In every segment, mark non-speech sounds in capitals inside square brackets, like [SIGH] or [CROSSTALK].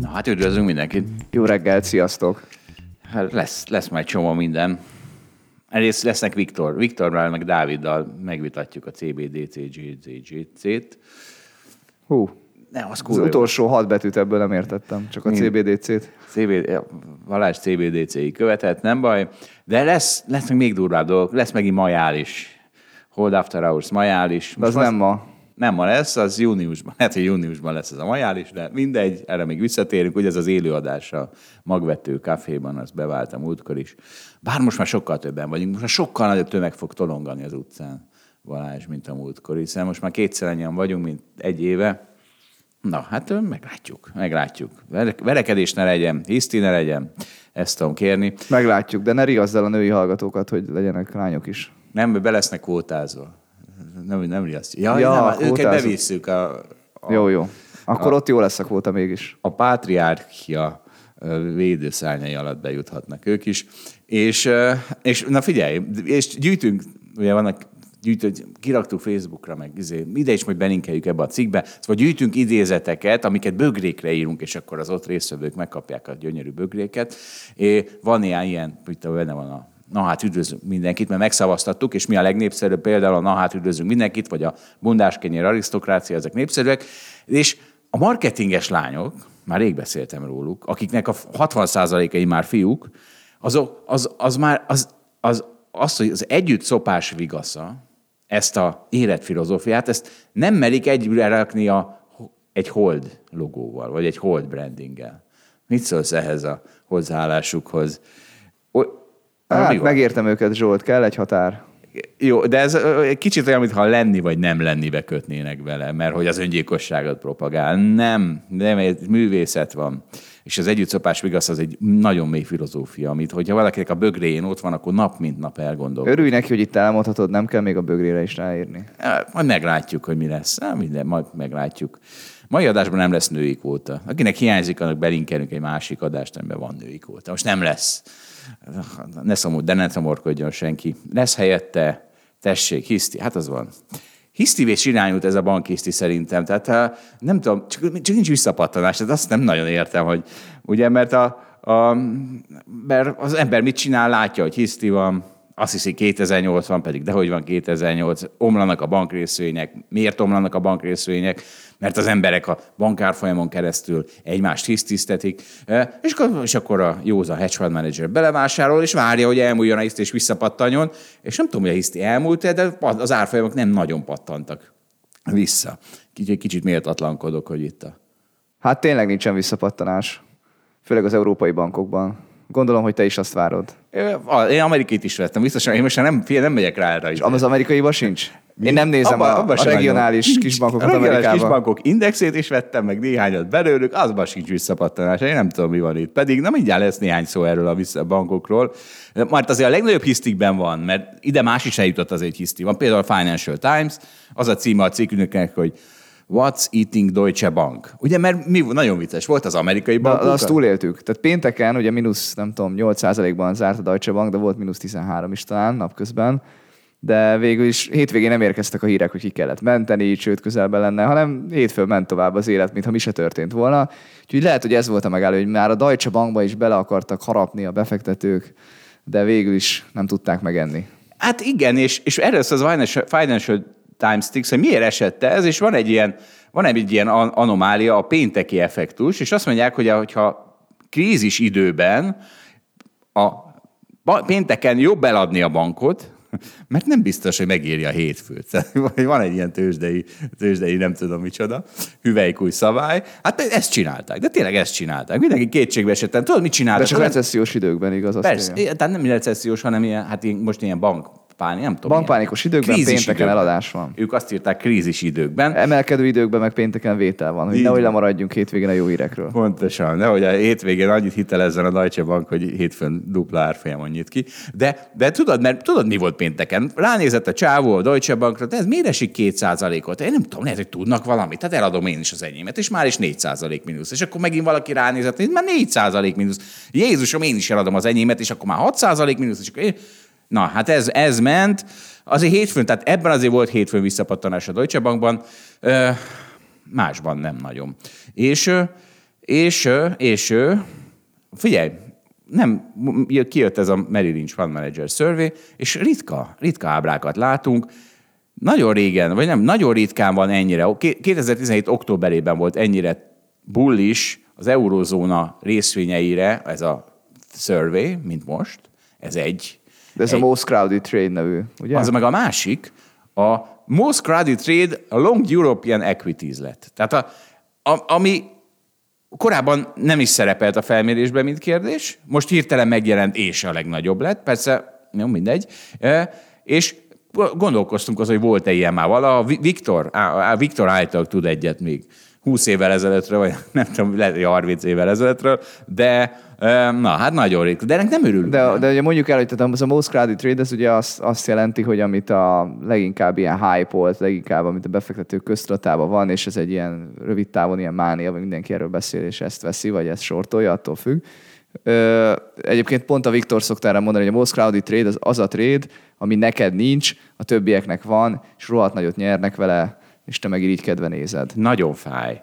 Na hát üdvözlünk mindenkit. Jó reggelt, sziasztok! Hát lesz, lesz majd csomó minden. Egyrészt lesznek Viktor. Viktorral meg Dáviddal megvitatjuk a CBDC, GCGC-t. Hú, Ne, az az utolsó hat betűt ebből nem értettem, csak a? CBDC-t. CBD, Valás CBDC-i követett, nem baj. De lesz, lesz még még durvább dolgok. Lesz megint majál is. Hold After Hours majál is. De az Most nem ma. Nem ma lesz, az júniusban. Hát, hogy júniusban lesz ez a majál is, de mindegy, erre még visszatérünk. Ugye ez az élőadás a magvető kaféban, az bevált a múltkor is. Bár most már sokkal többen vagyunk, most már sokkal nagyobb tömeg fog tolongani az utcán, Balázs, mint a múltkor, hiszen most már kétszer annyian vagyunk, mint egy éve. Na, hát meglátjuk, meglátjuk. Vere- Verekedés ne legyen, hiszti ne legyen, ezt tudom kérni. Meglátjuk, de ne riaszd el a női hallgatókat, hogy legyenek lányok is. Nem, be lesznek kvótázva. Nem, nem riasztja. Ja, Ja, nem, őket bevisszük a, a Jó, jó. Akkor ott jó lesz a kvóta mégis. a pátriárkia védőszárnyai alatt bejuthatnak ők is. És, és na figyelj, és gyűjtünk, ugye vannak gyűjtött, kiraktuk Facebookra, meg izé, ide is majd belinkeljük ebbe a cikkbe, szóval gyűjtünk idézeteket, amiket bögrékre írunk, és akkor az ott résztvevők megkapják a gyönyörű bögréket. És van ilyen, te benne van a Na hát üdvözlünk mindenkit, mert megszavaztattuk, és mi a legnépszerűbb például a Na hát üdvözlünk mindenkit, vagy a bundáskenyér arisztokrácia, ezek népszerűek. És a marketinges lányok, már rég beszéltem róluk, akiknek a 60%-ai már fiúk, azok, az, az már az, az, az, hogy az együtt szopás vigasza, ezt a életfilozófiát, ezt nem merik egyre rakni a, egy hold logóval, vagy egy hold brandinggel. Mit szólsz ehhez a hozzáállásukhoz? Hát megértem őket, Zsolt, kell egy határ. Jó, de ez egy kicsit olyan, mintha lenni vagy nem lennibe kötnének vele, mert hogy az öngyilkosságot propagál. Nem, nem, egy művészet van. És az együttszopás vigasz az egy nagyon mély filozófia, amit hogyha valakinek a bögréjén ott van, akkor nap mint nap elgondol. Örülj neki, hogy itt elmondhatod, nem kell még a bögrére is ráírni. Majd meglátjuk, hogy mi lesz. Á, minden, majd meglátjuk. Mai adásban nem lesz női kvóta. Akinek hiányzik, annak belinkelünk egy másik adást, amiben van női kvóta. Most nem lesz. Ne szomor, de ne szomorkodjon senki. Lesz helyette, tessék, hiszti. Hát az van. Hisztivés irányult ez a bankhiszti szerintem. Tehát ha, nem tudom, csak, csak nincs visszapattanás. Tehát azt nem nagyon értem, hogy ugye, mert, a, a, mert az ember mit csinál, látja, hogy hiszti van, azt hiszi 2008 van, pedig dehogy van 2008, omlanak a bankrészvények. Miért omlanak a bankrészvények? Mert az emberek a bankárfolyamon keresztül egymást hisztisztetik, Eh, és akkor, és akkor a józa hedge fund manager belevásárol, és várja, hogy elmúljon a hiszti, és visszapattanjon, és nem tudom, hogy a hiszti elmúlt de az árfolyamok nem nagyon pattantak vissza. Kicsit, kicsit méltatlankodok, hogy itt a... Hát tényleg nincsen visszapattanás. Főleg az európai bankokban. Gondolom, hogy te is azt várod. A- Én amerikait is vettem, biztosan, én most nem, figyelj, nem megyek rá erre. És az amerikaiban sincs? Én nem nézem Abba- a, abba a se regionális nagyon. kisbankokat A regionális kisbankok indexét is vettem, meg néhányat belőlük, azban sincs visszapattanás. Én nem tudom, mi van itt. Pedig nem mindjárt lesz néhány szó erről a vissza- bankokról. Majd azért a legnagyobb hisztikben van, mert ide más is eljutott az egy hiszti. Van például a Financial Times, az a címe a cikkünknek, hogy What's eating Deutsche Bank? Ugye, mert mi nagyon vicces volt az amerikai De, bankok. de azt túléltük. Tehát pénteken ugye mínusz, nem tudom, 8%-ban zárt a Deutsche Bank, de volt mínusz 13 is talán napközben. De végül is hétvégén nem érkeztek a hírek, hogy ki kellett menteni, sőt közelben lenne, hanem hétfőn ment tovább az élet, mintha mi se történt volna. Úgyhogy lehet, hogy ez volt a megálló, hogy már a Deutsche Bankba is bele akartak harapni a befektetők, de végül is nem tudták megenni. Hát igen, és, és erről szól az Financial- Financial Times Tix, hogy miért esett ez, és van egy ilyen, van egy ilyen an- anomália, a pénteki effektus, és azt mondják, hogy hogyha krízis időben a pénteken jobb eladni a bankot, [LAUGHS] Mert nem biztos, hogy megírja a hétfőt. [LAUGHS] Van egy ilyen tőzsdei, tőzsdei nem tudom micsoda, hüvelykúj szabály. Hát ezt csinálták, de tényleg ezt csinálták. Mindenki kétségbe esetten. Tudod, mit csináltak? De csak recessziós időkben igaz. Persze, tehát nem recessziós, hanem ilyen, hát most ilyen bank páni, nem tudom. Bankpánikos ilyen. időkben Krízis pénteken időkben. eladás van. Ők azt írták krízis időkben. Emelkedő időkben meg pénteken vétel van, hogy Így nehogy lemaradjunk hétvégén a jó hírekről. Pontosan, nehogy a hétvégén annyit hitelezzen a Deutsche Bank, hogy hétfőn dupla árfolyamon nyit ki. De, de tudod, mert tudod, mi volt pénteken? Ránézett a csávó a Deutsche Bankra, de ez miért esik 2 ot Én nem tudom, lehet, hogy tudnak valamit. Tehát eladom én is az enyémet, és már is 4% mínusz. És akkor megint valaki ránézett, hogy már 4% mínusz. Jézusom, én is eladom az enyémet, és akkor már 6 mínusz. És akkor én... Na, hát ez, ez ment. Azért hétfőn, tehát ebben azért volt hétfőn visszapattanás a Deutsche Bankban. Másban nem nagyon. És, és, és figyelj, nem, kijött ez a Merrill Lynch Fund Manager Survey, és ritka, ritka ábrákat látunk. Nagyon régen, vagy nem, nagyon ritkán van ennyire. Ké- 2017. októberében volt ennyire bullish az eurózóna részvényeire ez a survey, mint most. Ez egy. De ez egy, a Most Crowded Trade nevű, ugye? az meg a másik, a Most Crowded Trade a Long European Equities lett. Tehát a, a, ami korábban nem is szerepelt a felmérésben, mint kérdés, most hirtelen megjelent, és a legnagyobb lett, persze, jó, mindegy, E, és gondolkoztunk az, hogy volt-e ilyen már vala. Viktor, á, á, Viktor által tud egyet még 20 évvel ezelőttről, vagy [LAUGHS] nem tudom, lehet, hogy 30 évvel ezelőttről, de na, hát nagyon rég. De ennek nem örülünk. De, de ugye mondjuk el, hogy tehát az a most crowded trade, ez ugye azt, azt jelenti, hogy amit a leginkább ilyen hype volt, leginkább amit a befektetők köztudatában van, és ez egy ilyen rövid távon ilyen mánia, vagy mindenki erről beszél, és ezt veszi, vagy ezt sortolja, attól függ. Ö, egyébként pont a Viktor szokta erre mondani, hogy a most crowded trade az, az a trade, ami neked nincs, a többieknek van, és rohadt nagyot nyernek vele, és te meg irigykedve nézed. Nagyon fáj.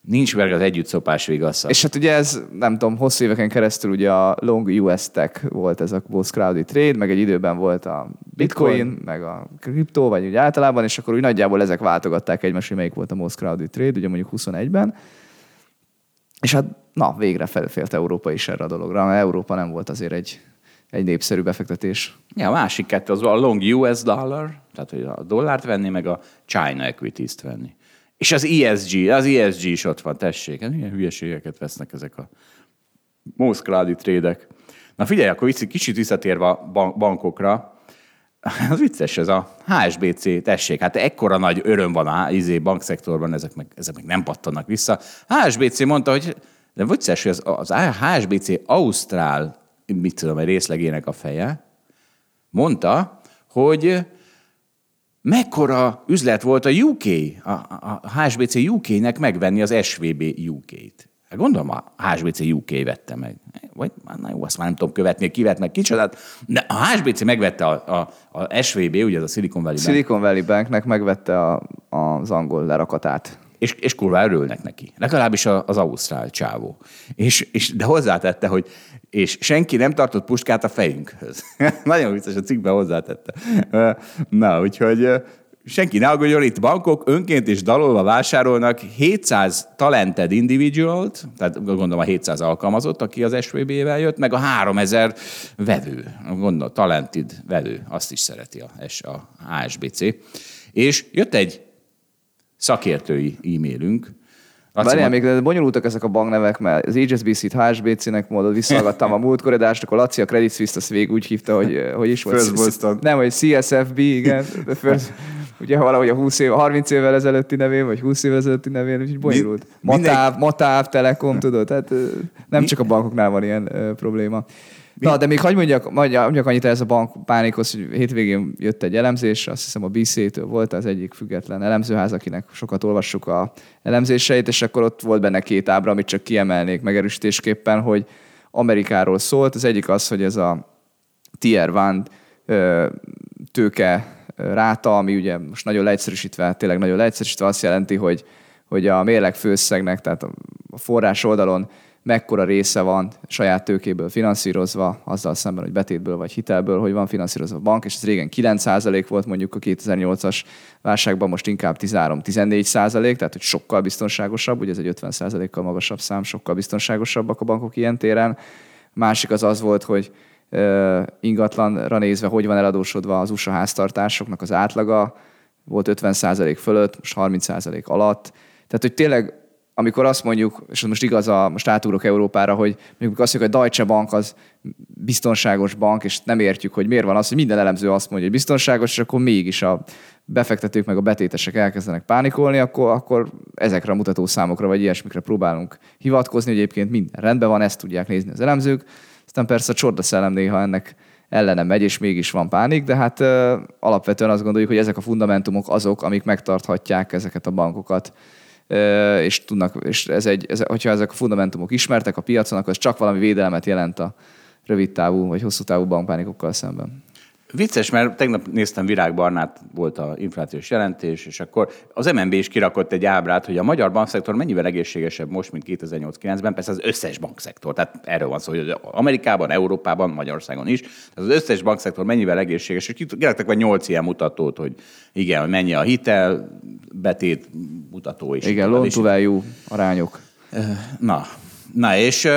Nincs meg az együttszopás vigasza. És hát ugye ez, nem tudom, hosszú éveken keresztül ugye a long US tech volt ez a most crowded trade, meg egy időben volt a bitcoin, Bitcoin. meg a kriptó, vagy úgy általában, és akkor úgy nagyjából ezek váltogatták egymást, hogy melyik volt a most crowded trade, ugye mondjuk 21-ben. És hát, na, végre felfélt Európa is erre a dologra, mert Európa nem volt azért egy, egy népszerű befektetés. Ja, a másik kettő az a long US dollar, tehát hogy a dollárt venni, meg a China equities-t venni. És az ESG, az ESG is ott van, tessék. Hát Milyen hülyeségeket vesznek ezek a most crowded trédek. Na figyelj, akkor kicsit visszatérve a ban- bankokra, [LAUGHS] az vicces ez a HSBC, tessék, hát ekkora nagy öröm van a izé, bankszektorban, ezek meg, ezek meg nem pattanak vissza. HSBC mondta, hogy de vicces, hogy az, az HSBC Ausztrál, mit tudom, egy részlegének a feje, mondta, hogy mekkora üzlet volt a UK, a, a HSBC UK-nek megvenni az SVB UK-t. Hát gondolom a HSBC UK vette meg. Vagy, na jó, azt már nem tudom követni, ki vett meg kicsodát. De a HSBC megvette a, a, a SVB, ugye az a Silicon Valley Bank, Silicon Valley Banknek megvette a, az angol lerakatát. És, és kurva örülnek neki. Legalábbis az ausztrál csávó. És, és, de hozzátette, hogy és senki nem tartott puskát a fejünkhöz. [LAUGHS] Nagyon vicces, a cikkben hozzátette. Na, úgyhogy senki ne aggódjon, itt bankok önként és dalolva vásárolnak 700 talented individualt, tehát gondolom a 700 alkalmazott, aki az SVB-vel jött, meg a 3000 vevő, gondolom talented vevő, azt is szereti a, a HSBC. És jött egy szakértői e-mailünk. Várjál, még de bonyolultak ezek a banknevek, mert az HSBC-t HSBC-nek mondod, visszahallgattam a múltkor adást, akkor Laci a Credit Suisse-t azt végig úgy hívta, hogy eh, hogy is volt. First Boston. Nem, hogy CSFB, igen. First, ugye valahogy a 20 év, 30 évvel ezelőtti nevén, vagy 20 évvel ezelőtti nevén, úgyhogy bonyolult. Matáv, Matáv, Telekom, tudod, tehát eh, nem csak a bankoknál van ilyen ö, probléma. Na, de még hagyd mondjak, mondjak, mondjak annyit ez a bank pánikhoz, hogy hétvégén jött egy elemzés, azt hiszem a BC-től volt az egyik független elemzőház, akinek sokat olvassuk a elemzéseit, és akkor ott volt benne két ábra, amit csak kiemelnék megerősítésképpen, hogy Amerikáról szólt. Az egyik az, hogy ez a tier one ö, tőke ö, ráta, ami ugye most nagyon leegyszerűsítve, tényleg nagyon leegyszerűsítve azt jelenti, hogy, hogy a mérleg főszegnek, tehát a forrás oldalon mekkora része van saját tőkéből finanszírozva, azzal szemben, hogy betétből vagy hitelből, hogy van finanszírozva a bank, és ez régen 9% volt mondjuk a 2008-as válságban, most inkább 13-14%, tehát hogy sokkal biztonságosabb, ugye ez egy 50%-kal magasabb szám, sokkal biztonságosabbak a bankok ilyen téren. Másik az az volt, hogy ingatlanra nézve, hogy van eladósodva az USA háztartásoknak az átlaga, volt 50% fölött, most 30% alatt. Tehát, hogy tényleg amikor azt mondjuk, és most igaz, a, most átugrok Európára, hogy mondjuk azt mondjuk, hogy a Deutsche Bank az biztonságos bank, és nem értjük, hogy miért van az, hogy minden elemző azt mondja, hogy biztonságos, és akkor mégis a befektetők meg a betétesek elkezdenek pánikolni, akkor, akkor ezekre a mutatószámokra vagy ilyesmikre próbálunk hivatkozni, hogy egyébként minden rendben van, ezt tudják nézni az elemzők. Aztán persze a csorda szellem néha ennek ellene megy, és mégis van pánik, de hát ö, alapvetően azt gondoljuk, hogy ezek a fundamentumok azok, amik megtarthatják ezeket a bankokat és tudnak, és ez egy, ez, hogyha ezek a fundamentumok ismertek a piacon, akkor ez csak valami védelmet jelent a rövid távú vagy hosszú távú bankpánikokkal szemben. Vicces, mert tegnap néztem Virág Barnát, volt a inflációs jelentés, és akkor az MNB is kirakott egy ábrát, hogy a magyar bankszektor mennyivel egészségesebb most, mint 2008-9-ben, persze az összes bankszektor. Tehát erről van szó, hogy Amerikában, Európában, Magyarországon is. Tehát az összes bankszektor mennyivel egészséges, és kiraktak vagy 8 ilyen mutatót, hogy igen, hogy mennyi a hitel, betét mutató is. Igen, loan arányok. Na, na és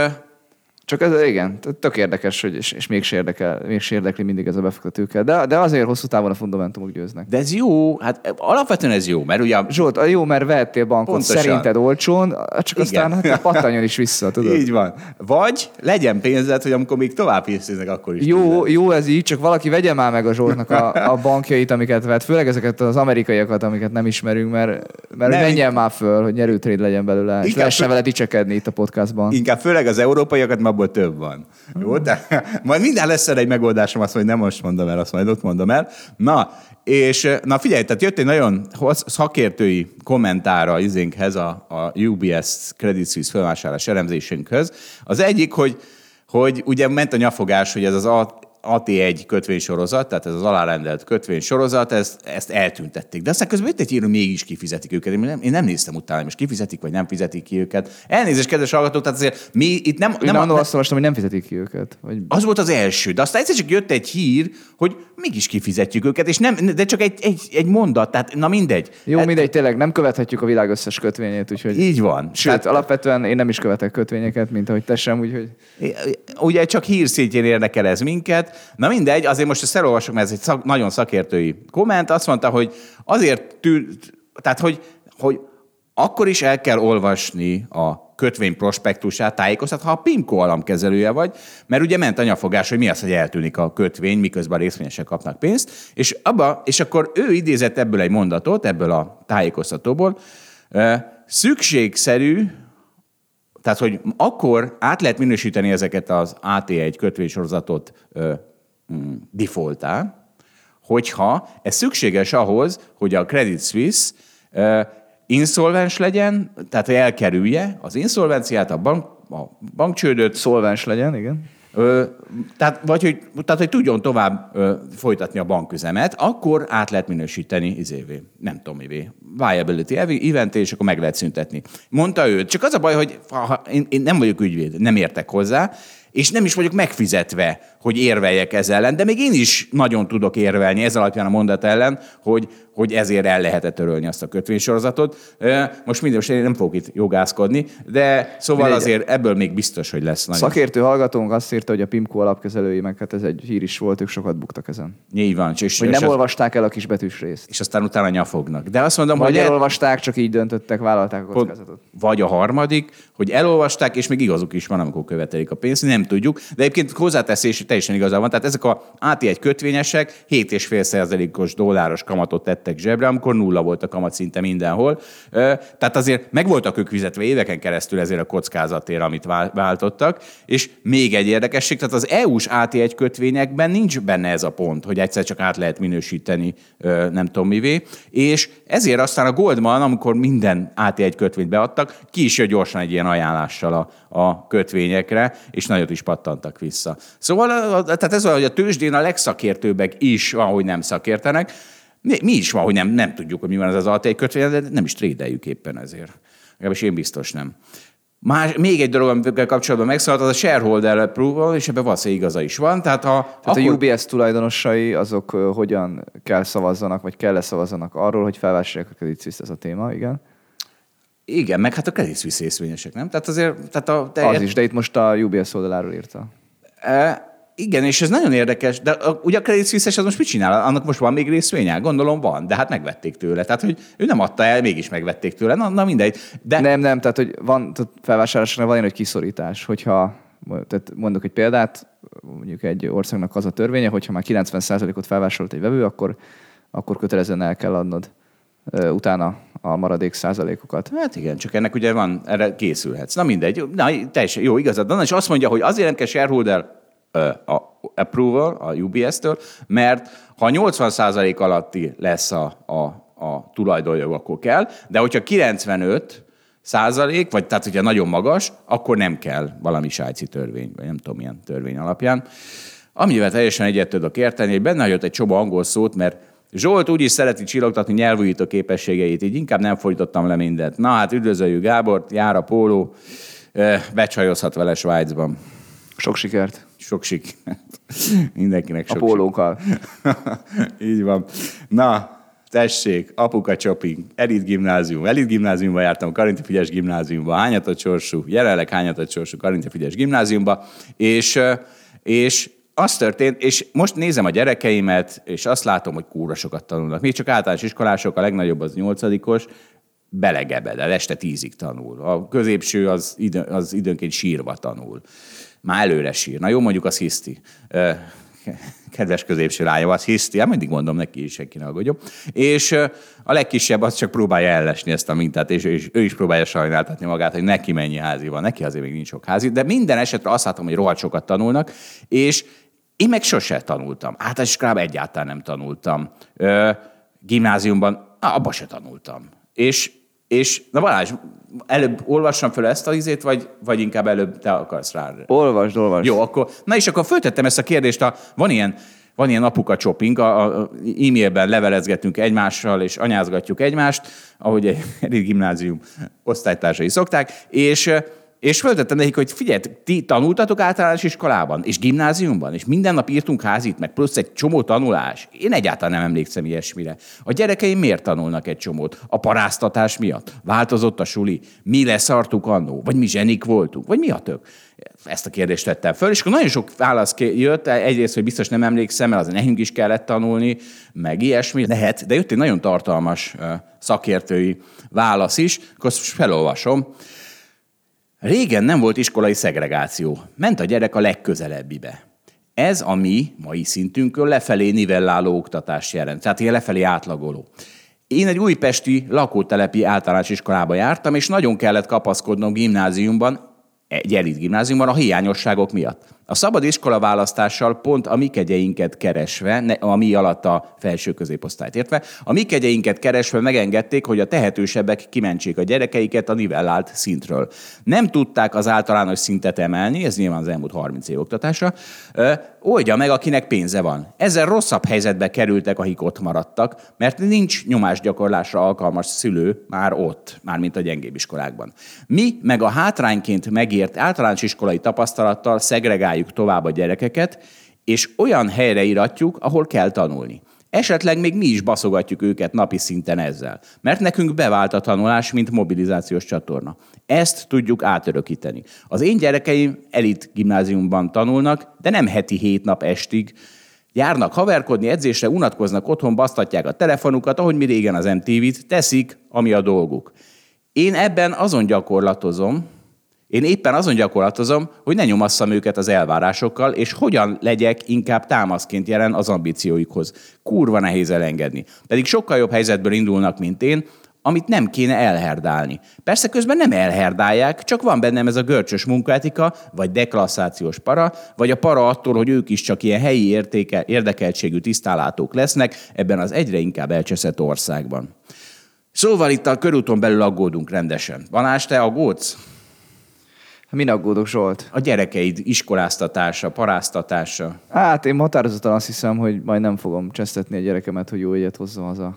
csak ez igen, tök érdekes, hogy, és, és mégse, érdekel, mégse érdekli mindig ez a befektetőket. De, de azért hosszú távon a fundamentumok győznek. De ez jó, hát alapvetően ez jó, mert ugye... Zsolt, a jó, mert vehettél bankot Pontosan. szerinted olcsón, csak igen. aztán hát, pattanjon is vissza, tudod? Így van. Vagy legyen pénzed, hogy amikor még tovább hisznek, akkor is. Jó, jó ez így, csak valaki vegye már meg a Zsoltnak a, a bankjait, amiket vett, főleg ezeket az amerikaiakat, amiket nem ismerünk, mert, mert nem, menjen már föl, hogy nyerőtréd legyen belőle, és lehessen vele dicsekedni itt a podcastban. Inkább főleg az európaiakat, mert abból több van. Jó, de majd minden lesz egy megoldásom, azt, hogy nem most mondom el, azt majd ott mondom el. Na, és na figyelj, tehát jött egy nagyon szakértői kommentára izénkhez, a, a UBS Credit Suisse felvásárlás elemzésünkhöz. Az egyik, hogy, hogy ugye ment a nyafogás, hogy ez az AT1 kötvénysorozat, tehát ez az alárendelt kötvénysorozat, ezt, ezt eltüntették. De aztán közben jött egy író, mégis kifizetik őket. Én nem, én nem néztem utána, most kifizetik, vagy nem fizetik ki őket. Elnézést, kedves hallgatók, tehát azért mi itt nem... Én nem, nem azt olvastam, hogy nem fizetik ki őket. Vagy... Az volt az első, de aztán egyszer csak jött egy hír, hogy mégis kifizetjük őket, és nem, de csak egy, egy, egy mondat, tehát na mindegy. Jó, hát, mindegy, tényleg nem követhetjük a világ összes kötvényét, úgyhogy... Így van. Sőt, hát alapvetően én nem is követek kötvényeket, mint ahogy te sem, úgyhogy... Ugye csak hírszintjén érdekel ez minket. Na mindegy, azért most ezt elolvasok, mert ez egy szak, nagyon szakértői komment. Azt mondta, hogy azért tű, tehát hogy, hogy akkor is el kell olvasni a kötvény prospektusát, tájékoztat, ha a PIMCO alamkezelője vagy, mert ugye ment a nyafogás, hogy mi az, hogy eltűnik a kötvény, miközben a részvényesek kapnak pénzt, és, abba, és akkor ő idézett ebből egy mondatot, ebből a tájékoztatóból, szükségszerű, tehát, hogy akkor át lehet minősíteni ezeket az AT1 kötvénysorozatot mm, defaultá, hogyha ez szükséges ahhoz, hogy a Credit Suisse inszolvens legyen, tehát elkerülje az inszolvenciát, a, bank, a bankcsődöt. Szolvens legyen, igen. Ö, tehát, vagy hogy, tehát, hogy tudjon tovább ö, folytatni a banküzemet, akkor át lehet minősíteni izévé, nem tudom mivé, viability event, és akkor meg lehet szüntetni. Mondta ő. Csak az a baj, hogy ha, én, én nem vagyok ügyvéd, nem értek hozzá, és nem is vagyok megfizetve, hogy érveljek ez ellen, de még én is nagyon tudok érvelni ez alapján a mondat ellen, hogy, hogy ezért el lehetett törölni azt a kötvénysorozatot. Most minden, most én nem fogok itt jogászkodni, de szóval azért ebből még biztos, hogy lesz nagyon. Szakértő hallgatónk azt írta, hogy a PIMCO alapkezelői, meg hát ez egy hír is volt, ők sokat buktak ezen. Így van. És, hogy nem és olvasták el a kisbetűs részt. És aztán utána nyafognak. De azt mondom, Vagy hogy elolvasták, csak így döntöttek, vállalták a kockázatot. Vagy a harmadik, hogy elolvasták, és még igazuk is van, amikor követelik a pénzt, nem tudjuk. De egyébként hozzáteszés és teljesen igaza van. Tehát ezek a AT1 kötvényesek 7,5%-os dolláros kamatot tettek zsebre, amikor nulla volt a kamat szinte mindenhol. Tehát azért meg voltak ők fizetve éveken keresztül ezért a kockázatért, amit váltottak. És még egy érdekesség, tehát az EU-s AT1 kötvényekben nincs benne ez a pont, hogy egyszer csak át lehet minősíteni nem tudom mivé. És ezért aztán a Goldman, amikor minden AT1 kötvényt beadtak, ki is jött gyorsan egy ilyen ajánlással a, a kötvényekre, és nagyot is pattantak vissza. Szóval tehát ez hogy a tőzsdén a legszakértőbbek is van, hogy nem szakértenek. Mi, mi is van, hogy nem, nem tudjuk, hogy mi van ez az AT1 kötvény, de nem is trédeljük éppen ezért. Legalábbis én biztos nem. Más, még egy dolog, amivel kapcsolatban megszólalt, az a shareholder approval, és ebben valószínűleg igaza is van. Tehát, ha, Tehát akkor... a UBS tulajdonosai azok hogyan kell szavazzanak, vagy kell szavazzanak arról, hogy felvásárolják a Credit Suisse ez a téma, igen? Igen, meg hát a Credit Suisse nem? Tehát azért... Tehát a, te... Az is, de itt most a UBS oldaláról írta. E, igen, és ez nagyon érdekes, de a, ugye a Credit Suisse az most mit csinál? Annak most van még részvénye? Gondolom van, de hát megvették tőle. Tehát, hogy ő nem adta el, mégis megvették tőle. Na, na mindegy. De Nem, nem, tehát hogy van, tehát felvásárlásra van egy nagy kiszorítás, hogyha tehát mondok egy példát, mondjuk egy országnak az a törvénye, hogyha már 90%-ot felvásárolt egy vevő, akkor, akkor kötelezően el kell adnod utána a maradék százalékokat. Hát igen, csak ennek ugye van, erre készülhetsz. Na mindegy, na teljesen jó, igazad van. És azt mondja, hogy azért nem kell shareholder a approval a UBS-től, mert ha 80% alatti lesz a, a, a tulajdonjog, akkor kell, de hogyha 95 százalék, vagy tehát hogyha nagyon magas, akkor nem kell valami sájci törvény, vagy nem tudom milyen törvény alapján. Amivel teljesen egyet tudok érteni, hogy benne jött egy csomó angol szót, mert Zsolt úgy is szereti csillogtatni nyelvújító képességeit, így inkább nem fordítottam le mindent. Na hát üdvözöljük Gábort, jár a póló, becsajozhat vele Svájcban. Sok sikert Sok sik. Mindenkinek a sok pólókkal. [LAUGHS] Így van. Na, tessék, apuka shopping, elit gimnázium. Elit gimnáziumba jártam, Karinti Figyes gimnáziumba, hányatott sorsú, jelenleg hányatott sorsú Karinti Figyes gimnáziumba, és, és az történt, és most nézem a gyerekeimet, és azt látom, hogy kúra sokat tanulnak. Még csak általános iskolások, a legnagyobb az nyolcadikos, belegebedel, este tízig tanul. A középső az, idő, az időnként sírva tanul. Már előre sír. Na jó, mondjuk az hiszti. Kedves középső lányom, az hiszti, hát mindig mondom neki is, senki ne aggódjon. És a legkisebb az csak próbálja ellesni ezt a mintát, és ő is, ő is próbálja sajnáltatni magát, hogy neki mennyi házi van. Neki azért még nincs sok házi, de minden esetre azt látom, hogy rohadt sokat tanulnak, és én meg sose tanultam. Általános iskolában egyáltalán nem tanultam. Ö, gimnáziumban, abba se tanultam. És, és na Balázs, előbb olvassam fel ezt a izét, vagy, vagy inkább előbb te akarsz rá? Olvasd, olvasd. Jó, akkor, na és akkor föltettem ezt a kérdést, a, van ilyen, van ilyen apuka shopping, a, a e-mailben levelezgetünk egymással, és anyázgatjuk egymást, ahogy egy gimnázium osztálytársai szokták, és és föltettem nekik, hogy figyelj, ti tanultatok általános iskolában, és gimnáziumban, és minden nap írtunk házit, meg plusz egy csomó tanulás. Én egyáltalán nem emlékszem ilyesmire. A gyerekeim miért tanulnak egy csomót? A paráztatás miatt? Változott a suli? Mi leszartuk annó? Vagy mi zsenik voltunk? Vagy mi a tök? Ezt a kérdést tettem föl, és akkor nagyon sok válasz jött. Egyrészt, hogy biztos nem emlékszem, mert az nekünk is kellett tanulni, meg ilyesmi. Lehet, de jött egy nagyon tartalmas szakértői válasz is, akkor felolvasom. Régen nem volt iskolai szegregáció. Ment a gyerek a legközelebbibe. Ez a mi mai szintünkön lefelé nivelláló oktatás jelent, tehát ilyen lefelé átlagoló. Én egy újpesti lakótelepi általános iskolába jártam, és nagyon kellett kapaszkodnom gimnáziumban, egy elit gimnáziumban a hiányosságok miatt. A szabad iskola választással pont a mi kegyeinket keresve, ne, a mi alatt a felső középosztályt értve, a mi kegyeinket keresve megengedték, hogy a tehetősebbek kimentsék a gyerekeiket a nivellált szintről. Nem tudták az általános szintet emelni, ez nyilván az elmúlt 30 év oktatása, ö, oldja meg, akinek pénze van. Ezzel rosszabb helyzetbe kerültek, akik ott maradtak, mert nincs nyomásgyakorlásra alkalmas szülő már ott, már mint a gyengébb iskolákban. Mi meg a hátrányként megért általános iskolai tapasztalattal szegregáljuk tovább a gyerekeket, és olyan helyre iratjuk, ahol kell tanulni. Esetleg még mi is baszogatjuk őket napi szinten ezzel, mert nekünk bevált a tanulás, mint mobilizációs csatorna. Ezt tudjuk átörökíteni. Az én gyerekeim elit gimnáziumban tanulnak, de nem heti hét nap estig. Járnak haverkodni, edzésre, unatkoznak otthon, basztatják a telefonukat, ahogy mi régen az MTV-t, teszik, ami a dolguk. Én ebben azon gyakorlatozom, én éppen azon gyakorlatozom, hogy ne nyomasszam őket az elvárásokkal, és hogyan legyek inkább támaszként jelen az ambícióikhoz. Kurva nehéz elengedni. Pedig sokkal jobb helyzetből indulnak, mint én, amit nem kéne elherdálni. Persze közben nem elherdálják, csak van bennem ez a görcsös munkaetika, vagy deklasszációs para, vagy a para attól, hogy ők is csak ilyen helyi értéke, érdekeltségű tisztálátók lesznek ebben az egyre inkább elcseszett országban. Szóval itt a körúton belül aggódunk rendesen. Vanás, te aggódsz? Min aggódok, Zsolt? A gyerekeid iskoláztatása, paráztatása. Hát én határozottan azt hiszem, hogy majd nem fogom csesztetni a gyerekemet, hogy jó egyet hozzon haza.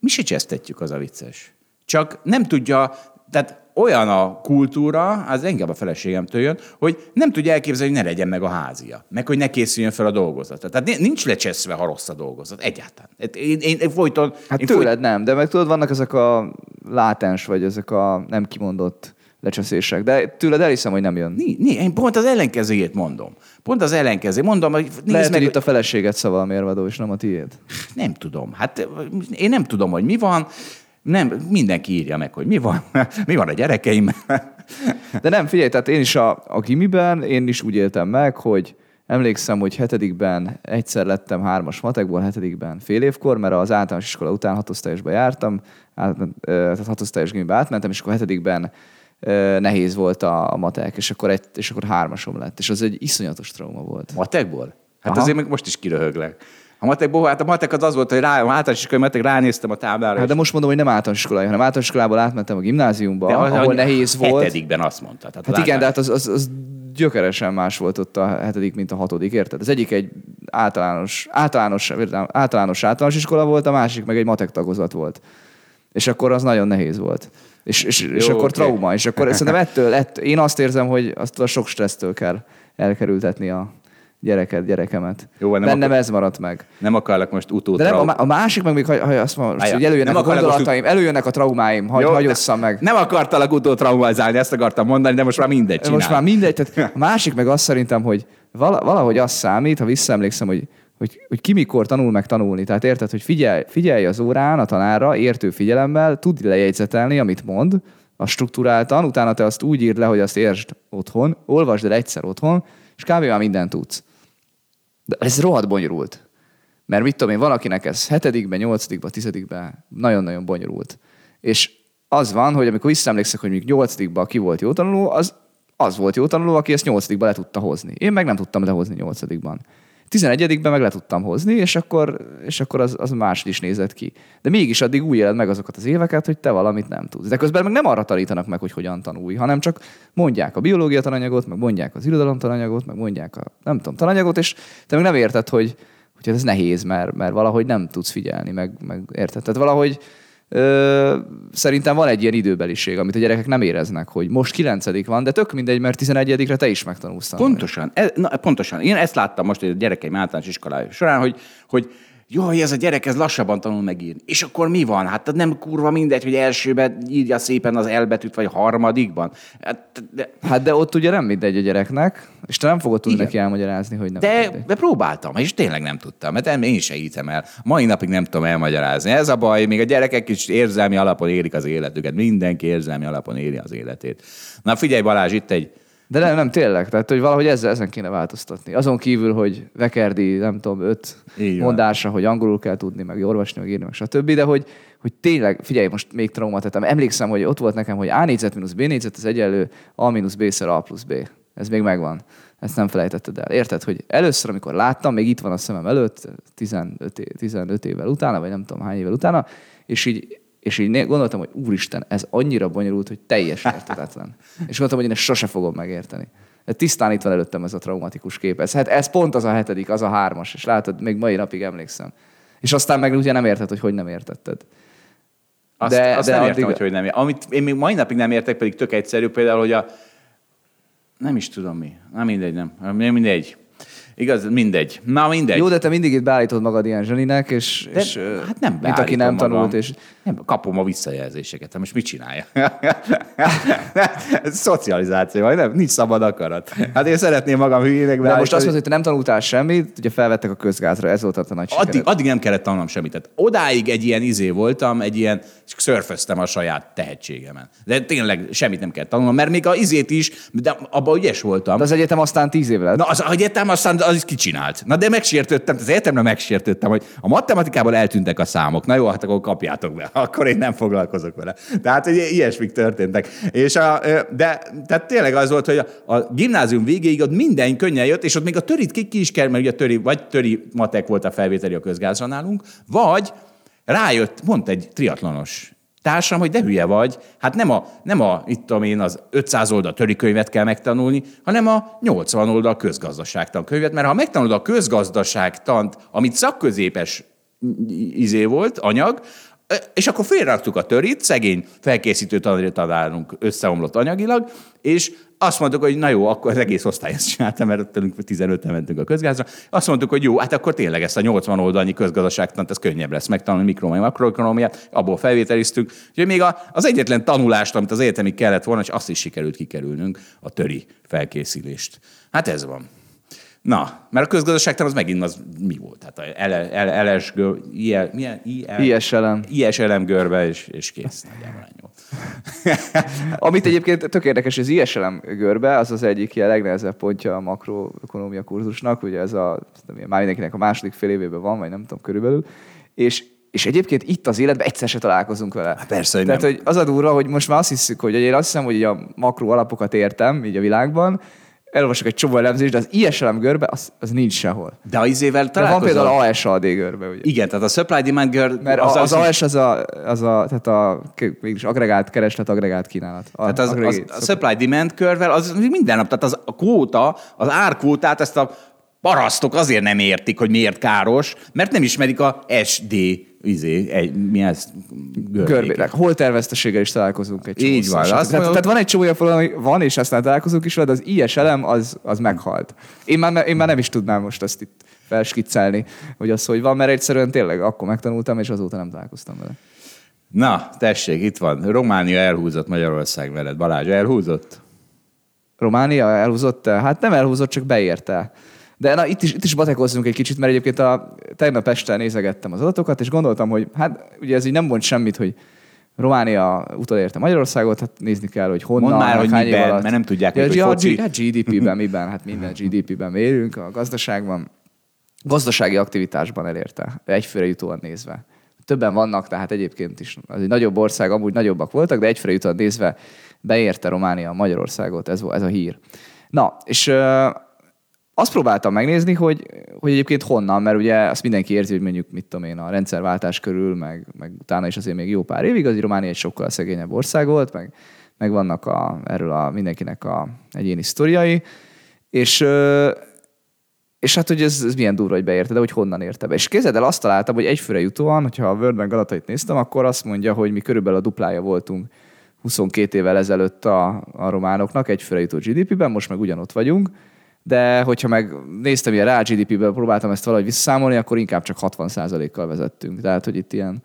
Mi se csesztetjük, az a vicces. Csak nem tudja, tehát olyan a kultúra, az engem a feleségemtől jön, hogy nem tudja elképzelni, hogy ne legyen meg a házia. Meg, hogy ne készüljön fel a dolgozat. Tehát nincs lecseszve, ha rossz a dolgozat. Egyáltalán. Én, én, én folyton... Hát én tőled nem, de meg tudod, vannak ezek a látens, vagy ezek a nem kimondott lecseszések. De tőled elhiszem, hogy nem jön. Ni, ni, én pont az ellenkezőjét mondom. Pont az ellenkező. Mondom, hogy nézd Lehet, meg, hogy itt a feleséget szaval mérvadó, és nem a tiéd. Nem tudom. Hát én nem tudom, hogy mi van. Nem, mindenki írja meg, hogy mi van, mi van a gyerekeim. De nem, figyelj, tehát én is a, a gimiben, én is úgy éltem meg, hogy emlékszem, hogy hetedikben egyszer lettem hármas matekból, hetedikben fél évkor, mert az általános iskola után hatosztályosba jártam, át, tehát hatosztályos gimibe átmentem, és akkor hetedikben nehéz volt a, a matek, és akkor, egy, és akkor hármasom lett. És az egy iszonyatos trauma volt. Matekból? Hát Aha. azért még most is kiröhöglek. A matekból, hát a matek az az volt, hogy rá, általános iskolai matek ránéztem a táblára. Hát de most mondom, hogy nem általános iskolai, hanem általános iskolából átmentem a gimnáziumba, az- ahol nehéz volt. Hetedikben azt mondta. Tehát Hát igen, de hát az, az, az gyökeresen más volt ott a hetedik, mint a hatodik, érted? Az egyik egy általános, általános, általános, általános iskola volt, a másik meg egy matek tagozat volt. És akkor az nagyon nehéz volt. És, és, és Jó, akkor oké. trauma. És akkor szerintem ettől, ettől, én azt érzem, hogy azt a sok stressztől kell elkerültetni a gyereket, gyerekemet. Jó, nem Bennem akar- ez maradt meg. Nem akarlak most utód De nem, a, má- a másik meg még, ha, ha azt mondom, Állja. hogy előjönnek Nem a akarlak most gondolataim, előjönnek a traumáim, hagy, Jó, hagyosszam meg. Nem akartalak utód traumatizálni, ezt akartam mondani, de most már mindegy csinál. Most már mindegy, tehát a másik meg azt szerintem, hogy vala- valahogy az számít, ha visszaemlékszem, hogy, hogy, hogy ki mikor tanul meg tanulni. Tehát érted, hogy figyelj, figyelj az órán a tanára, értő figyelemmel, tud lejegyzetelni, amit mond, a struktúráltan, utána te azt úgy írd le, hogy azt értsd otthon, olvasd el egyszer otthon, és kb. már mindent tudsz. De ez rohadt bonyolult. Mert mit tudom én, valakinek ez hetedikben, nyolcadikban, tizedikben nagyon-nagyon bonyolult. És az van, hogy amikor visszaemlékszek, hogy még nyolcadikban ki volt jó tanuló, az, az volt jó tanuló, aki ezt nyolcadikban le tudta hozni. Én meg nem tudtam lehozni nyolcadikban. Tizenegyedikben meg le tudtam hozni, és akkor, és akkor az, az máshogy is nézett ki. De mégis addig úgy éled meg azokat az éveket, hogy te valamit nem tudsz. De közben meg nem arra tanítanak meg, hogy hogyan tanulj, hanem csak mondják a biológia tananyagot, meg mondják az irodalom tananyagot, meg mondják a nem tudom, tananyagot, és te meg nem érted, hogy, hogy ez nehéz, mert, mert valahogy nem tudsz figyelni, meg, meg érted. Tehát valahogy Szerintem van egy ilyen időbeliség, amit a gyerekek nem éreznek, hogy most kilencedik van, de tök mindegy, mert 11 te is megtanulsz. Pontosan, e, na, pontosan. Én ezt láttam most a gyerekeim általános iskolája során, hogy, hogy jaj, ez a gyerek, ez lassabban tanul megírni. És akkor mi van? Hát nem kurva mindegy, hogy elsőben írja szépen az elbetűt, vagy harmadikban. Hát, de, Hát de ott ugye nem mindegy a gyereknek, és te nem fogod tudni Igen. neki elmagyarázni, hogy nem de, mindegy. de próbáltam, és tényleg nem tudtam, mert én se hiszem el. Mai napig nem tudom elmagyarázni. Ez a baj, még a gyerekek is érzelmi alapon élik az életüket. Mindenki érzelmi alapon éli az életét. Na figyelj Balázs, itt egy De nem, nem, tényleg. Tehát, hogy valahogy ezzel, ezen kéne változtatni. Azon kívül, hogy Vekerdi, nem tudom, öt Így van. mondása, hogy angolul kell tudni, meg olvasni, meg írni, meg stb. De hogy, hogy tényleg, figyelj, most még traumát tettem. Emlékszem, hogy ott volt nekem, hogy A négyzet mínusz B négyzet az egyenlő A mínusz B szer A plusz B. Ez még megvan. Ezt nem felejtetted el. Érted, hogy először, amikor láttam, még itt van a szemem előtt, 15, é- 15 évvel utána, vagy nem tudom hány évvel utána, és így és így gondoltam, hogy úristen, ez annyira bonyolult, hogy teljes értetetlen. [LAUGHS] és gondoltam, hogy én ezt sose fogom megérteni. De tisztán itt van előttem ez a traumatikus kép. Ez, hát ez pont az a hetedik, az a hármas, és látod, még mai napig emlékszem. És aztán meg ugye nem érted, hogy hogy nem értetted. Azt, De- azt de nem addig- értem, hogy, hogy nem értem. Amit én még mai napig nem értek, pedig tök egyszerű, például, hogy a... Nem is tudom mi. Na mindegy, nem. Nem mindegy. Igaz, mindegy. Na mindegy. Jó, de te mindig itt beállítod magad ilyen zseninek, és, de, és hát nem mint aki nem magam. tanult, és Nem, kapom a visszajelzéseket. Hát most mit csinálja? [LAUGHS] Szocializáció, vagy nem? Nincs szabad akarat. Hát én szeretném magam hülyének de most azt mondod, hogy te nem tanultál semmit, ugye felvettek a közgázra, ez volt a nagy Addig, sikered. addig nem kellett tanulnom semmit. Tehát odáig egy ilyen izé voltam, egy ilyen, szörföztem a saját tehetségemen. De tényleg semmit nem kellett tanulnom, mert még a izét is, de abban ügyes voltam. De az egyetem aztán tíz év lett. Na, az egyetem aztán az is kicsinált. Na, de megsértődtem, az egyetemre megsértődtem, hogy a matematikában eltűntek a számok. Na jó, hát akkor kapjátok be. [LAUGHS] Akkor én nem foglalkozok vele. Tehát, hogy ilyesmik történtek. És a, de tehát tényleg az volt, hogy a, a gimnázium végéig ott minden könnyen jött, és ott még a törit ki, ki is kell, mert ugye töri, vagy töri matek volt a felvételi a közgázra nálunk, vagy rájött, mondta egy triatlonos társam, hogy de hülye vagy, hát nem a, nem a itt tudom én, az 500 oldal könyvet kell megtanulni, hanem a 80 oldal közgazdaságtan könyvet, mert ha megtanulod a közgazdaságtant, amit szakközépes izé volt, anyag, és akkor félraktuk a törit, szegény felkészítő tanárunk összeomlott anyagilag, és azt mondtuk, hogy na jó, akkor az egész osztály ezt csinálta, mert tőlünk 15 mentünk a közgázra. Azt mondtuk, hogy jó, hát akkor tényleg ezt a 80 oldalnyi közgazdaságtant, ez könnyebb lesz megtanulni, mikro- vagy makroekonomiát, abból felvételiztük. Úgyhogy még az egyetlen tanulást, amit az egyetemig kellett volna, és azt is sikerült kikerülnünk, a töri felkészülést. Hát ez van. Na, mert a közgazdaságtan az megint az mi volt? Hát a LS? ISLM. ISLM görbe, és, és kész. Nagyjából ennyi volt. [LAUGHS] Amit egyébként tök érdekes, az ISLM görbe, az az egyik ilyen legnehezebb pontja a makroekonomia kurzusnak, ugye ez a, már mindenkinek a második fél évében van, vagy nem tudom, körülbelül, és és egyébként itt az életben egyszer se találkozunk vele. Hát persze, hogy Tehát, nem. hogy az a durva, hogy most már azt hiszük, hogy én azt hiszem, hogy a makro alapokat értem így a világban, elolvasok egy csomó elemzést, de az ISLM görbe, az, az nincs sehol. De az izével De van például ASAD görbe, ugye? Igen, tehát a supply demand görbe... Mert az, az, az AS az a, az a, tehát a mégis agregált kereslet, agregált kínálat. A, tehát az, az, a supply demand körvel az minden nap, tehát az a kvóta, az árkvótát, ezt a parasztok azért nem értik, hogy miért káros, mert nem ismerik a SD izé, egy, mi ez? Görbének. Hol terveszteséggel is találkozunk egy csomó Így van. Tehát, tehát, tehát, van egy csomó olyan ami van, és aztán találkozunk is vele, de az ilyes elem, az, az meghalt. Én már, én már nem is tudnám most azt itt felskiccelni, hogy az hogy van, mert egyszerűen tényleg akkor megtanultam, és azóta nem találkoztam vele. Na, tessék, itt van. Románia elhúzott Magyarország veled. Balázs, elhúzott? Románia elhúzott? Hát nem elhúzott, csak beérte. De na, itt is, itt is batekozzunk egy kicsit, mert egyébként a, tegnap este nézegettem az adatokat, és gondoltam, hogy hát ugye ez így nem mond semmit, hogy Románia utolérte Magyarországot, hát nézni kell, hogy honnan, Mondd már, hogy miben, alatt. mert nem tudják, ja, hogy ja, foci. Hát GDP-ben, miben? Hát minden GDP-ben mérünk, a gazdaságban. Gazdasági aktivitásban elérte, egyfőre jutóan nézve. Többen vannak, tehát egyébként is az egy nagyobb ország, amúgy nagyobbak voltak, de egyfőre jutóan nézve beérte Románia Magyarországot, ez, ez a hír. Na, és azt próbáltam megnézni, hogy, hogy egyébként honnan, mert ugye azt mindenki érzi, hogy mondjuk, mit tudom én, a rendszerváltás körül, meg, meg utána is azért még jó pár évig, az Románia egy sokkal szegényebb ország volt, meg, meg vannak a, erről a mindenkinek a egyéni sztoriai, és, és hát, hogy ez, ez milyen durva, hogy beérte, de hogy honnan érte be. És kézzel el azt találtam, hogy egyfőre jutóan, hogyha a World Bank adatait néztem, akkor azt mondja, hogy mi körülbelül a duplája voltunk 22 évvel ezelőtt a, a románoknak, egyfőre jutó GDP-ben, most meg ugyanott vagyunk, de hogyha meg néztem ilyen reál GDP-ből, próbáltam ezt valahogy visszaszámolni, akkor inkább csak 60%-kal vezettünk. Tehát, hogy itt ilyen,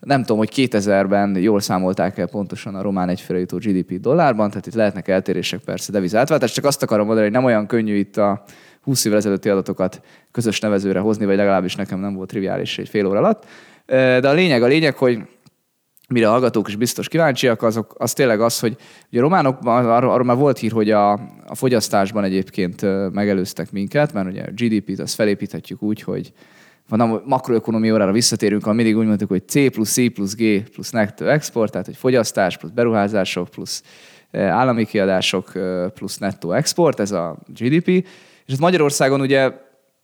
nem tudom, hogy 2000-ben jól számolták el pontosan a román egyfőre jutó GDP dollárban, tehát itt lehetnek eltérések persze devizátváltás, csak azt akarom mondani, hogy nem olyan könnyű itt a 20 évvel ezelőtti adatokat közös nevezőre hozni, vagy legalábbis nekem nem volt triviális egy fél óra alatt. De a lényeg, a lényeg, hogy mire a hallgatók is biztos kíváncsiak, azok, az tényleg az, hogy ugye a románokban arról, arról már volt hír, hogy a, a fogyasztásban egyébként megelőztek minket, mert ugye a GDP-t azt felépíthetjük úgy, hogy van a makroökonomia órára visszatérünk, ahol mindig úgy mondtuk, hogy C plusz C plusz G plusz netto export, tehát hogy fogyasztás plusz beruházások plusz állami kiadások plusz nettó export, ez a GDP. És ez Magyarországon ugye,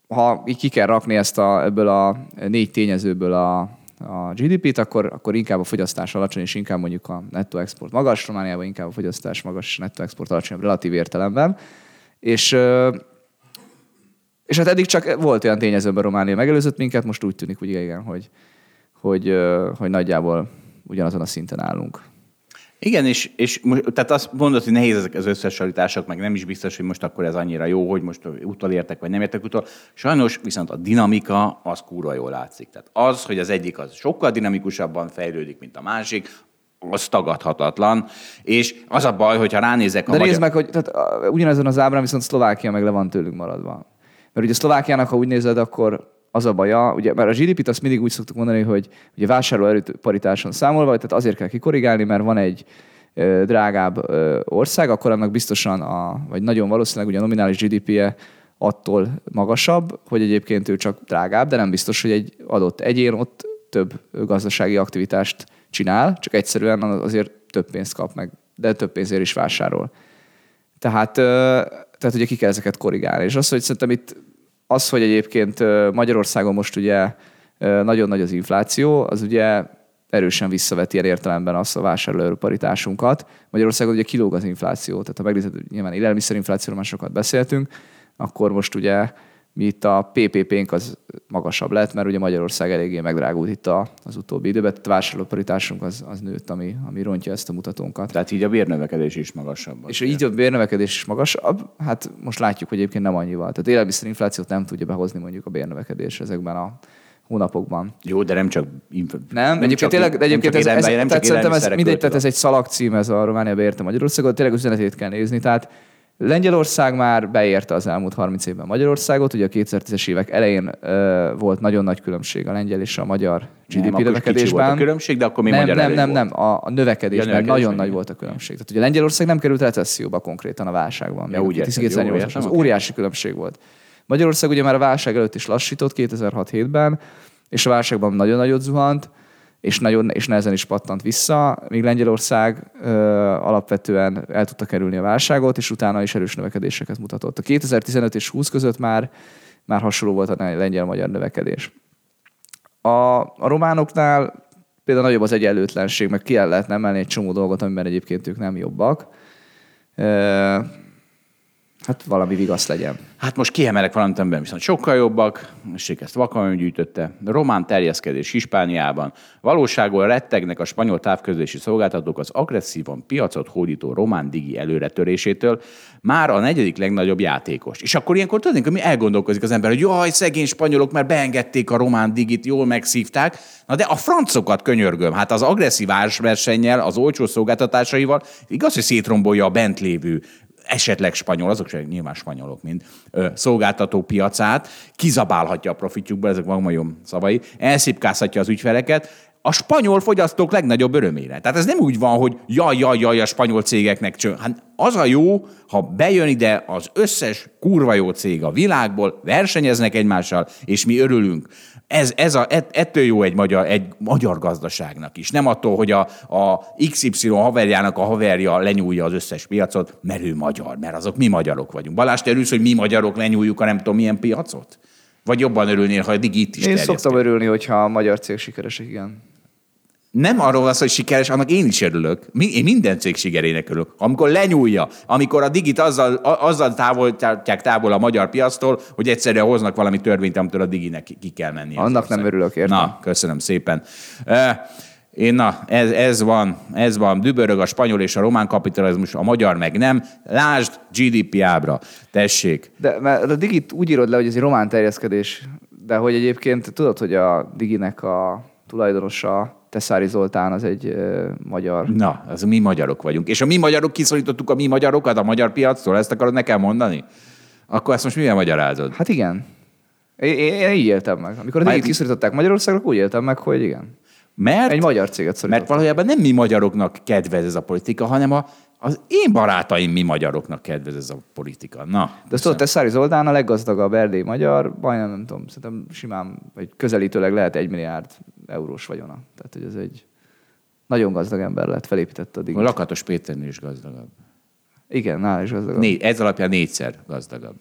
ha így ki kell rakni ezt a, ebből a négy tényezőből a, a GDP-t, akkor, akkor inkább a fogyasztás alacsony, és inkább mondjuk a netto export magas, Romániában inkább a fogyasztás magas, és netto export alacsonyabb relatív értelemben. És, és hát eddig csak volt olyan tényezőben Románia megelőzött minket, most úgy tűnik, hogy igen, hogy, hogy, hogy nagyjából ugyanazon a szinten állunk. Igen, és, és tehát azt mondod, hogy nehéz ezek az összehasonlítások, meg nem is biztos, hogy most akkor ez annyira jó, hogy most utolértek, vagy nem értek utol. Sajnos viszont a dinamika az kúra jól látszik. Tehát az, hogy az egyik az sokkal dinamikusabban fejlődik, mint a másik, az tagadhatatlan. És az a baj, hogyha ránézek a De magyar... nézd meg, hogy tehát, ugyanazon az ábrán viszont Szlovákia meg le van tőlünk maradva. Mert ugye Szlovákiának, ha úgy nézed, akkor az a baja, ugye, mert a GDP-t azt mindig úgy szoktuk mondani, hogy ugye vásárlóerő paritáson számolva, tehát azért kell kikorrigálni, mert van egy drágább ország, akkor annak biztosan, a, vagy nagyon valószínűleg ugye a nominális GDP-je attól magasabb, hogy egyébként ő csak drágább, de nem biztos, hogy egy adott egyén ott több gazdasági aktivitást csinál, csak egyszerűen azért több pénzt kap meg, de több pénzért is vásárol. Tehát, tehát ugye ki kell ezeket korrigálni. És az, hogy szerintem itt az, hogy egyébként Magyarországon most ugye nagyon nagy az infláció, az ugye erősen visszaveti ilyen értelemben azt a vásárlóerőparitásunkat. Magyarországon ugye kilóg az infláció, tehát ha megnézed, nyilván élelmiszerinflációról már sokat beszéltünk, akkor most ugye Mi itt a PPP-nk az magasabb lett, mert ugye Magyarország eléggé megdrágult itt a, az utóbbi időben, tehát a vásárlóparitásunk az, az nőtt, ami, ami rontja ezt a mutatónkat. Tehát így a bérnövekedés is magasabb. És így a bérnövekedés is magasabb, hát most látjuk, hogy egyébként nem annyival. Tehát élelmiszerinflációt nem tudja behozni mondjuk a bérnövekedés ezekben a hónapokban. Jó, de nem csak... Inf- Nem, egyébként csak- tényleg, de egyébként ez, ez, nem tehát csak szerintem ez élelmiszerekről mindegy, tehát ez egy szalagcím, ez a Románia beérte Magyarországot, tényleg üzenetét kell nézni, tehát Lengyelország már beérte az elmúlt 30 évben Magyarországot, ugye a 2010-es évek elején ö, volt nagyon nagy különbség a lengyel és a magyar Nem, GDP akkor kicsi volt a növekedésben. különbség, de akkor még nem, magyar nem, nem, nem, a, a növekedésben Ja, növekedésben, nagyon nagy volt a különbség. Tehát ugye Lengyelország nem került recesszióba konkrétan a válságban. Ja, úgy a érted, jó, 2008-as, értem, az oké. óriási különbség volt. Magyarország ugye már a válság előtt is lassított 2006-7-ben, és a válságban nagyon nagyot zuhant, és, nagyon, és nehezen is pattant vissza, míg Lengyelország ö, alapvetően el tudta kerülni a válságot, és utána is erős növekedéseket mutatott. A 2015 és 20 között már, már hasonló volt a lengyel-magyar növekedés. A, a románoknál például nagyobb az egyenlőtlenség, meg ki el lehetne emelni egy csomó dolgot, amiben egyébként ők nem jobbak. Ö, hát valami vigasz legyen. Hát most kiemelek valamit, amiben viszont sokkal jobbak, és ezt Vakamon gyűjtötte. Román terjeszkedés Hispániában. Valóságból rettegnek a spanyol távközlési szolgáltatók az agresszívan piacot hódító román digi előretörésétől, már a negyedik legnagyobb játékos. És akkor ilyenkor hogy mi elgondolkozik az ember, hogy jaj, szegény spanyolok, mert beengedték a román digit, jól megszívták. Na de a francokat könyörgöm, hát az agresszív ársversennyel, az olcsó szolgáltatásaival, igaz, hogy szétrombolja a bent lévő esetleg spanyol, azok sem nyilván spanyolok, mint ö, szolgáltató piacát, kizabálhatja a profitjukból, ezek magmajom szavai, elszipkázhatja az ügyfeleket, a spanyol fogyasztók legnagyobb örömére. Tehát ez nem úgy van, hogy jaj, jaj, jaj, a spanyol cégeknek cső. Hát az a jó, ha bejön ide az összes kurva jó cég a világból, versenyeznek egymással, és mi örülünk. Ez, ez a, ett- ettől jó egy magyar, egy magyar gazdaságnak is. Nem attól, hogy a, a XY haverjának a haverja lenyúlja az összes piacot, mert ő magyar, mert azok mi magyarok vagyunk. Balázs, te örülsz, hogy mi magyarok lenyúljuk a nem tudom milyen piacot? Vagy jobban örülnél, ha eddig itt is Én terjeszkedik? szoktam örülni, hogyha a magyar cég sikeresek, igen. Nem arról van szó, hogy sikeres, annak én is örülök. Én minden cég sikerének örülök. Amikor lenyúlja, amikor a digit azzal, azzal távolítják távol a magyar piactól, hogy egyszerűen hoznak valami törvényt, amitől a diginek ki- kell menni. Annak nem örülök, értem. Na, köszönöm szépen. Én, na, ez, ez van, ez van. Dübörög a spanyol és a román kapitalizmus, a magyar meg nem. Lásd GDP ábra. Tessék. De mert a Digit úgy írod le, hogy ez egy román terjeszkedés, de hogy egyébként tudod, hogy a Diginek a tulajdonosa Teszári Zoltán az egy ö, magyar. Na, az mi magyarok vagyunk. És a mi magyarok kiszorítottuk a mi magyarokat a magyar piactól, ezt akarod nekem mondani? Akkor ezt most mivel magyarázod? Hát igen. Én, én, így éltem meg. Amikor a Már- Digit kiszorították Magyarországra, úgy éltem meg, hogy igen. Mert, Egy magyar céget mert valójában nem mi magyaroknak kedvez ez a politika, hanem a, az én barátaim mi magyaroknak kedvez ez a politika. Na, De azt tudod, Teszári Zoltán a leggazdagabb erdély magyar, majdnem nem tudom, szerintem simán, vagy közelítőleg lehet egy milliárd eurós vagyona. Tehát, hogy ez egy nagyon gazdag ember lett, felépítette a a Digit. Lakatos Péternél is gazdagabb. Igen, nála is gazdagabb. Né, ez alapján négyszer gazdagabb.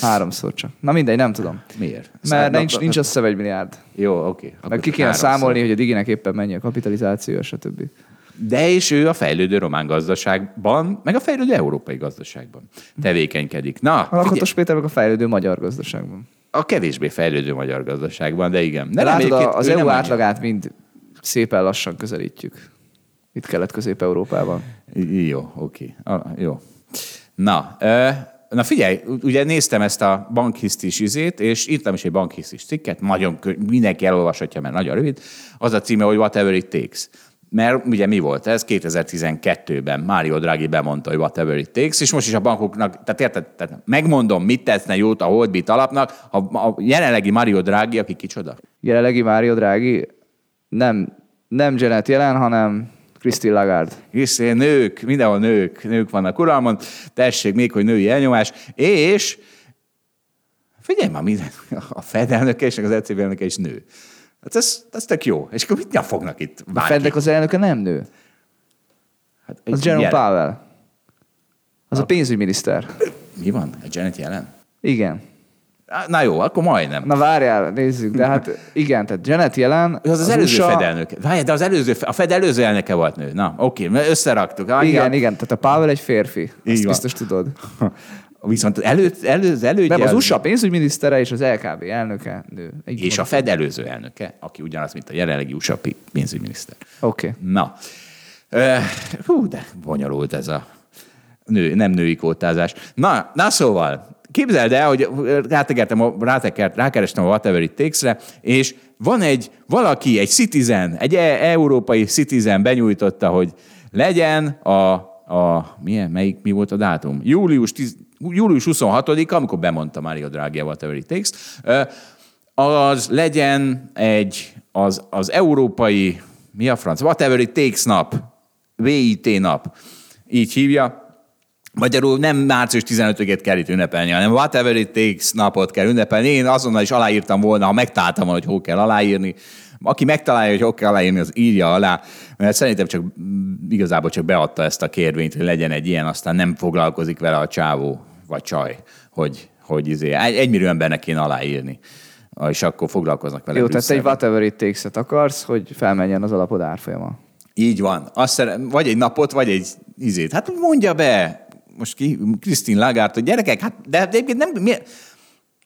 Háromszor csak. Na mindegy, nem tudom. Miért? Mert na- nincs, nincs össze egy milliárd. Jó, oké. Meg ki kéne háromszor. számolni, hogy a Diginek éppen mennyi a kapitalizáció, stb. De és ő a fejlődő román gazdaságban, meg a fejlődő európai gazdaságban tevékenykedik. Na, A Lakatos Péter meg a fejlődő magyar gazdaságban. A kevésbé fejlődő magyar gazdaságban, de igen. De nem, látod, az EU annyira. átlagát mind szépen lassan közelítjük. Itt kelet-közép-európában. Jó, oké. Ah, jó. Na, na figyelj, ugye néztem ezt a bankhisztis izét, és írtam is egy bankhisztis cikket, nagyon kö- mindenki elolvashatja, mert nagyon rövid. Az a címe, hogy whatever it takes. Mert ugye mi volt ez? 2012-ben Mário Draghi bemondta, hogy whatever it takes, és most is a bankoknak, tehát érted, tehát megmondom, mit teszne jót a Holdbit alapnak, a, a jelenlegi Mario Draghi, aki kicsoda? Jelenlegi Mário Drági nem, nem Janet jelen, hanem Christine Lagarde. És nők, mindenhol nők, nők vannak uralmon, tessék még, hogy női elnyomás, és figyelj már, minden, a Fed elnöke és az ECB elnöke is nő. Hát ez, ez tök jó. És akkor mit fognak itt A bárki? Fednek az elnöke nem nő. Hát, Az Jerome jelen- Powell. Az a pénzügyminiszter. Mi van? A Janet jelen? Igen. Na jó, akkor majdnem. Na várjál, nézzük, de hát igen, tehát Janet jelen. Az az, előző USA Fed elnöke. Várj, de az előző, a Fed előző elnöke volt nő. Na, oké, mert összeraktuk. Ah, Igen, igen, tehát a Powell egy férfi. Így Ezt van. biztos tudod. [LAUGHS] Viszont előtt, elő, az elődje... Nem, az USA pénzügyminisztere és az LKB elnöke nő. Így És a van. Fed előző elnöke, aki ugyanaz, mint a jelenlegi USA pénzügyminiszter. Oké. Okay. Na, hú, de bonyolult ez a nő, nem női kótázás. Na, na szóval, képzeld el, hogy rátekertem, a- rátekert, rákerestem a Whatever It Takes-re, és van egy, valaki, egy citizen, egy e- európai citizen benyújtotta, hogy legyen a, a milyen, melyik, mi volt a dátum? Július, 10, július 26-a, amikor bemondta Mario Draghi a Whatever It Takes, az legyen egy, az, az európai, mi a franc? Whatever It Takes nap, VIT nap, így hívja. Magyarul nem március 15-ét kell itt ünnepelni, hanem Whatever It Takes napot kell ünnepelni. Én azonnal is aláírtam volna, ha megtaláltam volna, hogy hol kell aláírni. Aki megtalálja, hogy hol kell aláírni, az írja alá, mert szerintem csak igazából csak beadta ezt a kérvényt, hogy legyen egy ilyen, aztán nem foglalkozik vele a csávó vagy csaj, hogy, hogy izé, egy, egy millió embernek kéne aláírni. És akkor foglalkoznak vele Jó, tehát te egy whatever it takes akarsz, hogy felmenjen az alapod árfolyama. Így van. Azt szere, vagy egy napot, vagy egy izét. Hát mondja be, most ki, Krisztin Lagarde, hogy gyerekek, hát de, de egyébként nem, mi,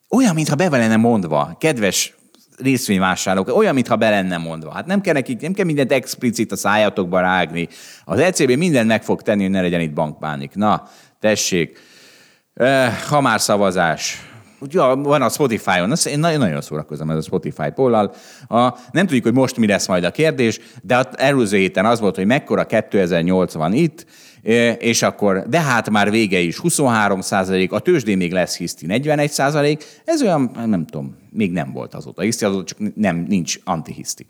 olyan, mintha be lenne mondva, kedves részvényvásárlók, olyan, mintha be lenne mondva. Hát nem kell nekik, nem kell mindent explicit a szájatokba rágni. Az ECB mindent meg fog tenni, hogy ne legyen itt bankpánik. Na, tessék, ha már szavazás. Ja, van a Spotify-on, Azt én nagyon, nagyon szórakozom ez a Spotify pollal. A, nem tudjuk, hogy most mi lesz majd a kérdés, de az előző héten az volt, hogy mekkora 2080 itt, eh, és akkor, de hát már vége is 23 százalék, a tőzsdén még lesz hiszti 41 százalék, ez olyan, nem tudom, még nem volt azóta hiszti, azóta csak nem, nincs antihiszti.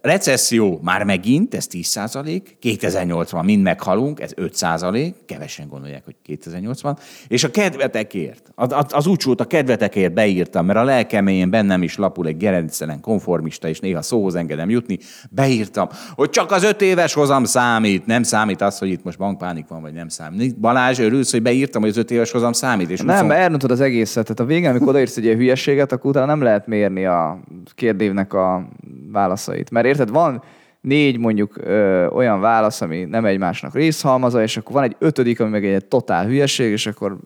Recesszió már megint, ez 10 százalék, 2080 mind meghalunk, ez 5 százalék, kevesen gondolják, hogy 2080, és a kedvetekért, az, az- úgy volt, a kedvetekért beírtam, mert a lelkeményén bennem is lapul egy gerinctelen konformista, és néha szóhoz engedem jutni, beírtam, hogy csak az öt éves hozam számít, nem számít az, hogy itt most bankpánik van, vagy nem számít. Balázs, örülsz, hogy beírtam, hogy az öt éves hozam számít, és Nem, 20 mert elrontod az egészet. Tehát a végén, amikor odaírsz egy ilyen hülyeséget, akkor utána nem lehet mérni a kérdévnek a válaszait. Mert érted, van négy mondjuk ö, olyan válasz, ami nem egymásnak részhalmaza, és akkor van egy ötödik, ami meg egy totál hülyeség, és akkor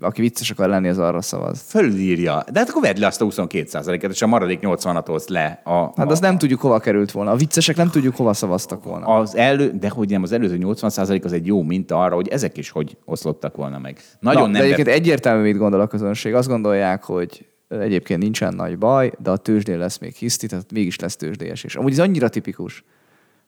aki vicces akar lenni, az arra szavaz. fölírja. De hát akkor vedd le azt a 22 et és a maradék 80-at hozd le. A, Hát a, azt nem tudjuk, hova került volna. A viccesek nem tudjuk, hova szavaztak volna. az elő, de hogy nem, az előző 80% az egy jó minta arra, hogy ezek is hogy oszlottak volna meg. Nagyon Na, nem de egyébként be... egyértelmű, mit gondol a közönség. Azt gondolják, hogy egyébként nincsen nagy baj, de a tőzsdén lesz még hiszti, tehát mégis lesz tőzsdéjes. És amúgy ez annyira tipikus.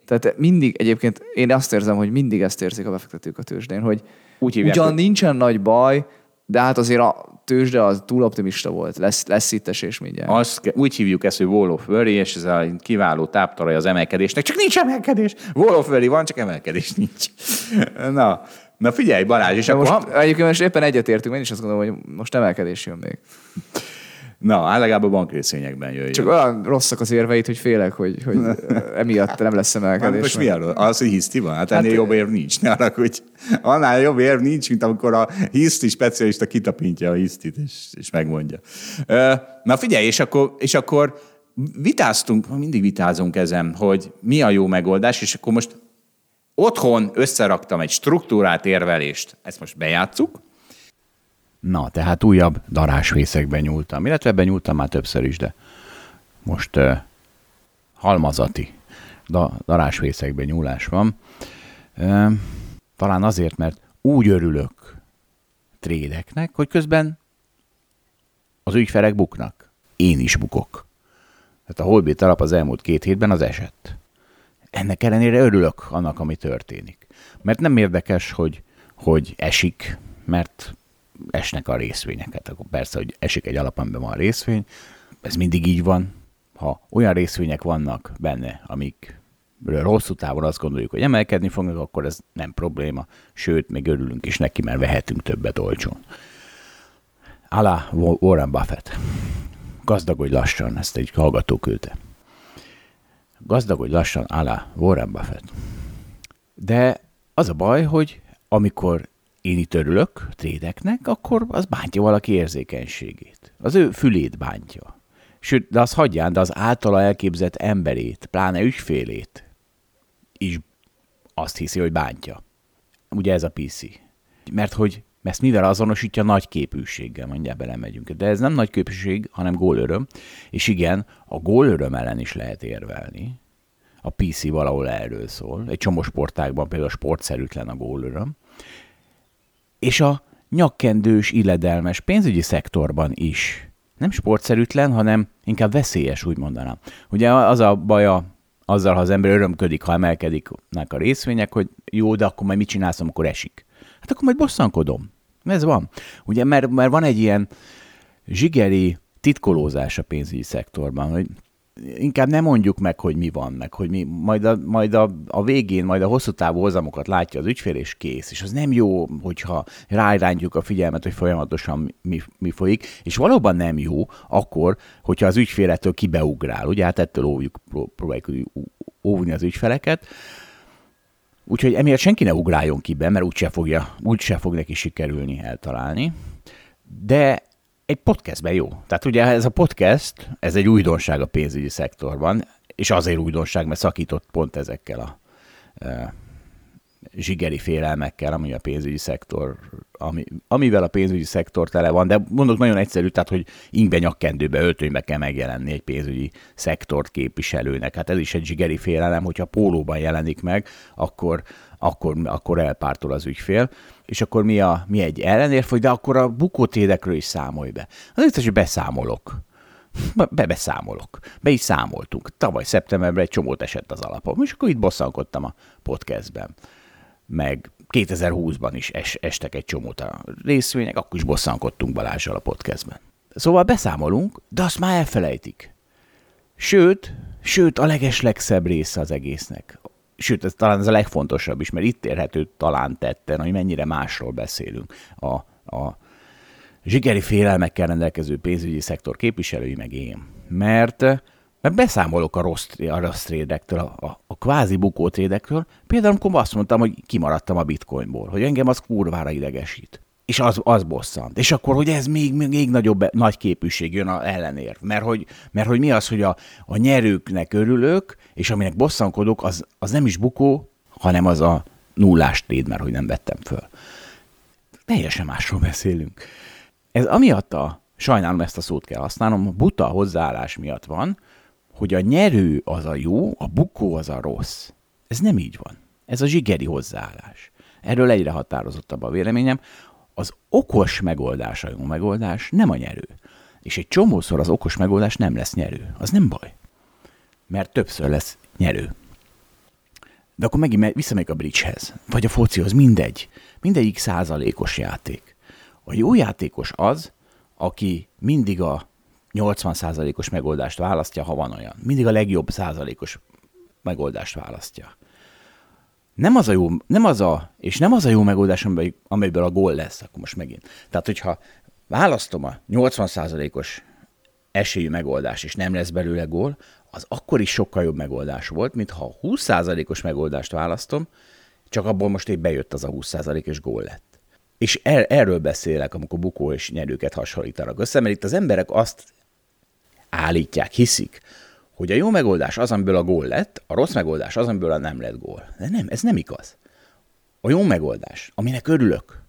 Tehát mindig, egyébként én azt érzem, hogy mindig ezt érzik a befektetők a tőzsdén, hogy Úgy hívják, ugyan nincsen nagy baj, de hát azért a tőzsde az túl optimista volt. Lesz, lesz itt esés mindjárt. Azt, úgy hívjuk ezt, hogy Wall of Worry, és ez a kiváló táptalaj az emelkedésnek. Csak nincs emelkedés. Wall of Worry van, csak emelkedés nincs. [LAUGHS] Na, na figyelj Balázs, és De akkor... most ha- egyébként most éppen egyetértünk, én is azt gondolom, hogy most emelkedés jön még. Na, hát legalább a bankrészvényekben jöjjön. Csak olyan rosszak az érveit, hogy félek, hogy, hogy [LAUGHS] emiatt nem lesz Hát emelkedés. most mi arról? Az, hogy hiszti van? Hát ennél Hát- jobb érv nincs. Ne arra, hogy annál jobb érv nincs, mint amikor a hiszti specialista kitapintja a hisztit, és, és megmondja. Na figyelj, és akkor, és akkor vitáztunk, mindig vitázunk ezen, hogy mi a jó megoldás, és akkor most otthon összeraktam egy struktúrát érvelést. Ezt most bejátszuk. Na, tehát újabb darásvészekben nyúltam, illetve benyúltam már többször is, de most uh, halmazati da, darásvészekben nyúlás van. Uh, talán azért, mert úgy örülök trédeknek, hogy közben az ügyfelek buknak. Én is bukok. Tehát a Holbit alap az elmúlt két hétben az esett. Ennek ellenére örülök annak, ami történik. Mert nem érdekes, hogy, hogy esik, mert esnek a részvények. Hát akkor persze, hogy esik egy alap, amiben van részvény. Ez mindig így van. Ha olyan részvények vannak benne, amik hosszú távon azt gondoljuk, hogy emelkedni fognak, akkor ez nem probléma. Sőt, még örülünk is neki, mert vehetünk többet olcsón. Alá Warren Buffett. Gazdagodj lassan, ezt egy hallgató küldte. Gazdagodj lassan, alá Warren Buffett. De az a baj, hogy amikor én itt örülök trédeknek, akkor az bántja valaki érzékenységét. Az ő fülét bántja. Sőt, de az hagyján, de az általa elképzett emberét, pláne ügyfélét is azt hiszi, hogy bántja. Ugye ez a PC. Mert hogy, Ezt mivel azonosítja nagy képűséggel, mindjárt belemegyünk. De ez nem nagy képűség, hanem gólöröm. És igen, a gólöröm ellen is lehet érvelni. A PC valahol erről szól. Egy csomó sportágban például sportszerűtlen a gólöröm. És a nyakkendős, illedelmes pénzügyi szektorban is. Nem sportszerűtlen, hanem inkább veszélyes, úgy mondanám. Ugye az a baja azzal, ha az ember örömködik, ha emelkedik a részvények, hogy jó, de akkor majd mit csinálsz, amikor esik? Hát akkor majd bosszankodom. Ez van. Ugye, mert, mert van egy ilyen zsigeri titkolózás a pénzügyi szektorban, hogy inkább nem mondjuk meg, hogy mi van, meg hogy mi, majd, a, majd a, a végén, majd a hosszú távú hozamokat látja az ügyfél, és kész. És az nem jó, hogyha ráirányítjuk a figyelmet, hogy folyamatosan mi, mi folyik, és valóban nem jó akkor, hogyha az ügyfélettől kibeugrál, ugye, hát ettől óvjuk, próbáljuk óvni az ügyfeleket, Úgyhogy emiatt senki ne ugráljon ki be, mert úgyse, fogja, úgyse fog neki sikerülni eltalálni. De egy podcastben jó. Tehát ugye ez a podcast, ez egy újdonság a pénzügyi szektorban, és azért újdonság, mert szakított pont ezekkel a e, zsigeri félelmekkel, ami a pénzügyi szektor, ami, amivel a pénzügyi szektor tele van, de mondok nagyon egyszerű, tehát hogy ingbe nyakkendőbe, öltönybe kell megjelenni egy pénzügyi szektort képviselőnek. Hát ez is egy zsigeri félelem, hogyha pólóban jelenik meg, akkor, akkor, akkor elpártol az ügyfél és akkor mi, a, mi egy ellenérv, hogy de akkor a bukótédekről is számolj be. Azért, hogy beszámolok. Be beszámolok. Be is számoltunk. Tavaly szeptemberben egy csomót esett az alapom, és akkor itt bosszankodtam a podcastben. Meg 2020-ban is es, estek egy csomót a részvények, akkor is bosszankodtunk Balázsral a podcastben. Szóval beszámolunk, de azt már elfelejtik. Sőt, sőt a legeslegszebb része az egésznek sőt, ez talán ez a legfontosabb is, mert itt érhető talán tetten, hogy mennyire másról beszélünk. A, a zsigeri félelmekkel rendelkező pénzügyi szektor képviselői meg én. Mert, mert beszámolok a rossz, a rossz trédektől, a, a, a kvázi bukó trédekről. Például, amikor azt mondtam, hogy kimaradtam a bitcoinból, hogy engem az kurvára idegesít és az, az bosszant. És akkor, hogy ez még, még nagyobb nagy képűség jön a ellenérv. Mert hogy, mert hogy mi az, hogy a, a nyerőknek örülök, és aminek bosszankodok, az, az nem is bukó, hanem az a nullás tréd, mert hogy nem vettem föl. Teljesen másról beszélünk. Ez amiatt a, sajnálom ezt a szót kell használnom, a buta hozzáállás miatt van, hogy a nyerő az a jó, a bukó az a rossz. Ez nem így van. Ez a zsigeri hozzáállás. Erről egyre határozottabb a véleményem az okos megoldás a jó megoldás, nem a nyerő. És egy csomószor az okos megoldás nem lesz nyerő. Az nem baj. Mert többször lesz nyerő. De akkor megint visszamegyek a bridgehez, vagy a focihoz, mindegy. Mindegyik százalékos játék. A jó játékos az, aki mindig a 80 százalékos megoldást választja, ha van olyan. Mindig a legjobb százalékos megoldást választja nem az a jó, nem az a, és nem az a jó megoldás, amelyből a gól lesz, akkor most megint. Tehát, hogyha választom a 80%-os esélyű megoldás, és nem lesz belőle gól, az akkor is sokkal jobb megoldás volt, mint ha a 20%-os megoldást választom, csak abból most egy bejött az a 20%-os gól lett. És er, erről beszélek, amikor bukó és nyerőket hasonlítanak össze, mert itt az emberek azt állítják, hiszik, hogy a jó megoldás az, amiből a gól lett, a rossz megoldás az, amiből a nem lett gól. De nem, ez nem igaz. A jó megoldás, aminek örülök,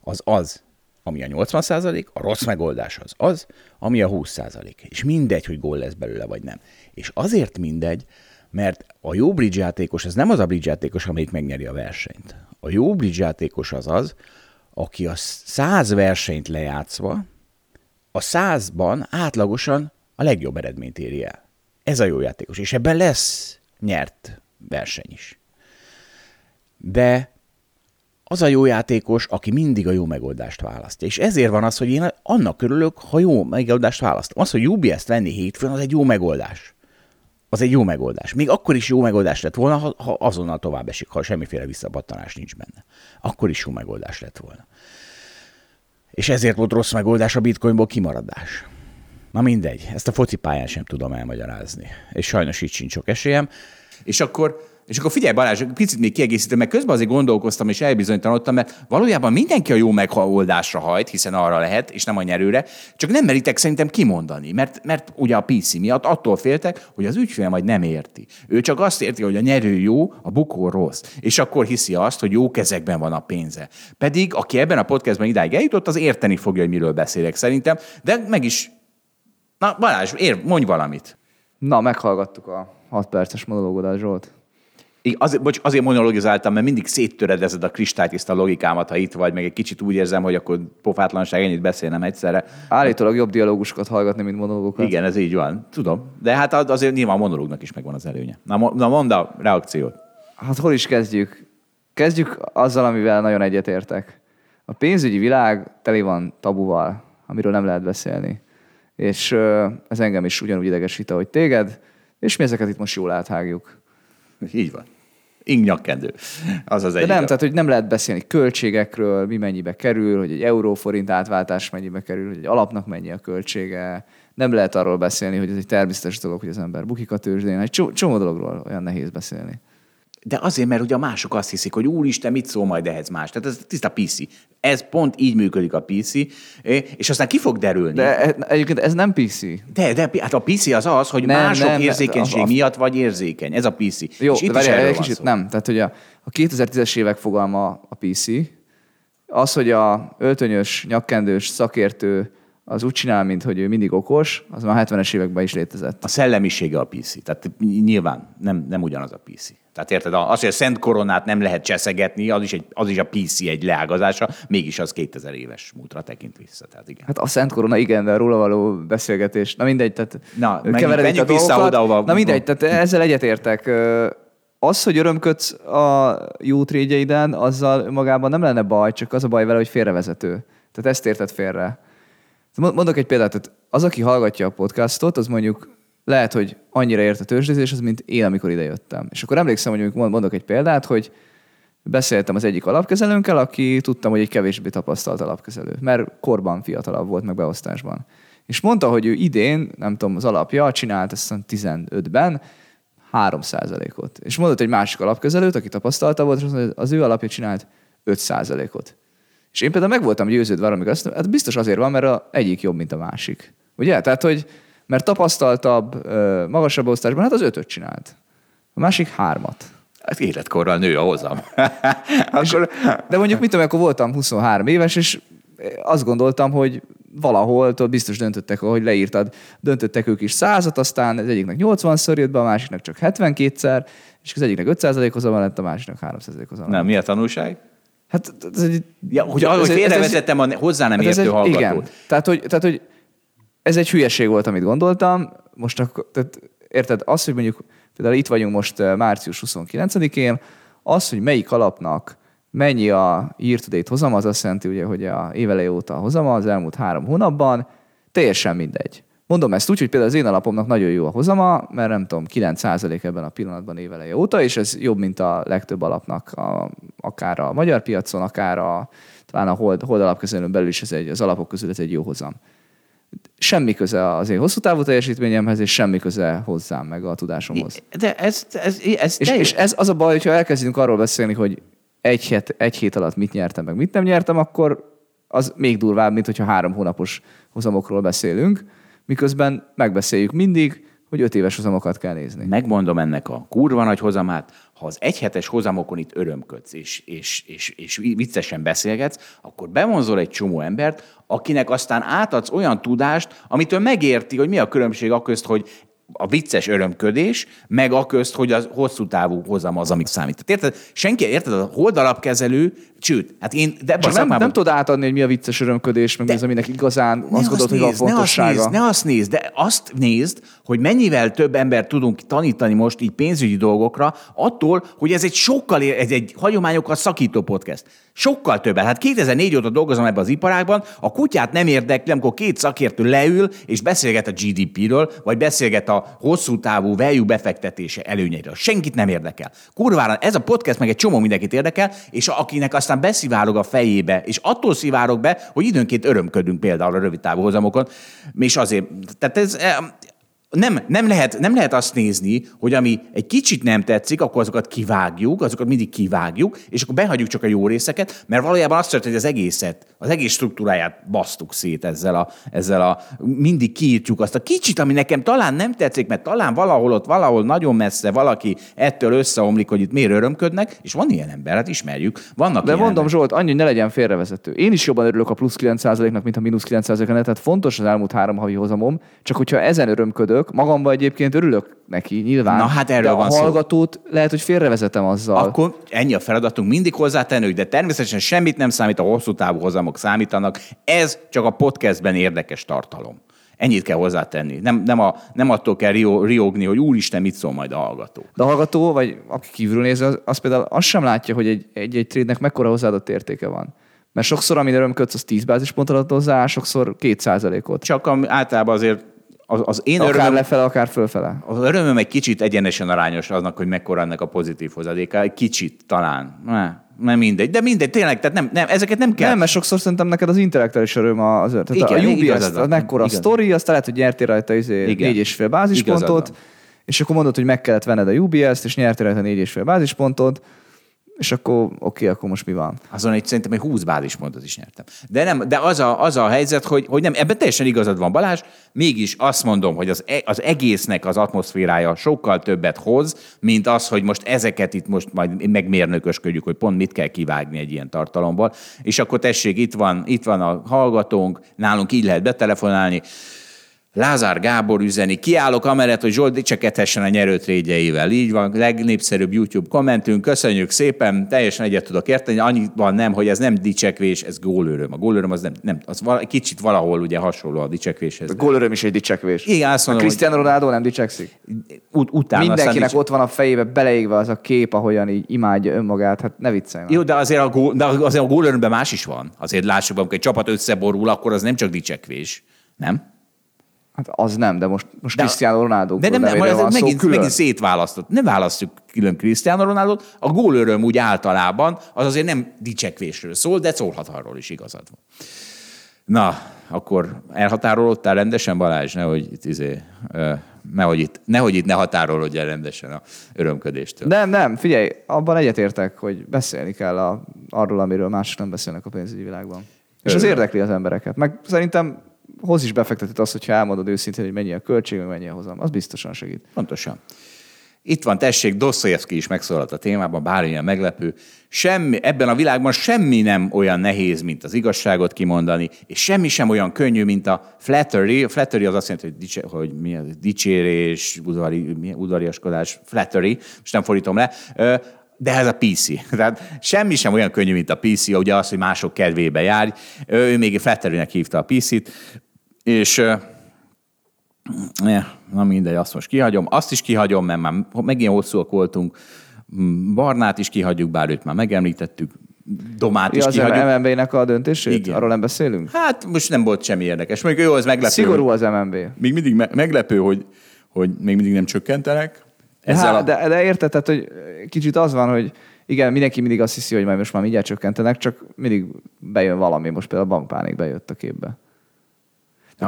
az az, ami a 80 a rossz megoldás az az, ami a 20 És mindegy, hogy gól lesz belőle, vagy nem. És azért mindegy, mert a jó bridge játékos, ez nem az a bridge játékos, amelyik megnyeri a versenyt. A jó bridge játékos az az, aki a száz versenyt lejátszva, a százban átlagosan a legjobb eredményt éri el. Ez a jó játékos, és ebben lesz nyert verseny is. De az a jó játékos, aki mindig a jó megoldást választja. És ezért van az, hogy én annak örülök, ha jó megoldást választom. Az, hogy UBS-t venni hétfőn, az egy jó megoldás. Az egy jó megoldás. Még akkor is jó megoldás lett volna, ha, ha azonnal tovább esik, ha semmiféle visszapattanás nincs benne. Akkor is jó megoldás lett volna. És ezért volt rossz megoldás a bitcoinból kimaradás. Na mindegy, ezt a focipályán sem tudom elmagyarázni. És sajnos itt sincs sok esélyem. És akkor és akkor figyelj Balázs, picit még kiegészítem, mert közben azért gondolkoztam és elbizonytalanodtam, mert valójában mindenki a jó megoldásra hajt, hiszen arra lehet, és nem a nyerőre, csak nem meritek szerintem kimondani, mert, mert ugye a PC miatt attól féltek, hogy az ügyfél majd nem érti. Ő csak azt érti, hogy a nyerő jó, a bukó rossz, és akkor hiszi azt, hogy jó kezekben van a pénze. Pedig aki ebben a podcastban idáig eljutott, az érteni fogja, hogy miről beszélek szerintem, de meg is Na Balázs, ér, mondj valamit. Na, meghallgattuk a 6 perces monológodat, Zsolt. Én azért, bocs, azért monologizáltam, mert mindig széttöredezed a kristálytiszta logikámat, ha itt vagy, meg egy kicsit úgy érzem, hogy akkor pofátlanság ennyit beszélnem egyszerre. Állítólag jobb dialógusokat hallgatni, mint monológokat. Igen, ez így van. Tudom. De hát azért nyilván a monológnak is megvan az előnye. Na, na mondd a reakciót. Hát hol is kezdjük? Kezdjük azzal, amivel nagyon egyetértek. A pénzügyi világ teli van tabuval, amiről nem lehet beszélni. És ez engem is ugyanúgy idegesít, ahogy téged, és mi ezeket itt most jól áthágjuk. Így van. Ing nyakkendő. Az az De egy. nem, tehát hogy nem lehet beszélni költségekről, mi mennyibe kerül, hogy egy euró-forint átváltás mennyibe kerül, hogy egy alapnak mennyi a költsége. Nem lehet arról beszélni, hogy ez egy természetes dolog, hogy az ember bukik a tőzsdén. Egy csomó dologról olyan nehéz beszélni. De azért, mert ugye a mások azt hiszik, hogy úristen, mit szól majd ehhez más. Tehát ez tiszta PC. Ez pont így működik a PC, és aztán ki fog derülni. De e- egyébként ez nem PC. De, de hát a PC az az, hogy Nem, mások nem, érzékenység a- a- miatt vagy érzékeny. Ez a PC. Jó, és itt is várjál, erről egy kicsit szó. nem. Tehát, hogy a, a 2010-es évek fogalma a PC, az, hogy a öltönyös, nyakkendős szakértő az úgy csinál, mint hogy ő mindig okos, az már a 70-es években is létezett. A szellemisége a PC. Tehát nyilván nem, nem ugyanaz a PC. Tehát érted, az, hogy a Szent Koronát nem lehet cseszegetni, az is, egy, az is a PC egy leágazása, mégis az 2000 éves múltra tekint vissza. Tehát igen. Hát a Szent Korona, igen, de róla való beszélgetés. Na mindegy, tehát Na, menjünk- keveredik a vissza dolgokat. oda, ahova- Na mindegy, tehát ezzel egyetértek. Az, hogy örömködsz a jó trédjeiden, azzal magában nem lenne baj, csak az a baj vele, hogy félrevezető. Tehát ezt érted félre. Mond- Mondok egy példát, tehát az, aki hallgatja a podcastot, az mondjuk lehet, hogy annyira ért a tőzsdézéshez, mint én, amikor idejöttem. És akkor emlékszem, hogy mondok egy példát, hogy beszéltem az egyik alapkezelőnkkel, aki tudtam, hogy egy kevésbé tapasztalt alapkezelő, mert korban fiatalabb volt, meg beosztásban. És mondta, hogy ő idén, nem tudom, az alapja csinált ezt hiszem 15-ben 3%-ot. És mondott egy másik alapkezelőt, aki tapasztalta volt, és az ő alapja csinált 5%-ot. És én például meg voltam győződve arra, amikor azt hát biztos azért van, mert a egyik jobb, mint a másik. Ugye? Tehát, hogy mert tapasztaltabb, magasabb osztásban, hát az ötöt csinált. A másik hármat. Hát életkorral nő a hozam. [LAUGHS] Akkor, De mondjuk mit tudom, akkor voltam 23 éves, és azt gondoltam, hogy valahol ott biztos döntöttek, hogy leírtad, döntöttek ők is százat, aztán az egyiknek 80-szor jött be, a másiknak csak 72-szer, és az egyiknek 5% hozama lett, a másiknak 3% hozama. nem, mi a tanulság? Hát ez egy, Ja, hogy, ez- hogy ez- ez- félrevezettem a hozzá nem Hát ez értő egy, hallgatót. Igen. Tehát hogy, tehát, hogy ez egy hülyeség volt, amit gondoltam. Most akkor, tehát, érted, az, hogy mondjuk például itt vagyunk most március 29-én, az, hogy melyik alapnak mennyi a year to date hozama, az azt jelenti, ugye, hogy a éveleje óta a hozama az elmúlt három hónapban, teljesen mindegy. Mondom ezt úgy, hogy például az én alapomnak nagyon jó a hozama, mert nem tudom, 9% ebben a pillanatban éveleje óta, és ez jobb, mint a legtöbb alapnak, a, akár a magyar piacon, akár a, talán a hold, hold alapkezelőn belül is ez egy, az alapok közül ez egy jó hozam. Semmi köze az én hosszú távú teljesítményemhez, és semmi köze hozzám, meg a tudásomhoz. De ez, ez, ez, És, és ez az a baj, hogyha elkezdünk arról beszélni, hogy egy hét, egy hét alatt mit nyertem, meg mit nem nyertem, akkor az még durvább, mint hogyha három hónapos hozamokról beszélünk, miközben megbeszéljük mindig, hogy öt éves hozamokat kell nézni. Megmondom ennek a kurva nagy hozamát, ha az egyhetes hozamokon itt örömködsz, és, és, és, és viccesen beszélgetsz, akkor bevonzol egy csomó embert, akinek aztán átadsz olyan tudást, amitől megérti, hogy mi a különbség a közt, hogy a vicces örömködés, meg a közt, hogy az hosszú távú hozam az, amit számít. Tehát érted? Senki, érted? A holdalapkezelő, sőt, hát én, de a Csak nem, nem tudod átadni, hogy mi a vicces örömködés, meg mi az, aminek igazán azt gondolod, hogy van nézd, ne azt fontossága. nézd, ne azt nézd, de azt nézd, hogy mennyivel több ember tudunk tanítani most így pénzügyi dolgokra, attól, hogy ez egy sokkal, ez egy hagyományokkal szakító podcast. Sokkal többet. Hát 2004 óta dolgozom ebben az iparágban, a kutyát nem érdekli, amikor két szakértő leül és beszélget a GDP-ről, vagy beszélget a hosszú távú value befektetése előnyeiről. Senkit nem érdekel. Kurvára, ez a podcast meg egy csomó mindenkit érdekel, és akinek aztán beszivárog a fejébe, és attól szivárog be, hogy időnként örömködünk például a rövid távú hozamokon, és azért, tehát ez, nem, nem, lehet, nem lehet azt nézni, hogy ami egy kicsit nem tetszik, akkor azokat kivágjuk, azokat mindig kivágjuk, és akkor behagyjuk csak a jó részeket, mert valójában azt történt, hogy az egészet, az egész struktúráját basztuk szét ezzel a, ezzel a mindig kiírtjuk azt a kicsit, ami nekem talán nem tetszik, mert talán valahol ott, valahol nagyon messze valaki ettől összeomlik, hogy itt miért örömködnek, és van ilyen ember, hát ismerjük. Vannak De mondom, emberek. Zsolt, annyi, hogy ne legyen félrevezető. Én is jobban örülök a plusz 9%-nak, mint a mínusz 9%-nak, tehát fontos az elmúlt három havi hozamom, csak hogyha ezen örömködök, magamba egyébként örülök neki, nyilván. Na, hát erről de a van szó. hallgatót lehet, hogy félrevezetem azzal. Akkor ennyi a feladatunk, mindig hozzátenni, de természetesen semmit nem számít, a hosszú távú hozamok számítanak. Ez csak a podcastben érdekes tartalom. Ennyit kell hozzátenni. Nem, nem, a, nem attól kell rio- riogni, hogy úristen, mit szól majd a hallgató. De a hallgató, vagy aki kívül néz, az, az például azt sem látja, hogy egy, egy, egy trade-nek mekkora hozzáadott értéke van. Mert sokszor, amin örömködsz, az 10 bázispontot ad hozzá, sokszor 2%-ot. Csak am, általában azért az, az én Akár örömöm, lefele, akár fölfele. az örömöm egy kicsit egyenesen arányos aznak, hogy mekkora ennek a pozitív hozadéka. Egy kicsit talán. Ne, nem mindegy. De mindegy, tényleg, tehát nem, nem, ezeket nem kell. Nem, mert sokszor szerintem neked az intellektuális öröm az öröm. Tehát Igen, a igazad van. az mekkora Igazad. sztori, azt lehet, hogy nyertél rajta izé Igen. négy és fél bázispontot, és akkor mondod, hogy meg kellett venned a UBS-t, és nyertél rajta négy és fél bázispontot, és akkor oké, akkor most mi van? Azon egy szerintem egy 20 bázispontot is nyertem. De, nem, de az, a, az a helyzet, hogy, hogy nem, ebben teljesen igazad van Balázs, mégis azt mondom, hogy az, e- az egésznek az atmoszférája sokkal többet hoz, mint az, hogy most ezeket itt most majd megmérnökösködjük, hogy pont mit kell kivágni egy ilyen tartalomból. És akkor tessék, itt van, itt van a hallgatónk, nálunk így lehet betelefonálni, Lázár Gábor üzeni, kiállok amellett, hogy Zsolt dicsekedhessen a nyerőtrédjeivel. Így van, legnépszerűbb YouTube kommentünk. Köszönjük szépen, teljesen egyet tudok érteni. Annyiban nem, hogy ez nem dicsekvés, ez gólöröm. A gólöröm az nem, nem az vala, kicsit valahol ugye hasonló a dicsekvéshez. A gólöröm is egy dicsekvés. Igen, azt A mondom, Cristiano Ronaldo nem dicsekszik? ut- utána Mindenkinek aztán ott van a fejébe beleégve az a kép, ahogyan így imádja önmagát. Hát ne viccelj már. Jó, de azért a, gól, de azért a gólörömben más is van. Azért lássuk, amikor egy csapat összeborul, akkor az nem csak dicsekvés. Nem? Hát az nem, de most, most De- Cristiano Ronaldo De nem, nem, ez van szó megint, megint szétválasztott. Nem választjuk külön Cristiano Ronaldo. A gólöröm úgy általában az azért nem dicsekvésről szól, de szólhat arról is igazad van. Na, akkor elhatárolódtál rendesen, Balázs, nehogy itt, izé, nehogy itt, nehogy itt ne határolódj el rendesen a örömködéstől. Nem, nem, figyelj, abban egyetértek, hogy beszélni kell a, arról, amiről mások nem beszélnek a pénzügyi világban. És az Örülök. érdekli az embereket. Meg szerintem hoz is befektetett az, hogyha elmondod őszintén, hogy mennyi a költség, mennyi a hozam. Az biztosan segít. Pontosan. Itt van, tessék, Dostoyevsky is megszólalt a témában, bár ilyen meglepő. Semmi, ebben a világban semmi nem olyan nehéz, mint az igazságot kimondani, és semmi sem olyan könnyű, mint a flattery. A flattery az azt jelenti, hogy, dicse, hogy mi az, dicsérés, udvari, udvariaskodás, flattery, most nem fordítom le. De ez a PC. [LAUGHS] Tehát semmi sem olyan könnyű, mint a PC, ugye az, hogy mások kedvébe járj. Ő még flatterynek hívta a PC-t, és Ne, na mindegy, azt most kihagyom. Azt is kihagyom, mert már megint hosszúak voltunk. Mm, Barnát is kihagyjuk, bár őt már megemlítettük. Domát Ja, is az kihagyjuk. MNB-nek a döntését? Igen. Arról nem beszélünk? Hát most nem volt semmi érdekes. Mondjuk jó, ez meglepő. Szigorú az MNB. Még mindig me- meglepő, hogy, hogy még mindig nem csökkentenek. Ezzel Ezzel a... de, de érted, tehát, hogy kicsit az van, hogy igen, mindenki mindig azt hiszi, hogy majd most már mindjárt csökkentenek, csak mindig bejön valami, most például a bankpánik bejött a képbe.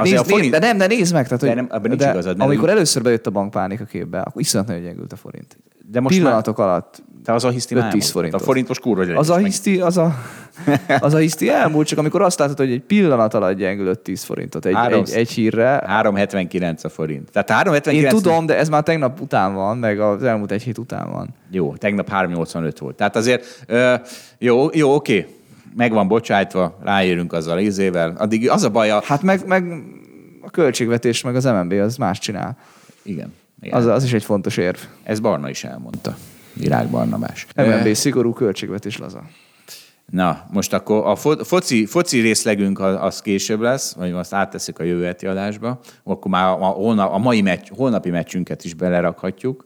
Azért Nézd, a forint- nézd, de nem, de nézd meg, tehát, De hogy, nem, abban nincs de igazad, mert amikor először bejött a bankpánik a képbe, akkor iszonyat nagyon gyengült a forint. De most Pillanatok alatt Te az a hiszti 5-10 már elmúlt. forintot. A forintos kurva hogy az a hiszti, az a, [LAUGHS] az a hiszti elmúlt, csak amikor azt látod, hogy egy pillanat alatt gyengül 5-10 forintot egy, Három- egy, egy hírre. 3,79 a forint. Tehát 3,79... Én tudom, de ez már tegnap után van, meg az elmúlt egy hét után van. Jó, tegnap 3,85 volt. Tehát azért, jó, jó, oké, meg van bocsájtva, ráérünk azzal az izével. Addig az a baj, a... Hát meg, meg a költségvetés, meg az MNB az más csinál. igen, igen. Az, az is egy fontos érv. Ez Barna is elmondta. Virág Barnabás. MNB szigorú költségvetés laza. Na, most akkor a fo- foci, foci részlegünk az, később lesz, vagy azt átteszük a jövő heti adásba, akkor már a, holnap, a mai meccs, holnapi meccsünket is belerakhatjuk,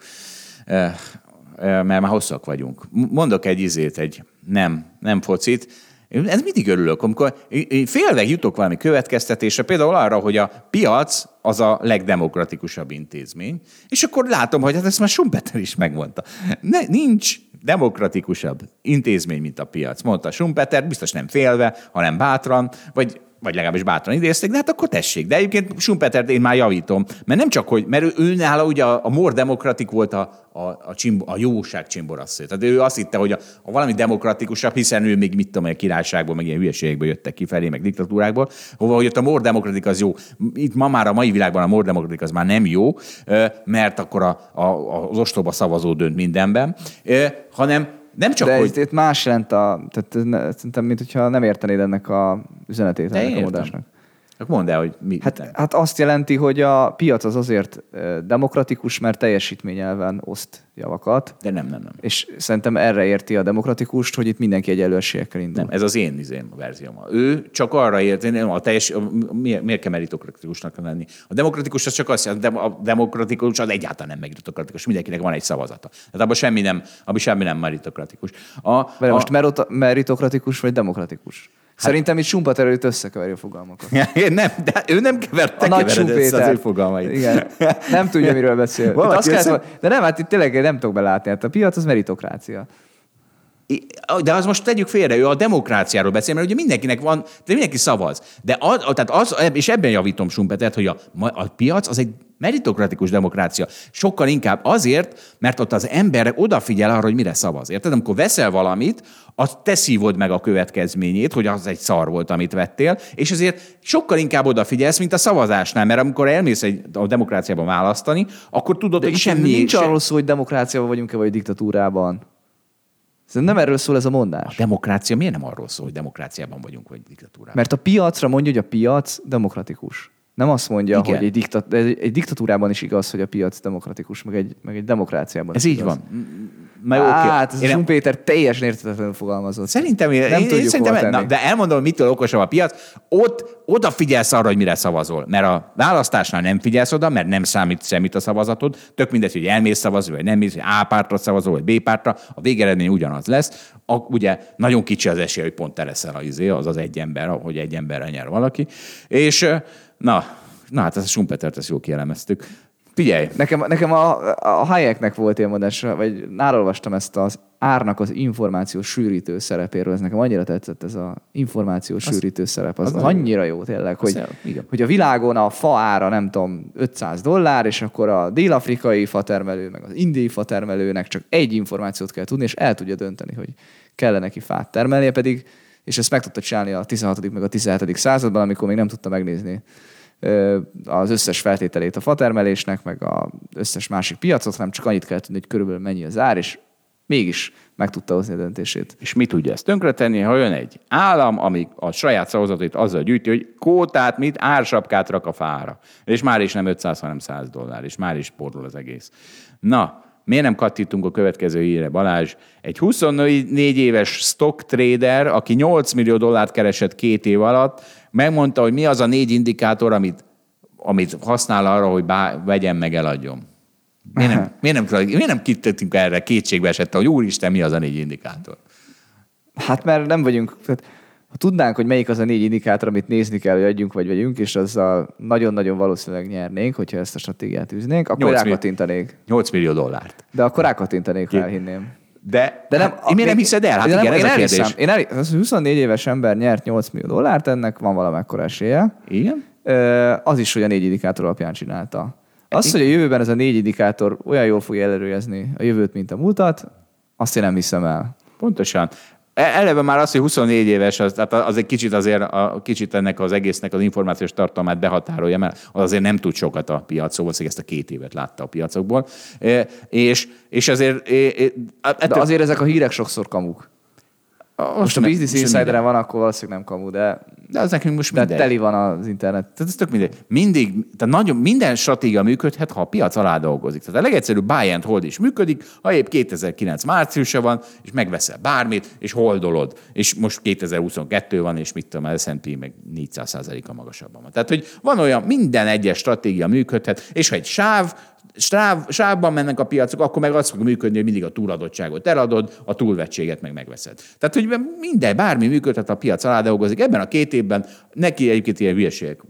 mert már hosszak vagyunk. Mondok egy izét, egy nem, nem focit. Ez mindig örülök, amikor én félve jutok valami következtetésre, például arra, hogy a piac az a legdemokratikusabb intézmény, és akkor látom, hogy hát ezt már Schumpeter is megmondta. Ne, nincs demokratikusabb intézmény, mint a piac. Mondta Schumpeter, biztos nem félve, hanem bátran, vagy vagy legalábbis bátran idézték, de hát akkor tessék. De egyébként Schumpeter én már javítom, mert nem csak, hogy, mert ő, ő nála ugye a, a more demokratik volt a, a, a, csimbo, a jóság csimborassző. Tehát ő azt hitte, hogy a, a valami demokratikusabb, hiszen ő még mit tudom, a királyságból, meg ilyen hülyeségekből jöttek kifelé, meg diktatúrákból, hova, hogy ott a more demokratik az jó. Itt ma már a mai világban a more demokratik az már nem jó, mert akkor a, a, az ostoba szavazó dönt mindenben, hanem nem csak, De hogy... itt más jelent a... Tehát szerintem, mint hogyha nem értenéd ennek a üzenetét, De ennek én a értem. Akkor mondd el, hogy mi. Hát, hát azt jelenti, hogy a piac az azért demokratikus, mert teljesítményelven oszt javakat, De nem, nem, nem. és szerintem erre érti a demokratikust, hogy itt mindenki egyenlő esélyekkel indul. Nem, ez az én izém, a verzióm. Ő csak arra ért, nem, a teljes, miért, miért kell meritokratikusnak lenni? A demokratikus az csak azt jelenti, a demokratikus az egyáltalán nem meritokratikus, mindenkinek van egy szavazata. Tehát abban semmi nem, abban semmi nem meritokratikus. A, Mert a, most meritokratikus vagy demokratikus? Hát, Szerintem itt Schumpeter előtt összekeveri a fogalmakat. [LAUGHS] nem, de ő nem kevert, te a nagy össze az ő fogalmait. Igen. [LAUGHS] Nem tudja, miről beszél. Valaki azt össze- de nem, hát itt tényleg nem tudok belátni. Hát a piac az meritokrácia. De az most tegyük félre, ő a demokráciáról beszél, mert ugye mindenkinek van, de mindenki szavaz. De az, tehát az, és ebben javítom Sumpetert, hogy a, a piac az egy meritokratikus demokrácia. Sokkal inkább azért, mert ott az ember odafigyel arra, hogy mire szavaz. Érted? Amikor veszel valamit, azt te szívod meg a következményét, hogy az egy szar volt, amit vettél, és ezért sokkal inkább odafigyelsz, mint a szavazásnál, mert amikor elmész egy, a demokráciában választani, akkor tudod, De hogy semmi... nincs se- arról szó, hogy demokráciában vagyunk-e, vagy diktatúrában. Szerintem nem erről szól ez a mondás. Demokrácia miért nem arról szól, hogy demokráciában vagyunk, vagy diktatúrában? Mert a piacra mondja, hogy a piac demokratikus. Nem azt mondja, Igen. hogy egy, diktat, egy, egy diktatúrában is igaz, hogy a piac demokratikus, meg egy, meg egy demokráciában Ez is így igaz. van. Na jó, oké. Hát, ez Én nem- Schumpeter teljesen értetetlenül fogalmazott. Szerintem, én, nem én, tudjuk szerintem hova tenni. na, de elmondom, mitől okosabb a piac. Ott odafigyelsz arra, hogy mire szavazol. Mert a választásnál nem figyelsz oda, mert nem számít semmit a szavazatod. Tök mindegy, hogy elmész szavazni, vagy nem mész, hogy A pártra szavazol, vagy B pártra. A végeredmény ugyanaz lesz. A, ugye nagyon kicsi az esély, hogy pont te leszel az, izé, az az egy ember, hogy egy emberre nyer valaki. És na, na hát ezt a Schumpetert ezt jól kielemeztük. Figyelj, Nekem, nekem a, a Hayeknek volt ilyen mondása, vagy nálolvastam ezt az árnak az információ sűrítő szerepéről. Ez nekem annyira tetszett ez az információ sűrítő szerep. Az, az az nagyon annyira jó tényleg, hogy, jó, hogy a világon a fa ára nem tudom 500 dollár, és akkor a dél-afrikai fatermelő, meg az indiai fatermelőnek csak egy információt kell tudni, és el tudja dönteni, hogy kell neki fát termelnie, pedig és ezt meg tudta csinálni a 16. meg a 17. században, amikor még nem tudta megnézni az összes feltételét a fatermelésnek, meg az összes másik piacot, hanem csak annyit kell tudni, hogy körülbelül mennyi az ár, és mégis meg tudta hozni a döntését. És mi tudja ezt tönkretenni, ha jön egy állam, ami a saját szavazatait azzal gyűjti, hogy kótát, mit, ársapkát rak a fára. És már is nem 500, hanem 100 dollár, és már is porról az egész. Na, miért nem kattintunk a következő híre, Balázs? Egy 24 éves stock trader, aki 8 millió dollárt keresett két év alatt, megmondta, hogy mi az a négy indikátor, amit, amit használ arra, hogy bá, vegyen meg, eladjon. Miért nem, miért nem, miért nem erre kétségbe esette, hogy úristen, mi az a négy indikátor? Hát mert nem vagyunk, tehát, ha tudnánk, hogy melyik az a négy indikátor, amit nézni kell, hogy adjunk vagy vegyünk, és azzal nagyon-nagyon valószínűleg nyernénk, hogyha ezt a stratégiát űznénk, akkor rákattintanék. 8 millió dollárt. De akkor rákattintanék, ha elhinném. De, De nem, hát, én miért nem hiszed el? Hát igen, nem, ez én a kérdés. Én el, az 24 éves ember nyert 8 millió dollárt, ennek van valamekkora esélye. Igen? Az is, hogy a négy indikátor alapján csinálta. Az, hogy a jövőben ez a négy indikátor olyan jól fogja előrejezni a jövőt, mint a múltat, azt én nem hiszem el. Pontosan. E- Eleve már az, hogy 24 éves, az, tehát az egy kicsit azért, a, kicsit ennek az egésznek az információs tartalmát behatárolja, mert az azért nem tud sokat a piacról, valószínűleg ezt a két évet látta a piacokból. E, És, és azért... e- e- De ettől- azért ezek a hírek sokszor kamuk. Most a ne- Business most Insider-en van, akkor valószínűleg nem kamu, de, De az nekünk most de mindegy. teli van az internet. Tehát ez tök mindegy. Mindig, tehát nagyon, minden stratégia működhet, ha a piac alá dolgozik. Tehát a legegyszerűbb buy and hold is működik, ha épp 2009 márciusa van, és megveszel bármit, és holdolod. És most 2022 van, és mit tudom, az S&P meg 400 a magasabban van. Tehát, hogy van olyan, minden egyes stratégia működhet, és ha egy sáv sáv, sávban mennek a piacok, akkor meg az fog működni, hogy mindig a túladottságot eladod, a túlvetséget meg megveszed. Tehát, hogy minden, bármi működhet, a piac alá dolgozik. Ebben a két évben neki egyébként ilyen hülyeségek,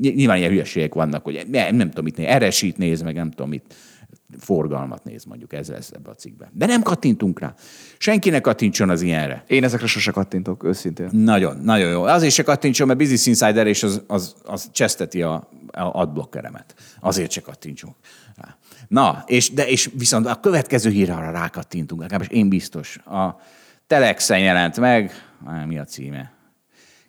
nyilván ilyen hülyeségek vannak, hogy nem, nem tudom mit néz, eresít néz, meg nem tudom mit forgalmat néz mondjuk, ez lesz ebbe a cikkben. De nem kattintunk rá. Senkinek kattintson az ilyenre. Én ezekre sose kattintok, őszintén. Nagyon, nagyon jó. Azért se kattintson, mert Business Insider és az, az, az cseszteti a, a adblockeremet. Azért se kattintsunk. Na, és, de, és viszont a következő hírre arra rákattintunk, legalábbis én biztos. A Telexen jelent meg, mi a címe?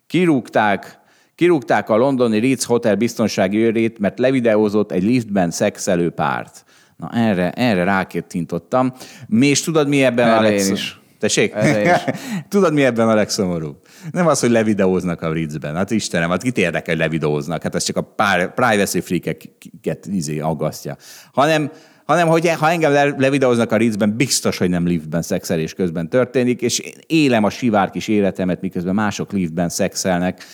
Kirúgták, kirúgták a londoni Ritz Hotel biztonsági őrét, mert levideózott egy liftben szexelő párt. Na erre, erre rákettintottam. Mi is tudod, mi ebben Erre a én legszom... is. Tessék? [LAUGHS] Tudod, mi ebben a legszomorúbb? Nem az, hogy levideóznak a Ritzben. Hát Istenem, hát kit érdekel, hogy levideóznak? Hát ez csak a pár, privacy freakeket izé aggasztja. Hanem, hanem hogy ha engem le- levideóznak a Ritzben, biztos, hogy nem liftben szexelés közben történik, és én élem a sivár kis életemet, miközben mások liftben szexelnek.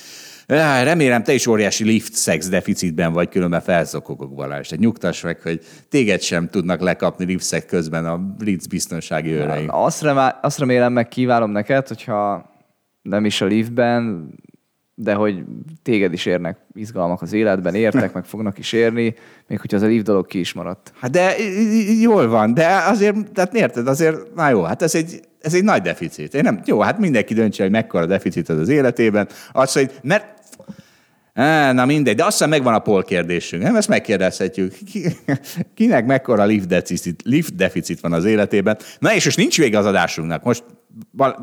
Remélem, te is óriási lift szex deficitben vagy, különben felszokogok Balázs. Tehát nyugtass meg, hogy téged sem tudnak lekapni lift közben a Ritz biztonsági őrei. Azt, remá- azt remélem, meg kívánom neked, hogyha nem is a liftben, de hogy téged is érnek izgalmak az életben, értek, meg fognak is érni, még hogyha az a lift dolog ki is maradt. Hát de jól van, de azért, tehát érted, azért, na jó, hát ez egy, ez egy nagy deficit. Én nem, jó, hát mindenki döntse, hogy mekkora deficit az az életében. Azt, hogy, mert Á, na mindegy, de azt hiszem megvan a pol kérdésünk. Nem, ezt megkérdezhetjük. Ki, kinek mekkora lift deficit, lift deficit van az életében? Na és most nincs vége az adásunknak. Most Bal-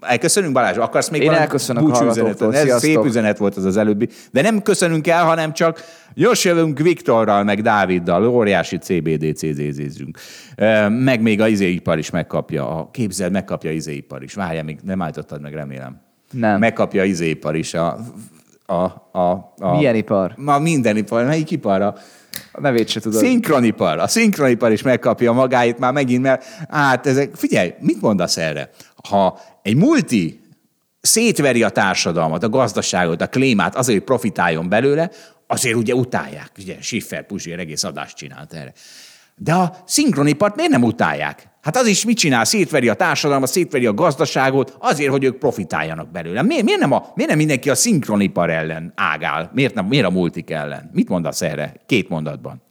elköszönünk Balázs, akarsz még Én elköszönök hallgatóktól. Ez szép üzenet volt az az előbbi. De nem köszönünk el, hanem csak gyors jövünk Viktorral, meg Dáviddal, óriási CBDC-zünk. Meg még a izéipar is megkapja, a képzel, megkapja izéipar is. Várjál, még nem állítottad meg, remélem. Nem. Megkapja izéipar is a, a, a, a Milyen ipar? Ma minden ipar, melyik ipar? A A nevét se tudod. szinkronipar. A szinkronipar is megkapja magáit már megint, mert hát ezek, figyelj, mit mondasz erre? Ha egy multi szétveri a társadalmat, a gazdaságot, a klímát azért, hogy profitáljon belőle, azért ugye utálják. Ugye Schiffer Puzsér egész adást csinált erre. De a szinkronipart miért nem utálják? Hát az is mit csinál? Szétveri a társadalmat, szétveri a gazdaságot, azért, hogy ők profitáljanak belőle. Miért, miért, nem, a, miért nem mindenki a szinkronipar ellen ágál? Miért, nem, miért a multik ellen? Mit mondasz erre? Két mondatban.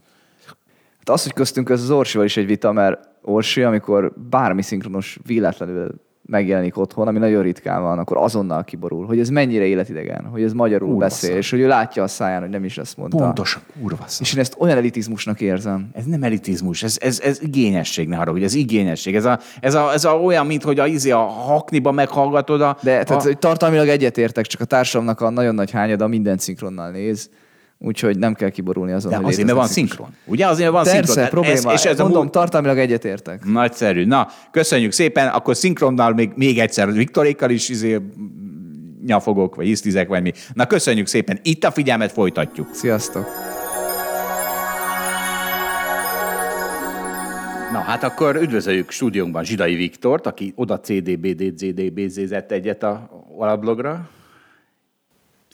Hát az, hogy köztünk ez az Orsival is egy vita, mert Orsi, amikor bármi szinkronos véletlenül megjelenik otthon, ami nagyon ritkán van, akkor azonnal kiborul, hogy ez mennyire életidegen, hogy ez magyarul Kurva beszél, szar. és hogy ő látja a száján, hogy nem is ezt mondta. Pontosan, kurva szar. És én ezt olyan elitizmusnak érzem. Ez nem elitizmus, ez, ez, ez igényesség, ne haragudj, ez igényesség. Ez, a, ez, a, ez a olyan, mint hogy a, izé a hakniba meghallgatod a... De tehát, a, tartalmilag egyetértek, csak a társadalomnak a nagyon nagy hányada minden szinkronnal néz, úgyhogy nem kell kiborulni azon, de azért, mert van szinkron. Ugye azért, mert van Persze, szinkron. Probléma. Ez, és ez a Mondom, múlt- tartalmilag egyetértek. Nagyszerű. Na, köszönjük szépen. Akkor szinkronnal még, még egyszer Viktorékkal is izé, nyafogok, vagy isztizek, vagy mi. Na, köszönjük szépen. Itt a figyelmet folytatjuk. Sziasztok! Na, hát akkor üdvözöljük stúdiónkban Zsidai Viktort, aki oda CDBD-ZDBZ-zett egyet a alablogra.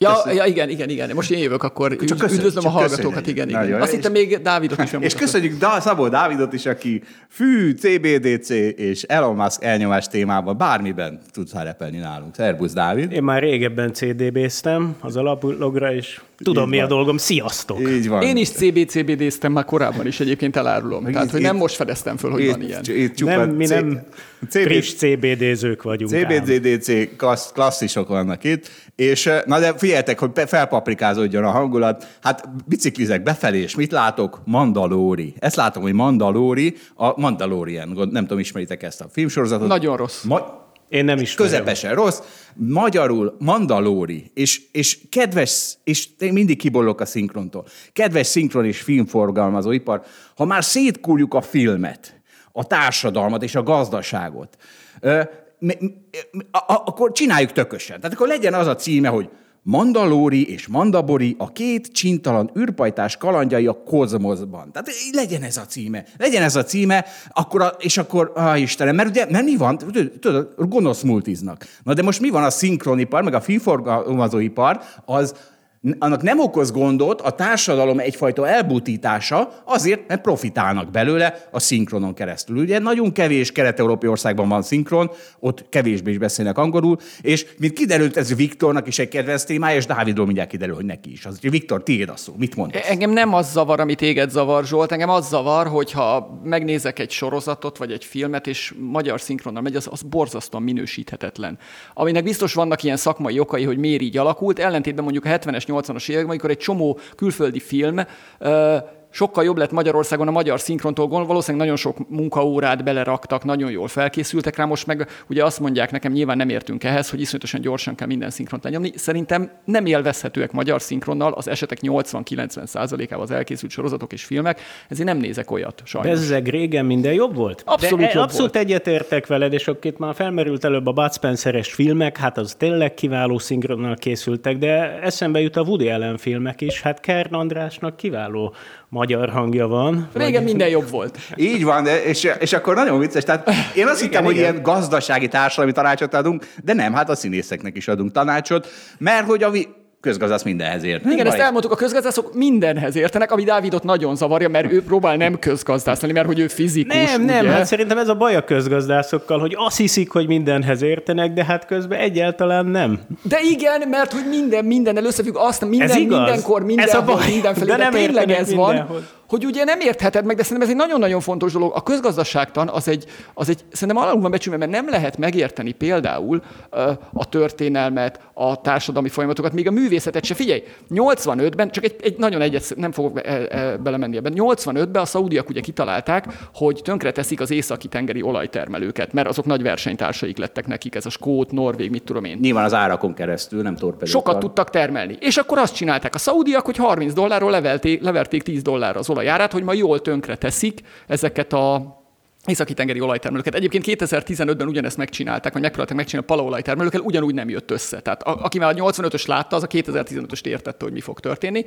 Ja, ja, igen, igen, igen. Most én jövök, akkor Csak köszönjük, üdvözlöm csak a hallgatókat, köszönjük. igen, igen. Nagyon, Azt hittem még Dávidot is És köszönjük da- Szabó Dávidot is, aki fű, CBDC és Elon Musk elnyomás témában bármiben tud szerepelni nálunk. Szerbusz, Dávid. Én már régebben CDB-ztem az alaplogra, és tudom, Így mi a dolgom. Sziasztok! Így van. Én is CBCBD-ztem már korábban is egyébként elárulom. Tehát, itt- hogy nem itt- most fedeztem föl, hogy van ilyen. Itt, itt csupa Nem, mi C- nem CB friss CBD-zők vagyunk. CBDC klassz, klasszisok vannak itt, és eh, na de figyeljetek, hogy felpaprikázódjon a hangulat. Hát biciklizek befelé, és mit látok? Mandalóri. Ezt látom, hogy Mandalóri, a Mandalorian, nem tudom, ismeritek ezt a filmsorozatot. Nagyon rossz. Ma- Én nem ismerem. Közepesen rossz, magyarul Mandalóri, és, és kedves, és én mindig kibollok a szinkrontól, kedves szinkron és filmforgalmazó ipar, ha már szétkúrjuk a filmet, a társadalmat és a gazdaságot, akkor csináljuk tökösen. Tehát akkor legyen az a címe, hogy Mandalóri és Mandabori, a két csintalan űrpajtás kalandjai a kozmoszban. Tehát legyen ez a címe. Legyen ez a címe, akkor a, és akkor, ah Istenem, mert ugye, mert mi van, tudod, gonosz multiznak. Na de most mi van a szinkronipar, meg a filmforgalmazóipar, az annak nem okoz gondot a társadalom egyfajta elbutítása azért, mert profitálnak belőle a szinkronon keresztül. Ugye nagyon kevés kelet-európai országban van szinkron, ott kevésbé is beszélnek angolul, és mint kiderült, ez Viktornak is egy kedvenc témája, és Dávidról mindjárt kiderül, hogy neki is. Az, Viktor, tiéd a szó. Mit mondasz? Engem nem az zavar, ami téged zavar, Zsolt, engem az zavar, hogyha megnézek egy sorozatot, vagy egy filmet, és magyar szinkronnal megy, az, az borzasztóan minősíthetetlen. Aminek biztos vannak ilyen szakmai okai, hogy miért így alakult, ellentétben mondjuk a 70-es, 80-as években, amikor egy csomó külföldi film sokkal jobb lett Magyarországon a magyar szinkrontól, valószínűleg nagyon sok munkaórát beleraktak, nagyon jól felkészültek rá, most meg ugye azt mondják nekem, nyilván nem értünk ehhez, hogy iszonyatosan gyorsan kell minden szinkront lenyomni. Szerintem nem élvezhetőek magyar szinkronnal az esetek 80-90%-ával az elkészült sorozatok és filmek, ezért nem nézek olyat sajnos. Bezzeg régen minden jobb volt? Abszolút De jobb abszolút volt. egyetértek veled, és akkor itt már felmerült előbb a Bud Spencer-es filmek, hát az tényleg kiváló szinkronnal készültek, de eszembe jut a Woody Allen filmek is, hát Kern Andrásnak kiváló magyar hangja van. Régen minden jobb volt. Így van, de, és, és akkor nagyon vicces. Tehát én azt hittem, hogy ilyen gazdasági társadalmi tanácsot adunk, de nem, hát a színészeknek is adunk tanácsot, mert hogy a vi- közgazdász mindenhez ért. Igen, ezt baj? elmondtuk, a közgazdászok mindenhez értenek, ami Dávidot nagyon zavarja, mert ő próbál nem közgazdász lenni, mert hogy ő fizikus. Nem, nem, ugye? hát szerintem ez a baj a közgazdászokkal, hogy azt hiszik, hogy mindenhez értenek, de hát közben egyáltalán nem. De igen, mert hogy minden mindennel összefügg, azt minden, Ez igaz. mindenkor, mindenhol, mindenfelé, De de, nem tényleg ez van, mindenhol. Hogy ugye nem értheted meg, de szerintem ez egy nagyon-nagyon fontos dolog. A közgazdaságtan az egy, az egy szerintem alul van becsülve, mert nem lehet megérteni például a történelmet, a társadalmi folyamatokat, még a művészetet se. Figyelj, 85-ben, csak egy, egy nagyon egyet, nem fogok be, e, e, belemenni ebben, 85-ben a szaudiak ugye kitalálták, hogy tönkreteszik az északi tengeri olajtermelőket, mert azok nagy versenytársaik lettek nekik, ez a skót, norvég, mit tudom én. Nyilván az árakon keresztül, nem torpedókkal. Sokat tudtak termelni. És akkor azt csinálták a szaudiak, hogy 30 dollárról levelték, leverték 10 dollárra az olajárát, hogy ma jól tönkre teszik ezeket a északi tengeri olajtermelőket. Egyébként 2015-ben ugyanezt megcsinálták, vagy megpróbálták megcsinálni a palaolajtermelőkkel, ugyanúgy nem jött össze. Tehát a, aki már a 85-ös látta, az a 2015-öst értette, hogy mi fog történni.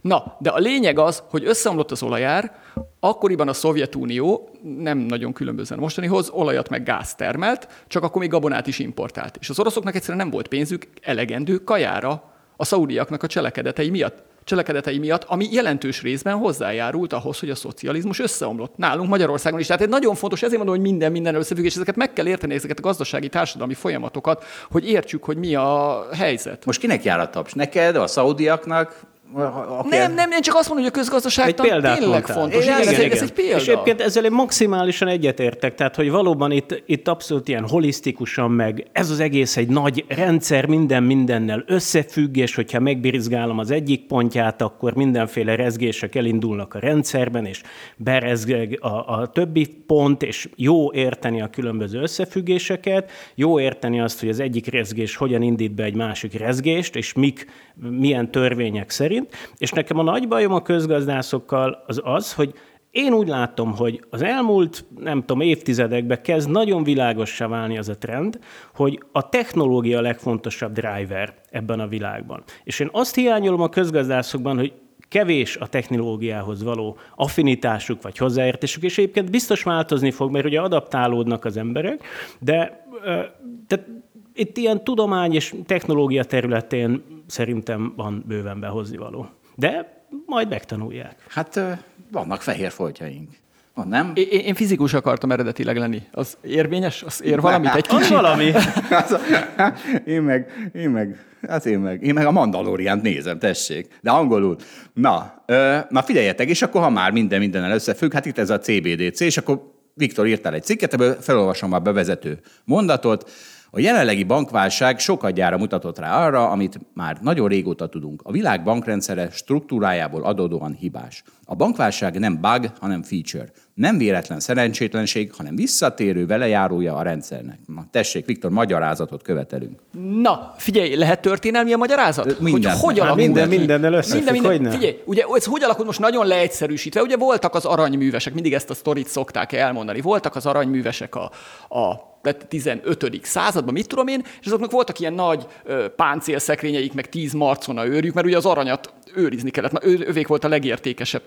Na, de a lényeg az, hogy összeomlott az olajár, akkoriban a Szovjetunió nem nagyon különbözően mostanihoz olajat meg gáz termelt, csak akkor még gabonát is importált. És az oroszoknak egyszerűen nem volt pénzük elegendő kajára a szaudiaknak a cselekedetei miatt cselekedetei miatt, ami jelentős részben hozzájárult ahhoz, hogy a szocializmus összeomlott. Nálunk Magyarországon is. Tehát egy nagyon fontos, ezért mondom, hogy minden minden összefügg, és ezeket meg kell érteni, ezeket a gazdasági, társadalmi folyamatokat, hogy értsük, hogy mi a helyzet. Most kinek jár a taps? Neked, a szaudiaknak? Aki- Nem, nem, én csak azt mondom, hogy a Egy közgazdaságtan példát tényleg mondtál. fontos. Igen, ez, egy, ez egy példa. És egyébként ezzel én maximálisan egyetértek, tehát hogy valóban itt, itt abszolút ilyen holisztikusan meg, ez az egész egy nagy rendszer, minden mindennel összefügg, és hogyha megbirizgálom az egyik pontját, akkor mindenféle rezgések elindulnak a rendszerben, és berezgeg a, a többi pont, és jó érteni a különböző összefüggéseket, jó érteni azt, hogy az egyik rezgés hogyan indít be egy másik rezgést, és mik, milyen törvények szerint. És nekem a nagy bajom a közgazdászokkal az az, hogy én úgy látom, hogy az elmúlt, nem tudom, évtizedekben kezd nagyon világossá válni az a trend, hogy a technológia a legfontosabb driver ebben a világban. És én azt hiányolom a közgazdászokban, hogy kevés a technológiához való affinitásuk vagy hozzáértésük, és egyébként biztos változni fog, mert ugye adaptálódnak az emberek, de tehát itt ilyen tudomány és technológia területén szerintem van bőven behozni való. De majd megtanulják. Hát vannak fehér foltjaink. Van, nem? Én, én fizikus akartam eredetileg lenni. Az érvényes? Az ér valamit? Egy [LAUGHS] Az kicsit? valami. Hát, én meg, én meg, hát én meg, én meg a Mandaloriánt nézem, tessék, de angolul. Na, ö, na figyeljetek, és akkor ha már minden mindennel összefügg, hát itt ez a CBDC, és akkor Viktor írtál egy cikket, ebből felolvasom a bevezető mondatot. A jelenlegi bankválság sokadjára mutatott rá arra, amit már nagyon régóta tudunk. A világ bankrendszere struktúrájából adódóan hibás. A bankválság nem bug, hanem feature. Nem véletlen szerencsétlenség, hanem visszatérő velejárója a rendszernek. Na, tessék, Viktor, magyarázatot követelünk. Na, figyelj, lehet történelmi a magyarázat? Minden. Hogy, hogy alakult? minden- mindennel összefügg, minden, hogyne? Figyelj, ugye ez hogy alakult most nagyon leegyszerűsítve? Ugye voltak az aranyművesek, mindig ezt a sztorit szokták elmondani. Voltak az aranyművesek a, a tehát 15. században, mit tudom én, és azoknak voltak ilyen nagy páncélszekrényeik, meg tíz marcona őrjük, mert ugye az aranyat őrizni kellett. Na, ő, övék volt a legértékesebb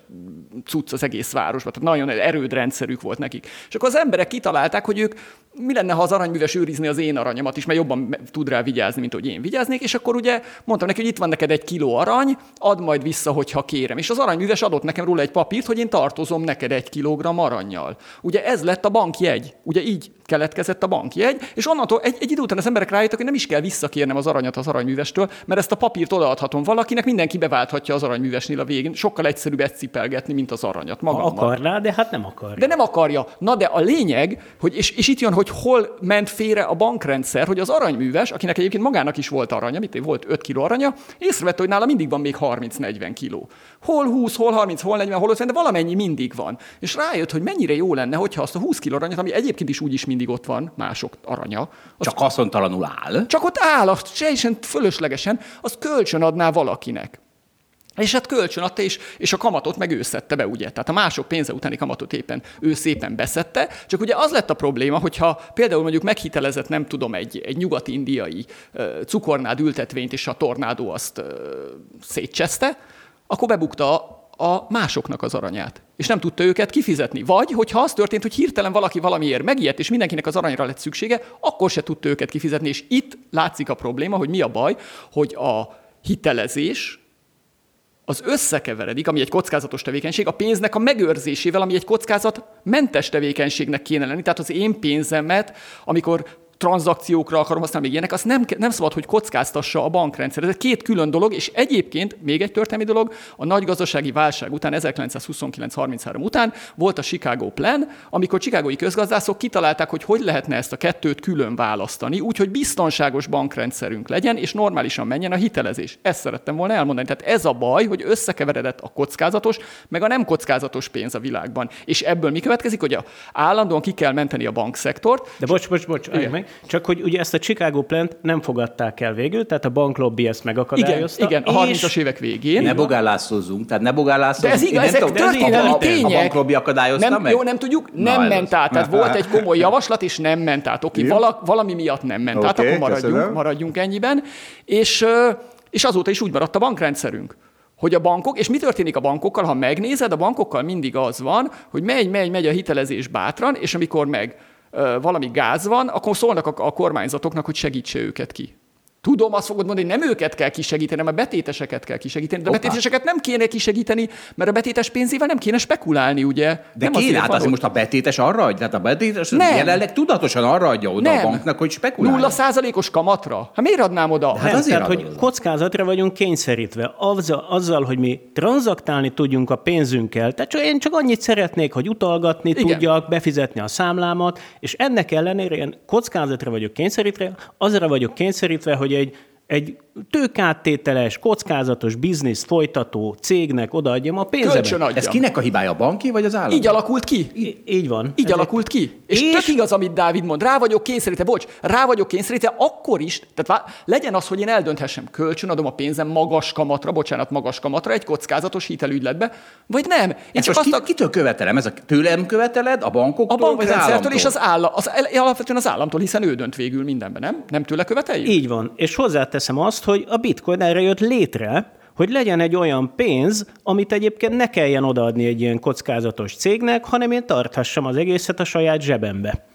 cucc az egész városban, tehát nagyon erődrendszerük volt nekik. És akkor az emberek kitalálták, hogy ők mi lenne, ha az aranyműves őrizni az én aranyamat is, mert jobban tud rá vigyázni, mint hogy én vigyáznék, és akkor ugye mondtam neki, hogy itt van neked egy kiló arany, add majd vissza, hogyha kérem. És az aranyműves adott nekem róla egy papírt, hogy én tartozom neked egy kilogramm aranyjal. Ugye ez lett a bankjegy. Ugye így keletkezett a bankjegy, és onnantól egy, egy idő után az emberek rájöttek, hogy nem is kell visszakérnem az aranyat az aranyművestől, mert ezt a papírt odaadhatom valakinek, mindenki beválthatja az aranyművesnél a végén. Sokkal egyszerűbb ezt cipelgetni, mint az aranyat. Magammal. Ha akarná, de hát nem akar. De nem akarja. Na de a lényeg, hogy, és, és itt jön, hogy hol ment félre a bankrendszer, hogy az aranyműves, akinek egyébként magának is volt aranya, mit volt 5 kiló aranya, észrevette, hogy nála mindig van még 30-40 kiló. Hol 20, hol 30, hol 40, hol 50, de valamennyi mindig van. És rájött, hogy mennyire jó lenne, hogyha azt a 20 kiló aranyat, ami egyébként is úgyis mindig ott van, mások aranya, az Csak haszontalanul áll. csak ott áll, azt teljesen fölöslegesen, azt kölcsön adná valakinek. És hát kölcsön adta, és, és a kamatot meg ő szedte be, ugye? Tehát a mások pénze utáni kamatot éppen ő szépen beszedte, csak ugye az lett a probléma, hogyha például mondjuk meghitelezett, nem tudom, egy, egy nyugat-indiai cukornád ültetvényt, és a tornádó azt ö, szétcseszte, akkor bebukta a másoknak az aranyát, és nem tudta őket kifizetni. Vagy, hogyha az történt, hogy hirtelen valaki valamiért megijedt, és mindenkinek az aranyra lett szüksége, akkor se tudta őket kifizetni. És itt látszik a probléma, hogy mi a baj, hogy a hitelezés, az összekeveredik, ami egy kockázatos tevékenység, a pénznek a megőrzésével, ami egy kockázatmentes tevékenységnek kéne lenni. Tehát az én pénzemet, amikor tranzakciókra akarom használni, még ilyenek, azt nem, nem szabad, hogy kockáztassa a bankrendszer. Ez egy két külön dolog, és egyébként még egy történelmi dolog, a nagy gazdasági válság után, 1929-33 után volt a Chicago Plan, amikor chicagói közgazdászok kitalálták, hogy hogy lehetne ezt a kettőt külön választani, úgyhogy biztonságos bankrendszerünk legyen, és normálisan menjen a hitelezés. Ezt szerettem volna elmondani. Tehát ez a baj, hogy összekeveredett a kockázatos, meg a nem kockázatos pénz a világban. És ebből mi következik, hogy a állandóan ki kell menteni a bankszektort, De bocs, bocs, bocs, meg. Csak hogy ugye ezt a Chicago plant nem fogadták el végül, tehát a banklobby ezt igen, megakadályozta. igen, a és- 30-as évek végén. Ne bogállászózzunk, tehát ne bogállászózzunk. De ez igaz, ezek történelmi a- a- tények. A banklobby akadályozta nem, meg? Jó, nem tudjuk, nem Na, ment át. Tehát volt egy komoly [LAUGHS] javaslat, és nem ment át. Oké, vala, valami miatt nem ment át, Oké, akkor maradjunk, köszönöm. maradjunk ennyiben. És, és azóta is úgy maradt a bankrendszerünk hogy a bankok, és mi történik a bankokkal, ha megnézed, a bankokkal mindig az van, hogy megy, megy, megy a hitelezés bátran, és amikor meg valami gáz van, akkor szólnak a, kormányzatoknak, hogy segítse őket ki. Tudom, azt fogod mondani, hogy nem őket kell kisegíteni, hanem a betéteseket kell kisegíteni. De a betéteseket nem kéne kisegíteni, mert a betétes pénzével nem kéne spekulálni, ugye? De nem kéne, hát azért most a betétes arra adja, tehát a betétes Nem. jelenleg tudatosan arra adja oda nem. a banknak, hogy spekulálja. Nulla százalékos kamatra? Hát miért adnám oda? Hát Nem, azért tehát, hogy oda. kockázatra vagyunk kényszerítve. Azzal, azzal, hogy mi tranzaktálni tudjunk a pénzünkkel. Tehát csak, én csak annyit szeretnék, hogy utalgatni Igen. tudjak, befizetni a számlámat, és ennek ellenére én kockázatra vagyok kényszerítve, azra vagyok kényszerítve, hogy egy egy tőkáttételes, kockázatos biznisz folytató cégnek odaadjam a pénzemet. Ez kinek a hibája, a banki vagy az állam? Így alakult ki. Í- Így van. Így alakult ki. És, és tök igaz, amit Dávid mond. Rá vagyok kényszerítve, bocs, rá vagyok kényszerítve, akkor is, tehát vá- legyen az, hogy én eldönthessem, kölcsön adom a pénzem magas kamatra, bocsánat, magas kamatra, egy kockázatos hitelügyletbe, vagy nem. Én Ezt csak azt ki, a, kitől követelem? Ez a, tőlem követeled, a bankoktól, a bankrendszertől és az állam, az, alapvetően az államtól, hiszen ő dönt végül mindenben, nem? Nem tőle követeljük? Így van. És hozzáteszem azt, hogy a bitcoin erre jött létre, hogy legyen egy olyan pénz, amit egyébként ne kelljen odaadni egy ilyen kockázatos cégnek, hanem én tarthassam az egészet a saját zsebembe.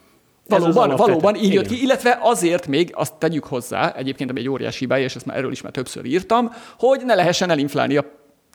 Ez az Valóban, valóban így jött ki, illetve azért még azt tegyük hozzá, egyébként ami egy óriási hibája, és ezt már erről is már többször írtam, hogy ne lehessen elinflálni a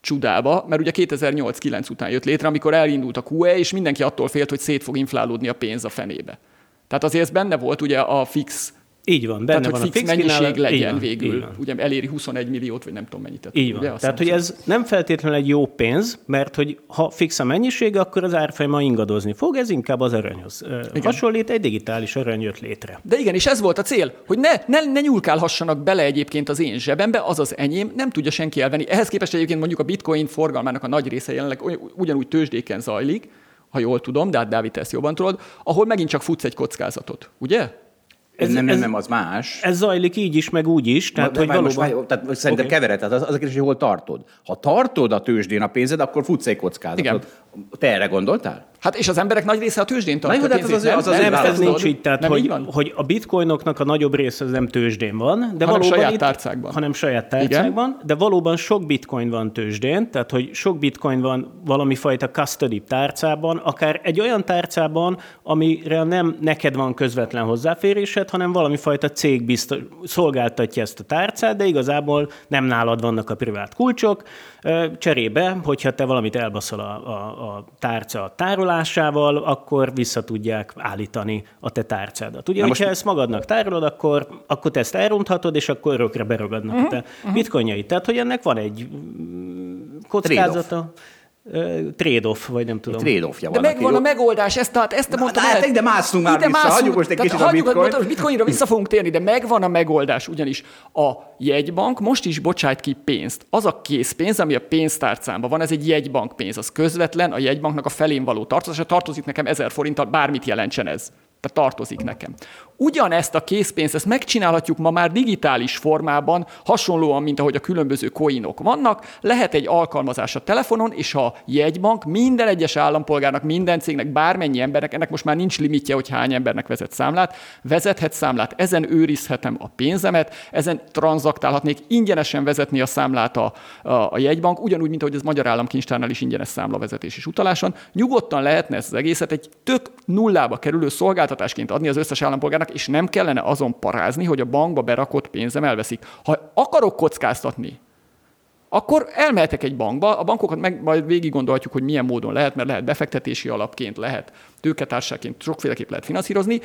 csudába, mert ugye 2008-9 után jött létre, amikor elindult a QE, és mindenki attól félt, hogy szét fog inflálódni a pénz a fenébe. Tehát azért ez benne volt ugye a fix, Így van, benne tehát van hogy a fix, fix mennyiség kínálat. Legyen van, végül. van. Ugye eléri 21 milliót, vagy nem tudom mennyit. tett, Így ugye, van. azt Tehát, hogy ez nem feltétlenül egy jó pénz, mert hogy ha fix a mennyiség, akkor az árfolyama ingadozni fog, ez inkább az aranyhoz ö, hasonlít, egy digitális arany jött létre. De igen, és ez volt a cél, hogy ne, ne, ne nyúlkálhassanak bele egyébként az én zsebembe, az az enyém, nem tudja senki elvenni. Ehhez képest egyébként mondjuk a bitcoin forgalmának a nagy része jelenleg ugyanúgy tőzsdéken zajlik, ha jól tudom, de hát Dávid, ezt jobban tudod, ahol megint csak futsz egy kockázatot, ugye? Ez, nem, nem, nem, az más. Ez zajlik így is, meg úgy is, tehát De hogy várj, most valóban... várj, tehát szerintem okay. kevered, tehát az, az a kérdés, hogy hol tartod. Ha tartod a tőzsdén a pénzed, akkor futsz egy kockázatot. Igen. Te erre gondoltál? Hát és az emberek nagy része a tőzsdén Na jó, de hát az az- az az nem? Nem, nincs így, tehát Nem hogy, így van? hogy a bitcoinoknak a nagyobb része az nem tőzsdén van, de Hanem valóban saját itt, tárcákban. Hanem saját tárcákban, de valóban sok bitcoin van tőzsdén, tehát hogy sok bitcoin van valami fajta custody tárcában, akár egy olyan tárcában, amire nem neked van közvetlen hozzáférésed, hanem valami fajta cég biztos, szolgáltatja ezt a tárcát, de igazából nem nálad vannak a privát kulcsok. Cserébe, hogyha te valamit elbaszol a, a, a tárca tárolásával, akkor vissza tudják állítani a te tárcádat. Ugye, most- ezt magadnak tárolod, akkor, akkor te ezt elronthatod, és akkor örökre beragadnak uh-huh, a te bitcoinjai. Tehát, hogy ennek van egy mm, kockázata. Ö, Trade-off, vagy nem tudom. Trade-offja De van. megvan a megoldás, ezt, tehát ezt Na, mondtam de hát el. ide másszunk már Ide vissza, másszunk. hagyjuk most egy kicsit a hagyjuk, bitcoint. Most bitcoinra vissza fogunk térni, de megvan a megoldás, ugyanis a jegybank most is bocsájt ki pénzt. Az a készpénz, ami a pénztárcámban van, ez egy jegybankpénz, az közvetlen a jegybanknak a felén való tartozása, tartozik nekem 1000 forinttal, bármit jelentsen ez. Tehát tartozik nekem. Ugyanezt a készpénzt, ezt megcsinálhatjuk ma már digitális formában, hasonlóan, mint ahogy a különböző coinok vannak. Lehet egy alkalmazás a telefonon, és a jegybank minden egyes állampolgárnak, minden cégnek, bármennyi embernek, ennek most már nincs limitje, hogy hány embernek vezet számlát, vezethet számlát, ezen őrizhetem a pénzemet, ezen tranzaktálhatnék, ingyenesen vezetni a számlát a, a, a jegybank, ugyanúgy, mint ahogy az Magyar Államkincstárnál is ingyenes számlavezetés és utaláson. Nyugodtan lehetne ezt az egészet egy tök nullába kerülő szolgáltatásként adni az összes állampolgárnak, és nem kellene azon parázni, hogy a bankba berakott pénzem elveszik. Ha akarok kockáztatni, akkor elmehetek egy bankba, a bankokat meg majd végig gondolhatjuk, hogy milyen módon lehet, mert lehet befektetési alapként, lehet tőketársaként, sokféleképp lehet finanszírozni,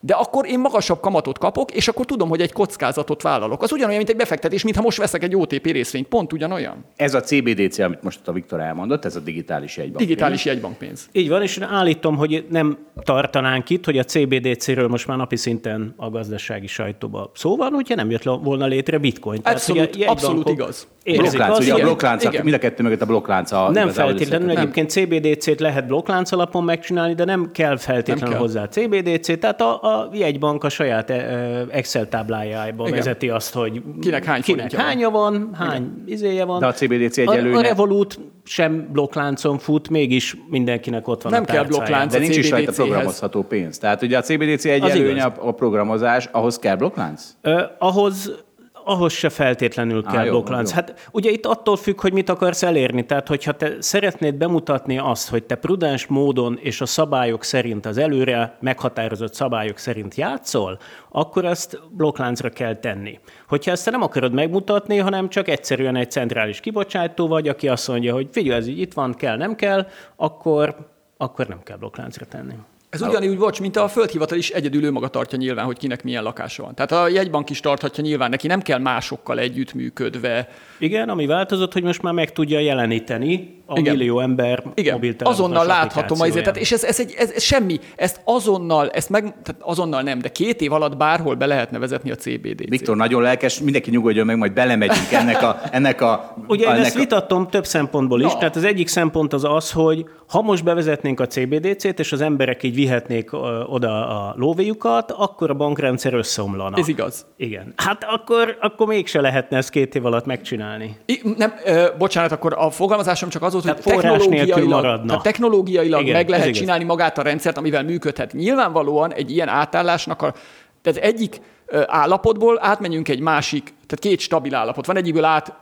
de akkor én magasabb kamatot kapok, és akkor tudom, hogy egy kockázatot vállalok. Az ugyanolyan, mint egy befektetés, mintha most veszek egy OTP részvényt. Pont ugyanolyan. Ez a CBDC, amit most a Viktor elmondott, ez a digitális jegybank. Digitális jegybankpénz. Így van, és én állítom, hogy nem tartanánk itt, hogy a CBDC-ről most már napi szinten a gazdasági sajtóban szó van, hogyha nem jött volna létre bitcoin. Abszolút- jegybankok abszolút igaz. Érzik Blokklánc, ugye a igen, blokklánc, igen. mind a kettő mögött a blokklánc a Nem feltétlenül, egyébként CBDC-t lehet blokklánc alapon megcsinálni, de nem kell feltétlenül Nem kell. hozzá CBDC, tehát a, a jegybank a saját eh, Excel táblájába Igen. vezeti azt, hogy Kinek hány kinek van. hánya van, hány izéje van. De a CBDC egy a, a Revolut sem blokkláncon fut, mégis mindenkinek ott van Nem a kell blokklánc. De nincs is rajta programozható pénz. Tehát ugye a CBDC egy előnye a a programozás, ahhoz kell blokklánc? Ö, ahhoz, ahhoz se feltétlenül kell jó, blokklánc. jó. Hát ugye itt attól függ, hogy mit akarsz elérni. Tehát, hogyha te szeretnéd bemutatni azt, hogy te prudens módon és a szabályok szerint, az előre meghatározott szabályok szerint játszol, akkor ezt blokkláncra kell tenni. Hogyha ezt nem akarod megmutatni, hanem csak egyszerűen egy centrális kibocsátó vagy, aki azt mondja, hogy figyelj, ez így itt van, kell, nem kell, akkor, akkor nem kell blokkláncra tenni. Ez ugyanúgy, bocs, mint a földhivatal is egyedül ő maga tartja nyilván, hogy kinek milyen lakása van. Tehát a jegybank is tarthatja nyilván, neki nem kell másokkal együttműködve. Igen, ami változott, hogy most már meg tudja jeleníteni a Igen. millió ember Igen, mobiltelefonos azonnal láthatom az applikációján. tehát, és ez, ez, egy, ez, ez, semmi, ezt azonnal, ezt meg, tehát azonnal nem, de két év alatt bárhol be lehetne vezetni a CBD-t. Viktor nagyon lelkes, mindenki nyugodjon meg, majd belemegyünk ennek a... [LAUGHS] Ennek a Ugye én ennek ezt a, vitattam több szempontból is, Na. tehát az egyik szempont az az, hogy ha most bevezetnénk a CBDC-t, és az emberek így vihetnék oda a lóvéjukat, akkor a bankrendszer összeomlana. Ez igaz. Igen. Hát akkor, akkor mégse lehetne ezt két év alatt megcsinálni. I, nem, ö, bocsánat, akkor a fogalmazásom csak az volt, hogy Tehát nélkül technológiailag, tehát technológiailag Igen, meg lehet igaz. csinálni magát a rendszert, amivel működhet. Nyilvánvalóan egy ilyen átállásnak a, tehát egyik ö, állapotból átmenjünk egy másik, tehát két stabil állapot van, egyikből át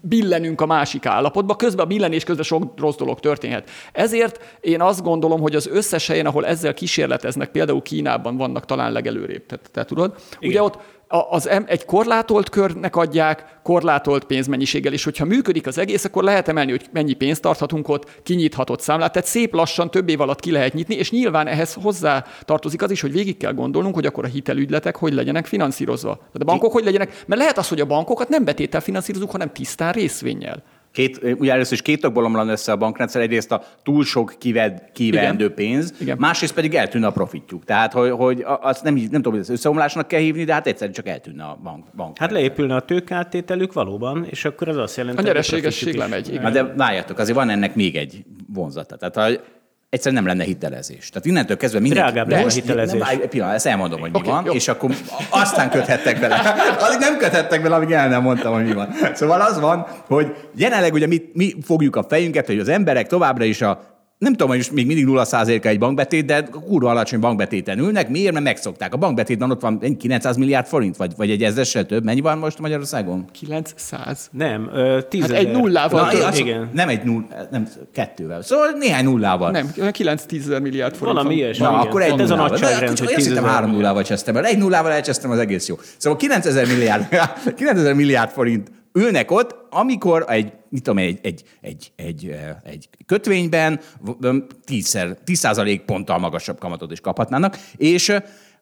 billenünk a másik állapotba, közben a billenés közben sok rossz dolog történhet. Ezért én azt gondolom, hogy az összes helyen, ahol ezzel kísérleteznek, például Kínában vannak talán legelőrébb, tehát te tudod, Igen. ugye ott az egy korlátolt körnek adják, korlátolt pénzmennyiséggel, és hogyha működik az egész, akkor lehet emelni, hogy mennyi pénzt tarthatunk ott, kinyithatott számlát, tehát szép lassan több év alatt ki lehet nyitni, és nyilván ehhez hozzá tartozik az is, hogy végig kell gondolnunk, hogy akkor a hitelügyletek hogy legyenek finanszírozva. Tehát a bankok hogy legyenek, mert lehet az, hogy a bankokat nem betétel finanszírozunk, hanem tisztán részvénnyel. Két, ugye először is két okból omlan össze a bankrendszer, egyrészt a túl sok kived, kivendő Igen. pénz, Igen. másrészt pedig eltűnne a profitjuk. Tehát, hogy, hogy azt nem, nem tudom, hogy ezt összeomlásnak kell hívni, de hát egyszerűen csak eltűnne a bank. bank Hát leépülne a tőkáltételük valóban, és akkor az azt jelenti, A hogy nyereségesség lemegy, igen. Na de várjátok, azért van ennek még egy vonzata. Tehát ha egyszerűen nem lenne hitelezés. Tehát innentől kezdve mindenki... Drágább lenne hitelezés. Nem, várj, egy pillanat, ezt elmondom, hogy mi Oké, van, jó. és akkor aztán köthettek bele. [LAUGHS] Addig nem köthettek bele, amíg el nem mondtam, hogy mi van. Szóval az van, hogy jelenleg ugye mi, mi fogjuk a fejünket, hogy az emberek továbbra is a nem tudom, hogy most még mindig 0 egy bankbetét, de kurva alacsony bankbetéten ülnek. Miért? Mert megszokták. A bankbetétben ott van egy 900 milliárd forint, vagy, vagy egy ezerrel több. Mennyi van most Magyarországon? 900. Nem, ö, 10 Hát egy nullával Na, az, igen. Nem egy null, nem kettővel. Szóval néhány nullával. Nem, 9-10 ezer milliárd forint. Valami ilyesmi. Na, igen. akkor egy ez a nagyságrend, hogy Azt 10 hittem három nullával csesztem el. Egy nullával elcsesztem, az egész jó. Szóval 9000 milliárd, [LAUGHS] 9000 milliárd forint ülnek ott, amikor egy, mit tudom, egy, egy, egy, egy, egy kötvényben 10 10 ponttal magasabb kamatot is kaphatnának, és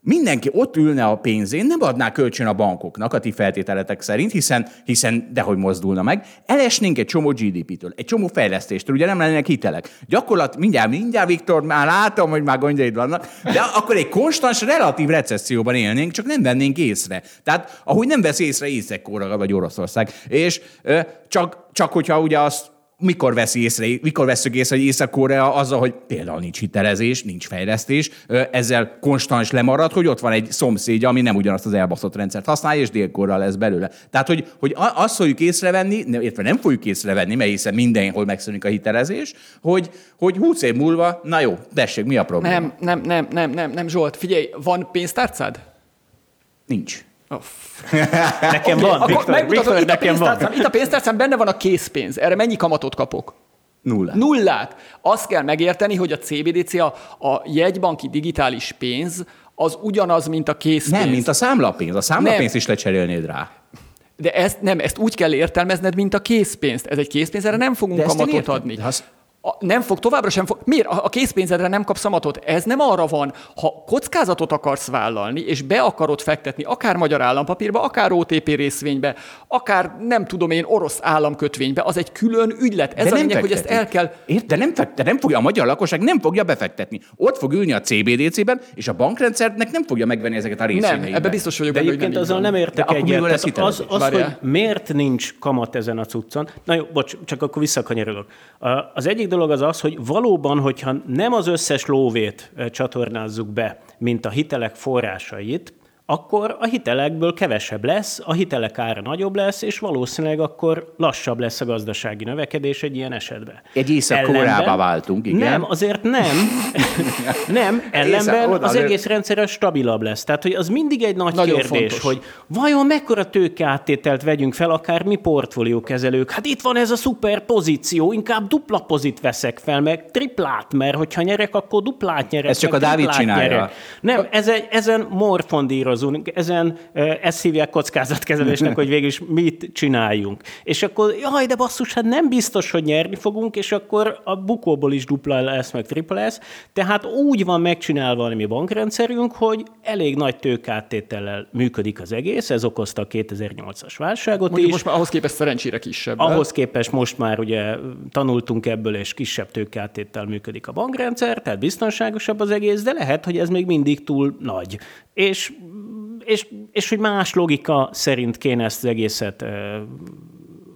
mindenki ott ülne a pénzén, nem adná kölcsön a bankoknak a ti feltételetek szerint, hiszen, hiszen dehogy mozdulna meg, elesnénk egy csomó GDP-től, egy csomó fejlesztéstől, ugye nem lennének hitelek. Gyakorlat, mindjárt, mindjárt, Viktor, már látom, hogy már gondjaid vannak, de akkor egy konstans, relatív recesszióban élnénk, csak nem vennénk észre. Tehát, ahogy nem vesz észre Észak-Korea vagy Oroszország. És csak, csak hogyha ugye azt mikor veszi észre, mikor veszük észre, hogy Észak-Korea azzal, hogy például nincs hitelezés, nincs fejlesztés, ezzel konstans lemarad, hogy ott van egy szomszédja, ami nem ugyanazt az elbaszott rendszert használja, és Dél-Korea lesz belőle. Tehát, hogy, hogy azt fogjuk észrevenni, illetve nem fogjuk észrevenni, mert hiszen mindenhol megszűnik a hitelezés, hogy, hogy 20 év múlva, na jó, tessék, mi a probléma? Nem, nem, nem, nem, nem, nem, Zsolt, figyelj, van pénztárcád? Nincs. Oh, [LAUGHS] Nekem Oké, van, akkor Viktor, megmutatom, Viktor, itt, a nekem van. pénztárcám, itt a pénztárcám benne van a készpénz. Erre mennyi kamatot kapok? Nulla. Nullát. Azt kell megérteni, hogy a CBDC, a, a jegybanki digitális pénz, az ugyanaz, mint a készpénz. Nem, mint a számlapénz. A számlapénzt is lecserélnéd rá. De ezt nem, ezt úgy kell értelmezned, mint a készpénzt. Ez egy készpénz, erre nem fogunk kamatot adni. De az- A, nem fog, továbbra sem fog. Miért? A a készpénzedre nem kapsz kamatot. Ez nem arra van, ha kockázatot akarsz vállalni, és be akarod fektetni, akár magyar állampapírba, akár OTP részvénybe, akár nem tudom én, orosz államkötvénybe, az egy külön ügylet. Ez a lényeg, hogy ezt el kell Ért, de nem, fekte, nem fogja, a magyar lakosság nem fogja befektetni. Ott fog ülni a CBDC-ben, és a bankrendszernek nem fogja megvenni ezeket a részvényeit. Nem, ebbe biztos vagyok De benne, hogy egyébként így azzal nem értek De akkor egyet. lesz Tehát az, az Várjál. hogy miért nincs kamat ezen a cuccon. Na jó, bocs, csak akkor visszakanyarodok. Az egyik dolog az az, hogy valóban, hogyha nem az összes lóvét eh, csatornázzuk be, mint a hitelek forrásait, akkor a hitelekből kevesebb lesz, a hitelek ára nagyobb lesz, és valószínűleg akkor lassabb lesz a gazdasági növekedés egy ilyen esetben. Egy Ellenben- váltunk, igen. Nem, azért nem. [LAUGHS] nem, ellenben Észak- az egész rendszer stabilabb lesz. Tehát, hogy az mindig egy nagy Nagyon kérdés, fontos. hogy vajon mekkora tőkeáttételt vegyünk fel, akár mi portfóliókezelők. Hát itt van ez a szuper pozíció, inkább dupla pozit veszek fel, meg triplát, mert hogyha nyerek, akkor duplát nyerek. Ezt csak a Dávid csinálja. Nyerek. Nem, ezen, ezen morfondírozunk, ezen ezt hívják kockázatkezelésnek, [LAUGHS] hogy végül is mit csináljunk. És akkor, jaj, de basszus, hát nem biztos, hogy nyerni fogunk, és akkor a bukóból is dupla lesz, meg tripla lesz. Tehát úgy van megcsinálva a mi bankrendszerünk, hogy elég nagy tőkáttétellel működik az egész, ez okozta a 2008-as válságot Mondjuk is. most már ahhoz képest szerencsére kisebb. Ahhoz képest most már ugye tanultunk ebből, és kisebb tőkeáttéttel működik a bankrendszer, tehát biztonságosabb az egész, de lehet, hogy ez még mindig túl nagy. És, és, és hogy más logika szerint kéne ezt az egészet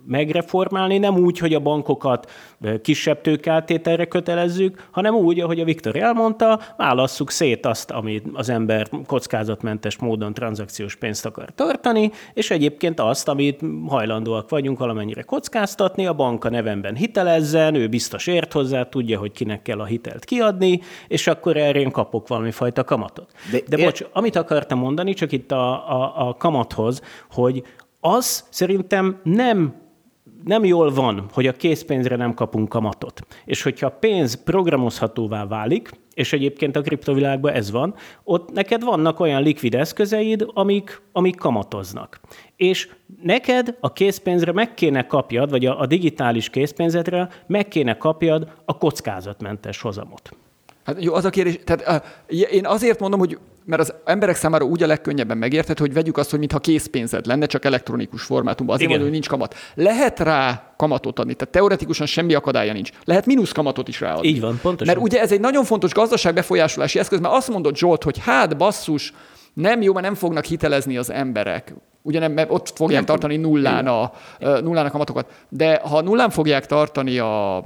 megreformálni, nem úgy, hogy a bankokat kisebb tőkeáttételre kötelezzük, hanem úgy, ahogy a Viktor elmondta, válasszuk szét azt, amit az ember kockázatmentes módon tranzakciós pénzt akar tartani, és egyébként azt, amit hajlandóak vagyunk valamennyire kockáztatni, a bank a nevemben hitelezzen, ő biztos ért hozzá, tudja, hogy kinek kell a hitelt kiadni, és akkor erre én kapok valami fajta kamatot. De De, de ér- bocs, amit akartam mondani, csak itt a, a, a kamathoz, hogy az szerintem nem nem jól van, hogy a készpénzre nem kapunk kamatot. És hogyha a pénz programozhatóvá válik, és egyébként a kriptovilágban ez van, ott neked vannak olyan likvid eszközeid, amik, amik kamatoznak. És neked a készpénzre meg kéne kapjad, vagy a, a digitális készpénzedre meg kéne kapjad a kockázatmentes hozamot. Hát jó, az a kérdés, tehát uh, én azért mondom, hogy mert az emberek számára úgy a legkönnyebben megérthető, hogy vegyük azt, hogy mintha készpénzed lenne, csak elektronikus formátumban. Azért mondom, hogy nincs kamat. Lehet rá kamatot adni, tehát teoretikusan semmi akadálya nincs. Lehet mínusz kamatot is ráadni. Így van, pontosan. Mert ugye ez egy nagyon fontos gazdaságbefolyásolási eszköz, mert azt mondott Zsolt, hogy hát basszus, nem jó, mert nem fognak hitelezni az emberek. Ugye nem, mert ott fogják Nem tartani nullán a, nullán a kamatokat. De ha nullán fogják tartani a,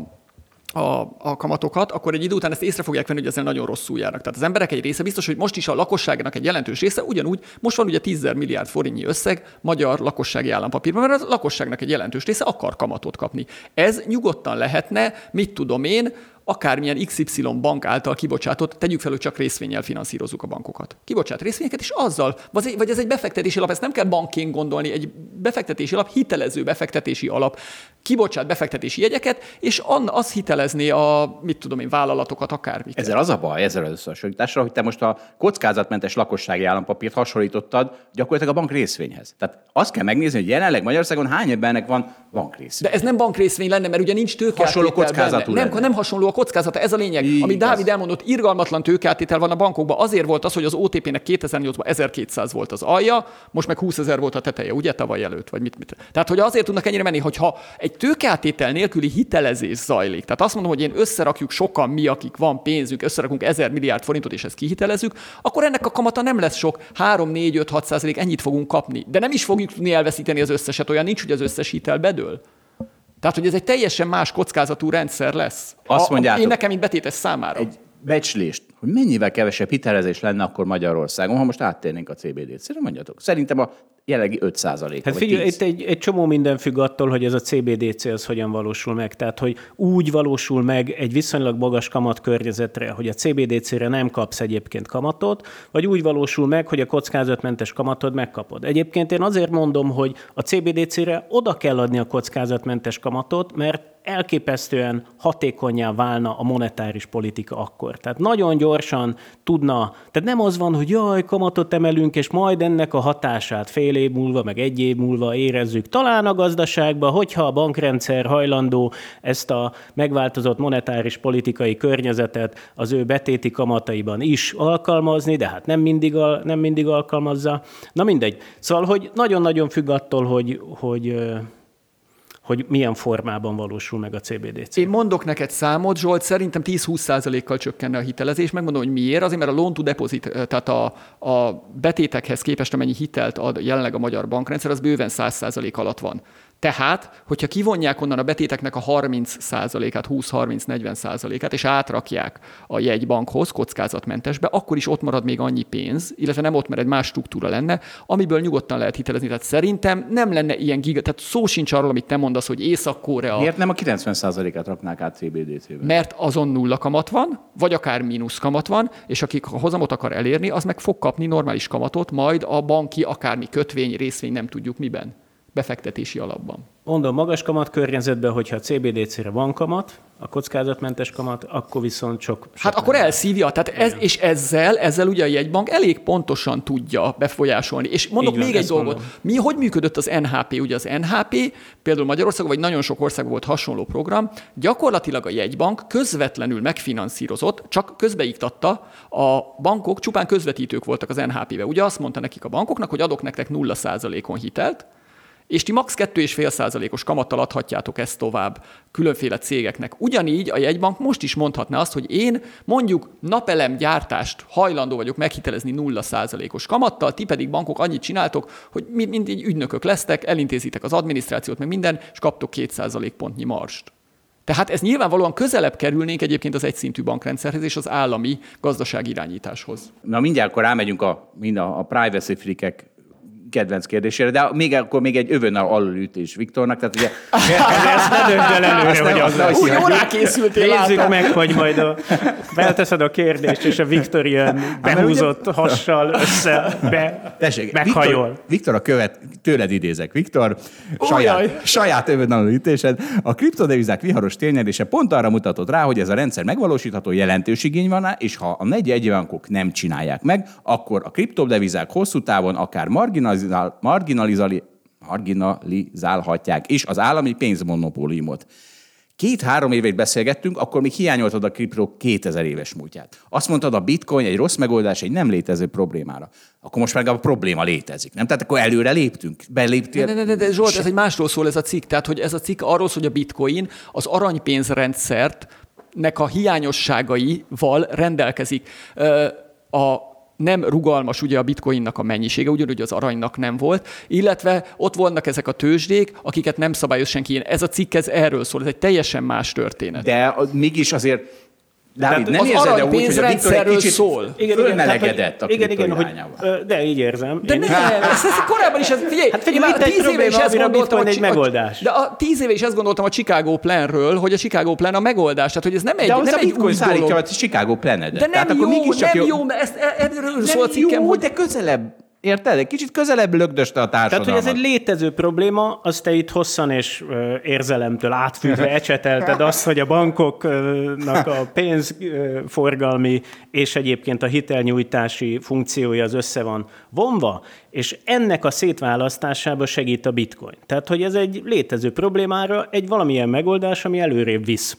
a, a kamatokat, akkor egy idő után ezt észre fogják venni, hogy ezzel nagyon rosszul járnak. Tehát az emberek egy része biztos, hogy most is a lakosságnak egy jelentős része, ugyanúgy most van ugye 10 milliárd forintnyi összeg magyar lakossági állampapírban, mert a lakosságnak egy jelentős része akar kamatot kapni. Ez nyugodtan lehetne, mit tudom én, akármilyen XY bank által kibocsátott, tegyük fel, hogy csak részvényel finanszírozzuk a bankokat. Kibocsát részvényeket, és azzal, vagy ez egy befektetési alap, ezt nem kell bankként gondolni, egy befektetési alap, hitelező befektetési alap, kibocsát befektetési jegyeket, és az hitelezné a, mit tudom én, vállalatokat, akármit. Ezzel az a baj, ezzel az összehasonlításra, hogy te most a kockázatmentes lakossági állampapírt hasonlítottad gyakorlatilag a bank részvényhez. Tehát azt kell megnézni, hogy jelenleg Magyarországon hány embernek van bankrészvény. De ez nem bankrészvény lenne, mert ugye nincs tőke. Hasonló kockázatú nem, nem hasonló a kockázata, ez a lényeg. Így, Ami Dávid elmondott, irgalmatlan tőkeáttétel van a bankokban. Azért volt az, hogy az OTP-nek 2008-ban 1200 volt az alja, most meg 20 ezer volt a teteje, ugye tavaly előtt, vagy mit, mit. Tehát, hogy azért tudnak ennyire menni, hogyha egy tőkeáttétel nélküli hitelezés zajlik. Tehát azt mondom, hogy én összerakjuk sokan mi, akik van pénzünk, összerakunk 1000 milliárd forintot, és ezt kihitelezzük, akkor ennek a kamata nem lesz sok, 3, 4, 5, 6 százalék, ennyit fogunk kapni. De nem is fogjuk tudni elveszíteni az összeset, olyan nincs, hogy az összes hitel bedől. Tehát, hogy ez egy teljesen más kockázatú rendszer lesz. Azt mondjátok, én nekem, mint betétes számára. Egy becslést, hogy mennyivel kevesebb hitelezés lenne akkor Magyarországon, ha most áttérnénk a CBDC-re, mondjatok. Szerintem a jelenlegi 5 százalék. Hát figyelj, itt egy, egy csomó minden függ attól, hogy ez a CBDC az hogyan valósul meg. Tehát, hogy úgy valósul meg egy viszonylag magas kamat környezetre, hogy a CBDC-re nem kapsz egyébként kamatot, vagy úgy valósul meg, hogy a kockázatmentes kamatod megkapod. Egyébként én azért mondom, hogy a CBDC-re oda kell adni a kockázatmentes kamatot, mert elképesztően hatékonyá válna a monetáris politika akkor. Tehát nagyon gyorsan tudna, tehát nem az van, hogy jaj, kamatot emelünk, és majd ennek a hatását fél év múlva, meg egy év múlva érezzük. Talán a gazdaságban, hogyha a bankrendszer hajlandó ezt a megváltozott monetáris politikai környezetet az ő betéti kamataiban is alkalmazni, de hát nem mindig, nem mindig alkalmazza. Na mindegy. Szóval, hogy nagyon-nagyon függ attól, hogy, hogy hogy milyen formában valósul meg a CBDC. Én mondok neked számot, Zsolt, szerintem 10-20%-kal csökkenne a hitelezés. Megmondom, hogy miért. Azért, mert a loan to deposit, tehát a, a betétekhez képest, amennyi hitelt ad jelenleg a magyar bankrendszer, az bőven 100% alatt van. Tehát, hogyha kivonják onnan a betéteknek a 30%-át, 20-30-40%-át, és átrakják a jegybankhoz kockázatmentesbe, akkor is ott marad még annyi pénz, illetve nem ott, mert egy más struktúra lenne, amiből nyugodtan lehet hitelezni. Tehát szerintem nem lenne ilyen giga, tehát szó sincs arról, amit te mondasz, hogy Észak-Korea. Miért nem a 90%-át raknák át CBDC-be? Mert azon nulla kamat van, vagy akár mínusz kamat van, és akik a hozamot akar elérni, az meg fog kapni normális kamatot, majd a banki akármi kötvény, részvény, nem tudjuk miben befektetési alapban. Mondom, magas kamat környezetben, hogyha a CBDC-re van kamat, a kockázatmentes kamat, akkor viszont sok... Hát akkor elszívja, tehát ez, és ezzel, ezzel ugye a jegybank elég pontosan tudja befolyásolni. És mondok Így még van, egy dolgot. Mondom. Mi, hogy működött az NHP? Ugye az NHP, például Magyarországon, vagy nagyon sok országban volt hasonló program, gyakorlatilag a jegybank közvetlenül megfinanszírozott, csak közbeiktatta, a bankok csupán közvetítők voltak az NHP-be. Ugye azt mondta nekik a bankoknak, hogy adok nektek 0%-on hitelt, és ti max. 2,5%-os kamattal adhatjátok ezt tovább különféle cégeknek. Ugyanígy a jegybank most is mondhatná azt, hogy én mondjuk napelem gyártást hajlandó vagyok meghitelezni 0%-os kamattal, ti pedig bankok annyit csináltok, hogy mind egy ügynökök lesztek, elintézitek az adminisztrációt, meg minden, és kaptok 2% pontnyi marst. Tehát ez nyilvánvalóan közelebb kerülnénk egyébként az egyszintű bankrendszerhez és az állami gazdaságirányításhoz. Na mindjárt akkor rámegyünk a, mind a, a privacy freakek kedvenc kérdésére, de még akkor még egy övön alulütés Viktornak, tehát ugye... [LAUGHS] ezt ne döntsd el előre, hogy az lesz. Úgy jól készültél, Nézzük meg, hogy majd a, [LAUGHS] felteszed a kérdést, és a Viktor ilyen behúzott hassal össze, be, Tessék, meghajol. Viktor, Viktor a követ, tőled idézek, Viktor, saját, saját övön alulütésed. A kriptodevizák viharos térnyerése pont arra mutatott rá, hogy ez a rendszer megvalósítható, jelentős igény van rá, és ha a negy egybankok nem csinálják meg, akkor a kriptodevizák hosszú távon akár marginaliz marginalizál, marginalizál, marginalizálhatják is az állami pénzmonopóliumot. Két-három évet beszélgettünk, akkor még hiányoltad a kriptó 2000 éves múltját. Azt mondtad, a bitcoin egy rossz megoldás egy nem létező problémára. Akkor most meg a probléma létezik, nem? Tehát akkor előre léptünk, beléptél. Ne, ne, ne, de Zsolt, ez egy másról szól ez a cikk. Tehát, hogy ez a cikk arról hogy a bitcoin az aranypénzrendszert nek a hiányosságaival rendelkezik. A nem rugalmas ugye a bitcoinnak a mennyisége, ugyanúgy az aranynak nem volt, illetve ott vannak ezek a tőzsdék, akiket nem szabályoz senki. Ez a cikk ez erről szól, ez egy teljesen más történet. De mégis azért Dávid, nem az érzed -e úgy, hogy a Bitcoin egy kicsit szól. fölmelegedett a igen, igen, hogy, de így érzem. De Én- nem, ezt, ezt korábban is, ez, figyelj, Hát figyelj, itt tíz éve is ezt a gondoltam, Bitcoin egy megoldás. De a tíz éve is ezt gondoltam a Chicago Planről, hogy a Chicago Plan a megoldás, tehát hogy ez nem egy, De nem a egy Bitcoin új szállítja dolog. a Chicago planedet. De nem Tehát akkor jó, mégiscsak nem jó, mert ezt, e- erről szól a Nem cikkem, jó, hogy de közelebb. Érted? Egy kicsit közelebb lögdöste a Tehát, társadalmat. hogy ez egy létező probléma, azt te itt hosszan és ö, érzelemtől átfűzve [LAUGHS] ecsetelted azt, hogy a bankoknak a pénzforgalmi és egyébként a hitelnyújtási funkciója az össze van vonva, és ennek a szétválasztásába segít a bitcoin. Tehát, hogy ez egy létező problémára egy valamilyen megoldás, ami előrébb visz.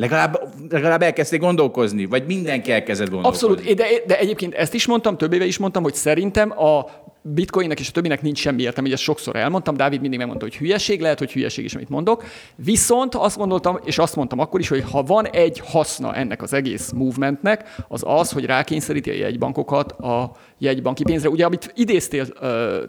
Legalább, legalább elkezdték gondolkozni, vagy mindenki elkezdett gondolkozni. Abszolút, de, de egyébként ezt is mondtam, több éve is mondtam, hogy szerintem a bitcoinnek és a többinek nincs semmi értelme, hogy ezt sokszor elmondtam, Dávid mindig megmondta, hogy hülyeség, lehet, hogy hülyeség is, amit mondok. Viszont azt gondoltam, és azt mondtam akkor is, hogy ha van egy haszna ennek az egész movementnek, az az, hogy rákényszeríti a jegybankokat a jegybanki pénzre. Ugye, amit idéztél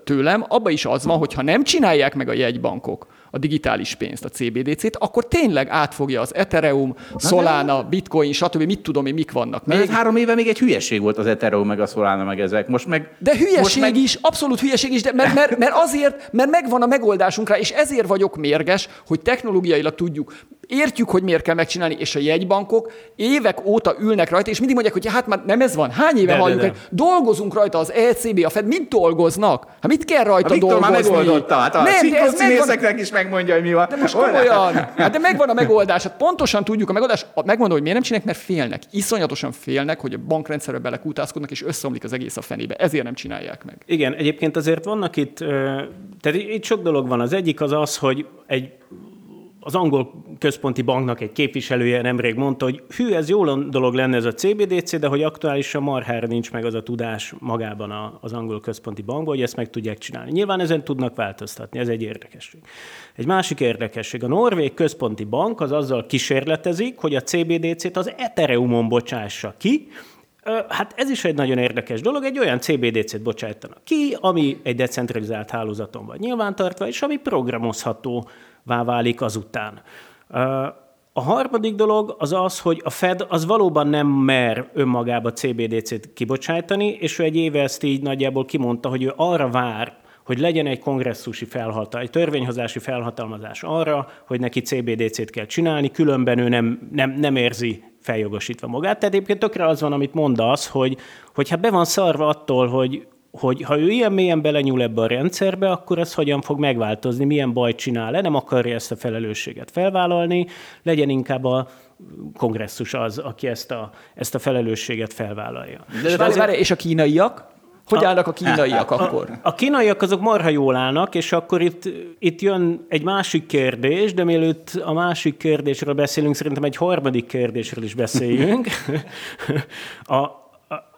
tőlem, abba is az van, hogy ha nem csinálják meg a jegybankok a digitális pénzt, a CBDC-t, akkor tényleg átfogja az Ethereum, Solana, Bitcoin, stb. Mit tudom én, mik vannak Még még. három éve még egy hülyeség volt az Ethereum, meg a Solana, meg ezek. Most meg... De hülyeség most meg... is, abszolút hülyeség is, de mert, mert, mert azért, mert megvan a megoldásunk rá, és ezért vagyok mérges, hogy technológiailag tudjuk. Értjük, hogy miért kell megcsinálni, és a jegybankok évek óta ülnek rajta, és mindig mondják, hogy hát már nem ez van. Hány éve De, halljuk, de. dolgozunk rajta, az ECB, a Fed, mit dolgoznak? Hát mit kell rajta A Viktor már dolgozni? megoldotta, hát a nem, de ez megvan, is megmondja, hogy mi van. de most komolyan. Hát de megvan a megoldás. Hát pontosan tudjuk a megoldás. Megmondom, hogy miért nem csinálják, mert félnek. Iszonyatosan félnek, hogy a bankrendszerbe belekutázkodnak, és összeomlik az egész a fenébe. Ezért nem csinálják meg. Igen, egyébként azért vannak itt, tehát itt sok dolog van. Az egyik az az, hogy egy az angol központi banknak egy képviselője nemrég mondta, hogy hű, ez jó dolog lenne ez a CBDC, de hogy aktuálisan marhára nincs meg az a tudás magában a- az angol központi bankban, hogy ezt meg tudják csinálni. Nyilván ezen tudnak változtatni, ez egy érdekesség. Egy másik érdekesség, a Norvég központi bank az azzal kísérletezik, hogy a CBDC-t az Ethereumon bocsássa ki, Hát ez is egy nagyon érdekes dolog, egy olyan CBDC-t bocsájtanak ki, ami egy decentralizált hálózaton van nyilvántartva, és ami programozhatóvá válik azután. A harmadik dolog az az, hogy a Fed az valóban nem mer önmagába CBDC-t kibocsájtani, és ő egy éve ezt így nagyjából kimondta, hogy ő arra vár, hogy legyen egy kongresszusi felhatalmazás, egy törvényhozási felhatalmazás arra, hogy neki CBDC-t kell csinálni, különben ő nem, nem, nem érzi feljogosítva magát. Tehát egyébként tökre az van, amit mondasz, hogy, hogy hát be van szarva attól, hogy, hogy ha ő ilyen mélyen belenyúl ebbe a rendszerbe, akkor ez hogyan fog megváltozni, milyen bajt csinál-e, nem akarja ezt a felelősséget felvállalni, legyen inkább a kongresszus az, aki ezt a, ezt a felelősséget felvállalja. És, várj, várj, és a kínaiak? Hogy állnak a kínaiak [LAUGHS] akkor? A kínaiak azok marha jól állnak, és akkor itt, itt jön egy másik kérdés, de mielőtt a másik kérdésről beszélünk, szerintem egy harmadik kérdésről is beszéljünk. [LAUGHS] A, a-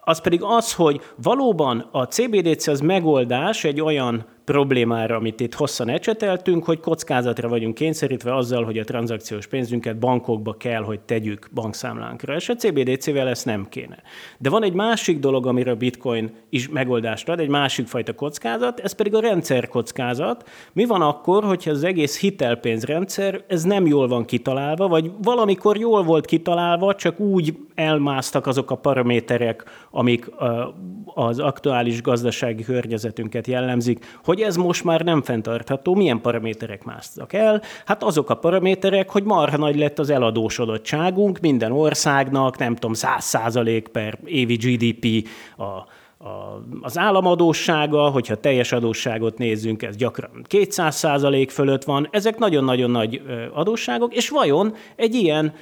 az pedig az, hogy valóban a CBDC az megoldás egy olyan problémára, amit itt hosszan ecseteltünk, hogy kockázatra vagyunk kényszerítve azzal, hogy a tranzakciós pénzünket bankokba kell, hogy tegyük bankszámlánkra, és a CBDC-vel ezt nem kéne. De van egy másik dolog, amire a bitcoin is megoldást ad, egy másik fajta kockázat, ez pedig a rendszerkockázat. Mi van akkor, hogyha az egész hitelpénzrendszer, ez nem jól van kitalálva, vagy valamikor jól volt kitalálva, csak úgy elmásztak azok a paraméterek, amik az aktuális gazdasági környezetünket jellemzik, hogy ez most már nem fenntartható. Milyen paraméterek másztak el? Hát azok a paraméterek, hogy marha nagy lett az eladósodottságunk minden országnak, nem tudom, 100% per évi GDP a a, az államadóssága, hogyha teljes adósságot nézzünk, ez gyakran 200 százalék fölött van, ezek nagyon-nagyon nagy adósságok, és vajon egy ilyen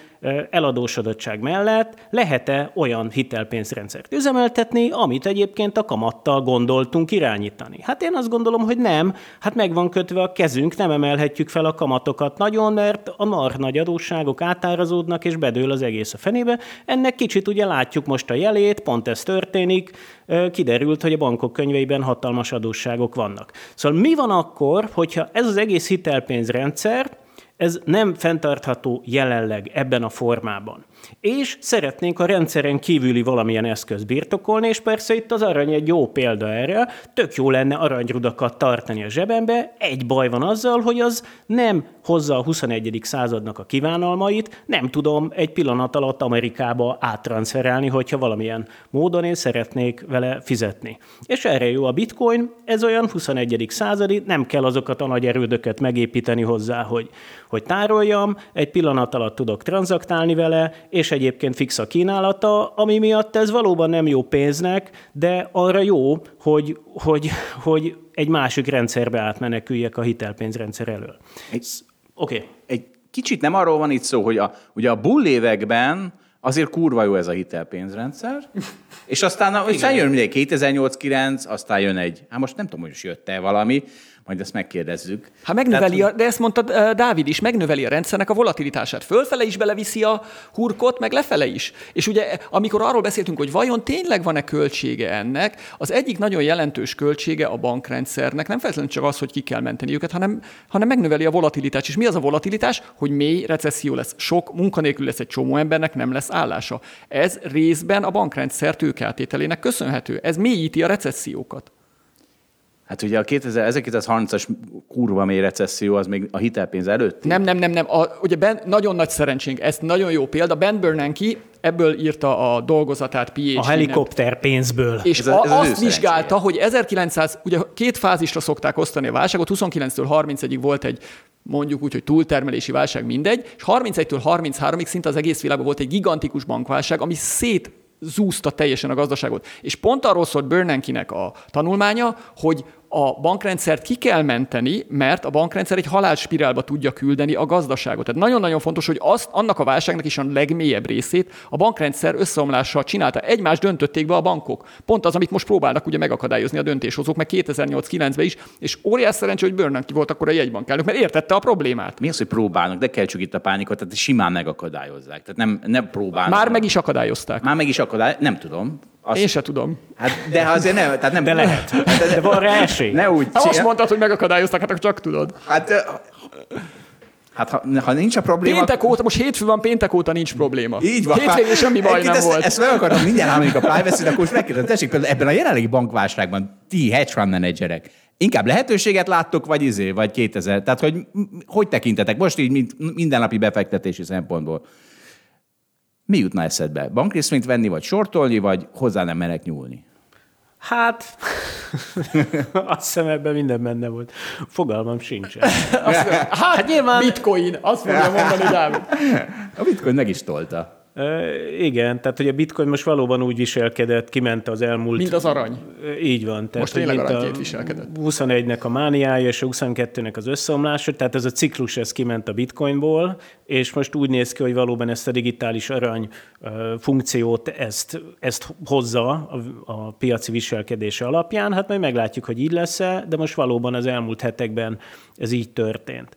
eladósodottság mellett lehet-e olyan hitelpénzrendszert üzemeltetni, amit egyébként a kamattal gondoltunk irányítani? Hát én azt gondolom, hogy nem, hát meg van kötve a kezünk, nem emelhetjük fel a kamatokat nagyon, mert a mar nagy adósságok átárazódnak, és bedől az egész a fenébe. Ennek kicsit ugye látjuk most a jelét, pont ez történik, kiderült, hogy a bankok könyveiben hatalmas adósságok vannak. Szóval mi van akkor, hogyha ez az egész hitelpénzrendszer, ez nem fenntartható jelenleg ebben a formában. És szeretnénk a rendszeren kívüli valamilyen eszköz birtokolni, és persze itt az arany egy jó példa erre. Tök jó lenne aranyrudakat tartani a zsebembe. Egy baj van azzal, hogy az nem hozza a 21. századnak a kívánalmait, nem tudom egy pillanat alatt Amerikába áttranszferálni, hogyha valamilyen módon én szeretnék vele fizetni. És erre jó a bitcoin, ez olyan 21. századi, nem kell azokat a nagy erődöket megépíteni hozzá, hogy, hogy tároljam, egy pillanat alatt tudok tranzaktálni vele, és egyébként fix a kínálata, ami miatt ez valóban nem jó pénznek, de arra jó, hogy, hogy, hogy egy másik rendszerbe átmeneküljek a hitelpénzrendszer elől. Oké. Okay. Egy kicsit nem arról van itt szó, hogy a, ugye a bull években azért kurva jó ez a hitelpénzrendszer, és aztán, aztán jön mindegy 2008-9, aztán jön egy, hát most nem tudom, hogy most jött-e valami, majd ezt megkérdezzük. Hát megnöveli, Tehát, a, de ezt mondta Dávid is, megnöveli a rendszernek a volatilitását. Fölfele is beleviszi a hurkot, meg lefele is. És ugye, amikor arról beszéltünk, hogy vajon tényleg van-e költsége ennek, az egyik nagyon jelentős költsége a bankrendszernek nem feltétlenül csak az, hogy ki kell menteni őket, hanem, hanem megnöveli a volatilitást. És mi az a volatilitás? Hogy mély recesszió lesz. Sok munkanélkül lesz egy csomó embernek, nem lesz állása. Ez részben a bankrendszer tőkeátételének köszönhető. Ez mélyíti a recessziókat. Hát ugye a 1930-as kurva mély recesszió az még a hitelpénz előtt. Nem, nem, nem, nem. A, ugye ben, nagyon nagy szerencsénk, ez nagyon jó példa. Ben Bernanke ebből írta a dolgozatát phd A helikopter pénzből. És ez a, ez azt vizsgálta, hogy 1900, ugye két fázisra szokták osztani a válságot, 29-től 31-ig volt egy mondjuk úgy, hogy túltermelési válság mindegy, és 31-től 33-ig szinte az egész világban volt egy gigantikus bankválság, ami szét zúzta teljesen a gazdaságot. És pont arról szólt Bernanke-nek a tanulmánya, hogy a bankrendszert ki kell menteni, mert a bankrendszer egy halálspirálba tudja küldeni a gazdaságot. Tehát nagyon-nagyon fontos, hogy azt, annak a válságnak is a legmélyebb részét a bankrendszer összeomlása csinálta. Egymás döntötték be a bankok. Pont az, amit most próbálnak ugye megakadályozni a döntéshozók, meg 2008-9-ben is, és óriás szerencsé, hogy Bernanke volt akkor a jegybankelnök, mert értette a problémát. Mi az, hogy próbálnak, de kell csak itt a pánikot, tehát simán megakadályozzák. Tehát nem, nem próbálnak. Már meg is akadályozták. Már meg is akadály, nem tudom. Azt... Én se tudom. Hát, de azért nem, tehát nem... De lehet. De, de van rá esély. Ne úgy. Ha azt mondtad, hogy megakadályoztak, hát akkor csak tudod. Hát, Hát ha, ha nincs a probléma... Péntek óta, most hétfő van, péntek óta nincs probléma. Így van. Hétvégén semmi baj nem ezt, volt. Ezt meg akarom mindjárt állni a privacy akkor most megkérdezem, tessék, például ebben a jelenlegi bankválságban ti hedge fund menedzserek, inkább lehetőséget láttok, vagy izé, vagy 2000, tehát hogy hogy tekintetek most így mint mindennapi befektetési szempontból? Mi jutna eszedbe? Bankrészvényt venni, vagy sortolni, vagy hozzá nem merek nyúlni? Hát, [LAUGHS] azt hiszem ebben minden benne volt. Fogalmam sincsen. [LAUGHS] Azt, hát, hát nyilván... Bitcoin, azt fogja mondani Dávid. A bitcoin meg is tolta. Igen, tehát hogy a bitcoin most valóban úgy viselkedett, kiment az elmúlt... Mint az arany. Így van. Tehát, most tényleg aranyként viselkedett. 21-nek a mániája és a 22-nek az összeomlása, tehát ez a ciklus ez kiment a bitcoinból, és most úgy néz ki, hogy valóban ezt a digitális arany funkciót ezt, ezt hozza a, a piaci viselkedése alapján. Hát majd meglátjuk, hogy így lesz-e, de most valóban az elmúlt hetekben ez így történt.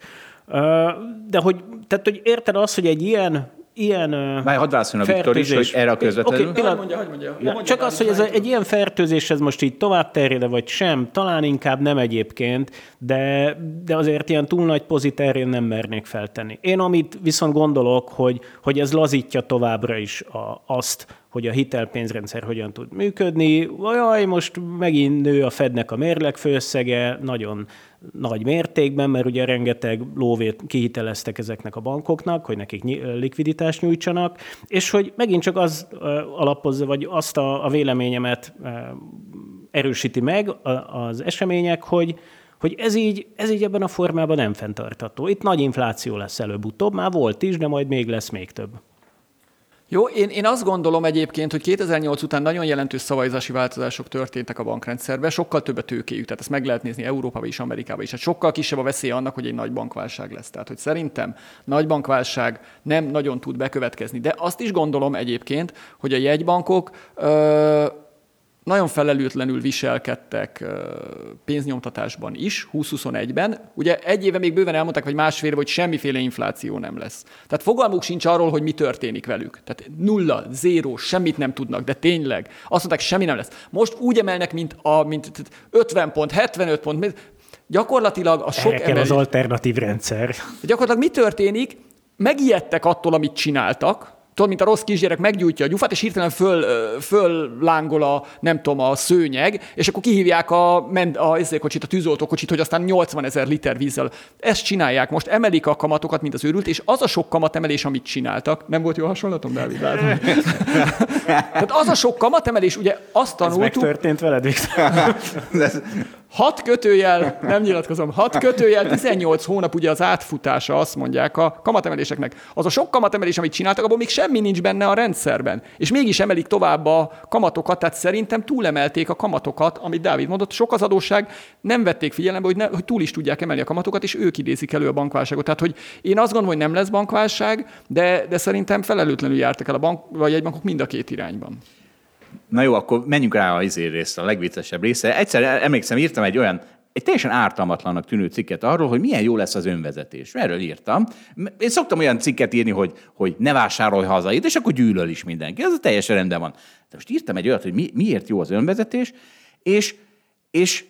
De hogy, tehát, hogy érted azt, hogy egy ilyen ilyen Várj, hadd a Viktor is, hogy erre a közvetlenül. Okay, pillanat, mondja, mondja. Ja, mondja, csak az, hogy ez a, egy ilyen fertőzés, ez most így tovább terjed vagy sem, talán inkább nem egyébként, de, de azért ilyen túl nagy pozit nem mernék feltenni. Én amit viszont gondolok, hogy, hogy ez lazítja továbbra is a, azt, hogy a hitelpénzrendszer hogyan tud működni. Jaj, most megint nő a Fednek a mérlegfőszege, nagyon nagy mértékben, mert ugye rengeteg lóvét kihiteleztek ezeknek a bankoknak, hogy nekik likviditást nyújtsanak, és hogy megint csak az alapozza, vagy azt a, a véleményemet erősíti meg az események, hogy, hogy ez így, ez így ebben a formában nem fenntartható. Itt nagy infláció lesz előbb-utóbb, már volt is, de majd még lesz még több. Jó, én, én azt gondolom egyébként, hogy 2008 után nagyon jelentős szavaizási változások történtek a bankrendszerben, sokkal több a tőkéjük, tehát ezt meg lehet nézni Európában is, Amerikában is. Hát sokkal kisebb a veszély annak, hogy egy nagy bankválság lesz. Tehát, hogy szerintem nagy bankválság nem nagyon tud bekövetkezni. De azt is gondolom egyébként, hogy a jegybankok ö- nagyon felelőtlenül viselkedtek pénznyomtatásban is, 2021-ben. Ugye egy éve még bőven elmondták, hogy másfél éve, hogy semmiféle infláció nem lesz. Tehát fogalmuk sincs arról, hogy mi történik velük. Tehát nulla, zéró, semmit nem tudnak, de tényleg. Azt mondták, semmi nem lesz. Most úgy emelnek, mint, a, mint 50 pont, 75 pont. Gyakorlatilag a sok ember... az alternatív rendszer. Gyakorlatilag mi történik? Megijedtek attól, amit csináltak, tudod, mint a rossz kisgyerek meggyújtja a gyufát, és hirtelen föl, föl lángol a, nem tudom, a szőnyeg, és akkor kihívják a, men- a, a, kocsit, a tűzoltókocsit, hogy aztán 80 ezer liter vízzel. Ezt csinálják most, emelik a kamatokat, mint az őrült, és az a sok kamatemelés, amit csináltak, nem volt jó hasonlatom, Dávid? [LAUGHS] Tehát az a sok kamatemelés, ugye azt Ez tanultuk, megtörtént veled, Viktor? [LAUGHS] Hat kötőjel, nem nyilatkozom, hat kötőjel, 18 hónap ugye az átfutása, azt mondják a kamatemeléseknek. Az a sok kamatemelés, amit csináltak, abból még semmi nincs benne a rendszerben. És mégis emelik tovább a kamatokat, tehát szerintem túlemelték a kamatokat, amit Dávid mondott, sok az adósság, nem vették figyelembe, hogy, ne, hogy túl is tudják emelni a kamatokat, és ők idézik elő a bankválságot. Tehát, hogy én azt gondolom, hogy nem lesz bankválság, de, de szerintem felelőtlenül jártak el a bank, vagy egy bankok mind a két irányban. Na jó, akkor menjünk rá a izé részre, a legviccesebb része. Egyszer emlékszem, írtam egy olyan, egy teljesen ártalmatlannak tűnő cikket arról, hogy milyen jó lesz az önvezetés. Erről írtam. Én szoktam olyan cikket írni, hogy, hogy ne vásárolj hazait, és akkor gyűlöl is mindenki. Ez teljesen rendben van. De most írtam egy olyat, hogy mi, miért jó az önvezetés, és, és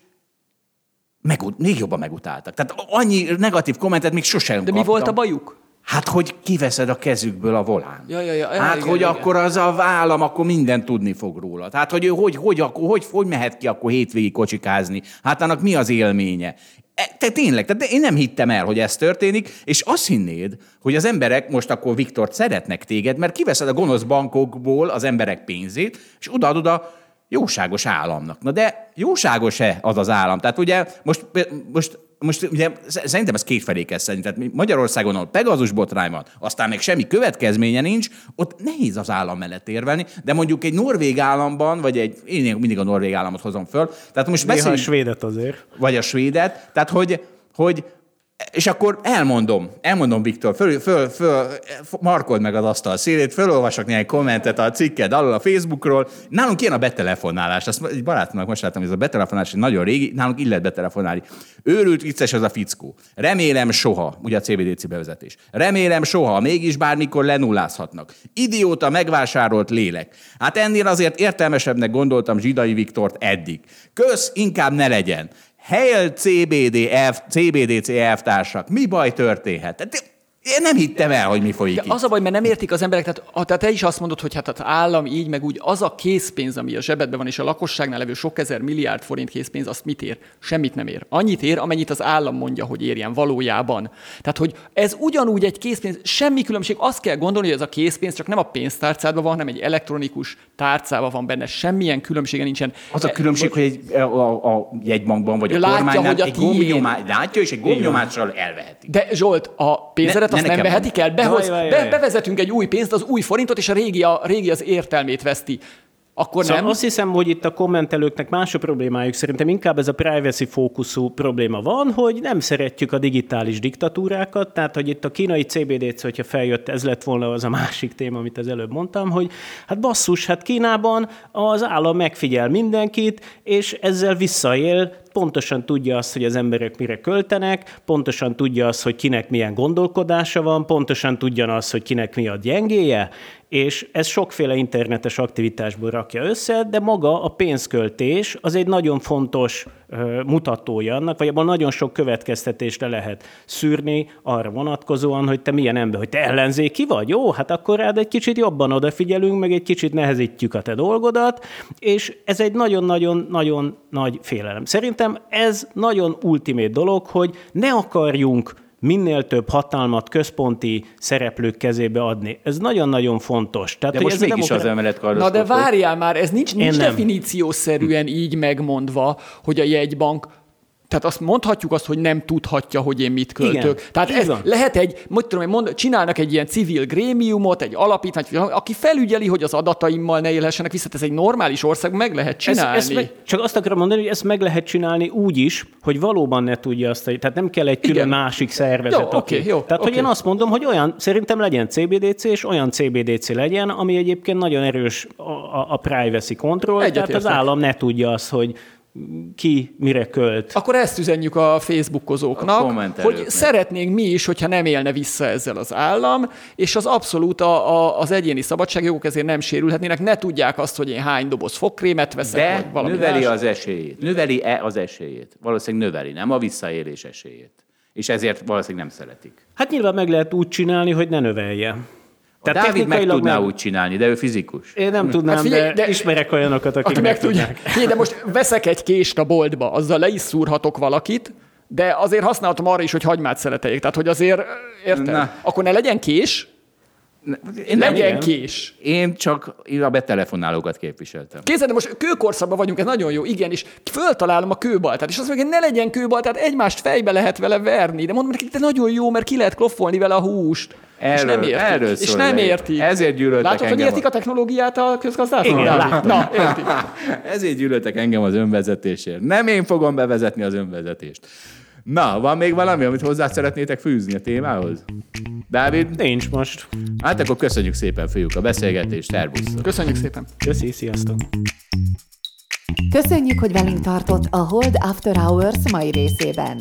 meg, még jobban megutáltak. Tehát annyi negatív kommentet még sosem De mi kaptam. volt a bajuk? Hát, hogy kiveszed a kezükből a volán. Ja, ja, ja, ja, hát, igen, hogy igen. akkor az a vállam, akkor mindent tudni fog róla. Hát, hogy ő hogy, hogy, akkor, hogy, hogy mehet ki akkor hétvégi kocsikázni? Hát annak mi az élménye? E, te tényleg, tehát én nem hittem el, hogy ez történik, és azt hinnéd, hogy az emberek most akkor Viktort szeretnek téged, mert kiveszed a gonosz bankokból az emberek pénzét, és odaadod a jóságos államnak. Na de jóságos-e az az állam? Tehát ugye most, most most ugye szerintem ez kétfelé kell szerintem. Tehát Magyarországon, ahol Pegazus botrány van, aztán még semmi következménye nincs, ott nehéz az állam mellett érvelni, de mondjuk egy norvég államban, vagy egy, én mindig a norvég államot hozom föl, tehát most Néha a svédet azért. vagy a svédet, tehát hogy, hogy és akkor elmondom, elmondom, Viktor, föl, föl, föl, markold meg az asztal szélét, fölolvasok néhány kommentet a cikked alul a Facebookról. Nálunk ilyen a betelefonálás. Azt egy barátomnak most láttam, hogy ez a betelefonálás egy nagyon régi, nálunk illet betelefonálni. Őrült vicces az a fickó. Remélem soha, ugye a CBDC bevezetés. Remélem soha, mégis bármikor lenullázhatnak. Idióta megvásárolt lélek. Hát ennél azért értelmesebbnek gondoltam Zsidai Viktort eddig. Kösz, inkább ne legyen. Hail CBD, F, CBDC elvtársak, mi baj történhet? Én nem hittem el, hogy mi folyik De itt. az a baj, mert nem értik az emberek, tehát, tehát te is azt mondod, hogy hát az állam így, meg úgy, az a készpénz, ami a zsebedben van, és a lakosságnál levő sok ezer milliárd forint készpénz, azt mit ér? Semmit nem ér. Annyit ér, amennyit az állam mondja, hogy érjen valójában. Tehát, hogy ez ugyanúgy egy készpénz, semmi különbség, azt kell gondolni, hogy ez a készpénz csak nem a pénztárcádban van, hanem egy elektronikus tárcában van benne, semmilyen különbsége nincsen. Az a különbség, hogy egy, a, a, a jegybankban vagy a Látja, kormánynál hogy a egy tiéd. gombnyomás, látja, és egy gombnyomással elveheti. De Zsolt, a pénzedet azt ne nem vehetik el, behoz, Jaj, jaj, be, jaj. bevezetünk egy új pénzt, az új forintot, és a régi, a régi az értelmét veszti. Akkor Szóval nem. azt hiszem, hogy itt a kommentelőknek más a problémájuk. Szerintem inkább ez a privacy fókuszú probléma van, hogy nem szeretjük a digitális diktatúrákat, tehát hogy itt a kínai CBDC, hogyha feljött, ez lett volna az a másik téma, amit az előbb mondtam, hogy hát basszus, hát Kínában az állam megfigyel mindenkit, és ezzel visszaél, pontosan tudja azt, hogy az emberek mire költenek, pontosan tudja azt, hogy kinek milyen gondolkodása van, pontosan tudja azt, hogy kinek mi a gyengéje, és ez sokféle internetes aktivitásból rakja össze, de maga a pénzköltés az egy nagyon fontos mutatója annak, vagy abban nagyon sok következtetést le lehet szűrni arra vonatkozóan, hogy te milyen ember, hogy te ellenzéki vagy, jó, hát akkor rád egy kicsit jobban odafigyelünk, meg egy kicsit nehezítjük a te dolgodat, és ez egy nagyon-nagyon-nagyon nagy félelem. Szerintem ez nagyon ultimét dolog, hogy ne akarjunk minél több hatalmat központi szereplők kezébe adni. Ez nagyon-nagyon fontos. Tehát, De most mégis az demokra- emelet Na de várjál már, ez nincs, nincs definíciószerűen így megmondva, hogy a jegybank tehát azt mondhatjuk azt, hogy nem tudhatja, hogy én mit költök. Igen, Tehát ez van. lehet egy, hogy tudom, mond, csinálnak egy ilyen civil grémiumot, egy alapítványt, aki felügyeli, hogy az adataimmal ne élhessenek vissza. Ez egy normális ország, meg lehet Ez, csinálni. ez meg, csak azt akarom mondani, hogy ezt meg lehet csinálni úgy is, hogy valóban ne tudja azt, hogy- tehát nem kell egy külön Igen. másik szervezet. Jó, oké, jó, Tehát, hogy oké. én azt mondom, hogy olyan, szerintem legyen CBDC, és olyan CBDC legyen, ami egyébként nagyon erős a, a, a privacy control, tehát az állam ne tudja azt, hogy ki mire költ. Akkor ezt üzenjük a A Facebookozóknak, kommentelőknek. hogy szeretnénk mi is, hogyha nem élne vissza ezzel az állam, és az abszolút a, a, az egyéni szabadságjogok ezért nem sérülhetnének. Ne tudják azt, hogy én hány doboz fogkrémet veszek, vagy De valami növeli más. az esélyét. Növeli-e az esélyét? Valószínűleg növeli, nem a visszaélés esélyét. És ezért valószínűleg nem szeretik. Hát nyilván meg lehet úgy csinálni, hogy ne növelje. Tehát Dávid meg technikailag tudná meg- úgy csinálni, de ő fizikus. Én nem tudnám, Hát figyelj, de, de- ismerek olyanokat, akik Aki meg tudja. tudnák. Figyelj, de most veszek egy kést a boltba, azzal le is szúrhatok valakit, de azért használhatom arra is, hogy hagymát szereteljék. Tehát, hogy azért, érted? Na. Akkor ne legyen kés, Én, nem, legyen igen. kés. én csak a betelefonálókat képviseltem. Képzeld, de most kőkorszakban vagyunk, ez nagyon jó, igen, és föltalálom a kőbaltát, és azt mondja, hogy ne legyen kőbaltát, egymást fejbe lehet vele verni, de mondom neki, de nagyon jó, mert ki lehet kloffolni vele a húst. És Erről- nem értik. erről és szól nem értik. Ezért gyűlöltek Látod, hogy engem értik a- technológiát a látom. Na, [LAUGHS] értik. Ezért gyűlöltek engem az önvezetésért. Nem én fogom bevezetni az önvezetést. Na, van még valami, amit hozzá szeretnétek fűzni a témához? Dávid? Nincs most. Hát akkor köszönjük szépen, fiúk, a beszélgetést. Szervusz! Köszönjük szépen. Köszi, sziasztok. Köszönjük, hogy velünk tartott a Hold After Hours mai részében.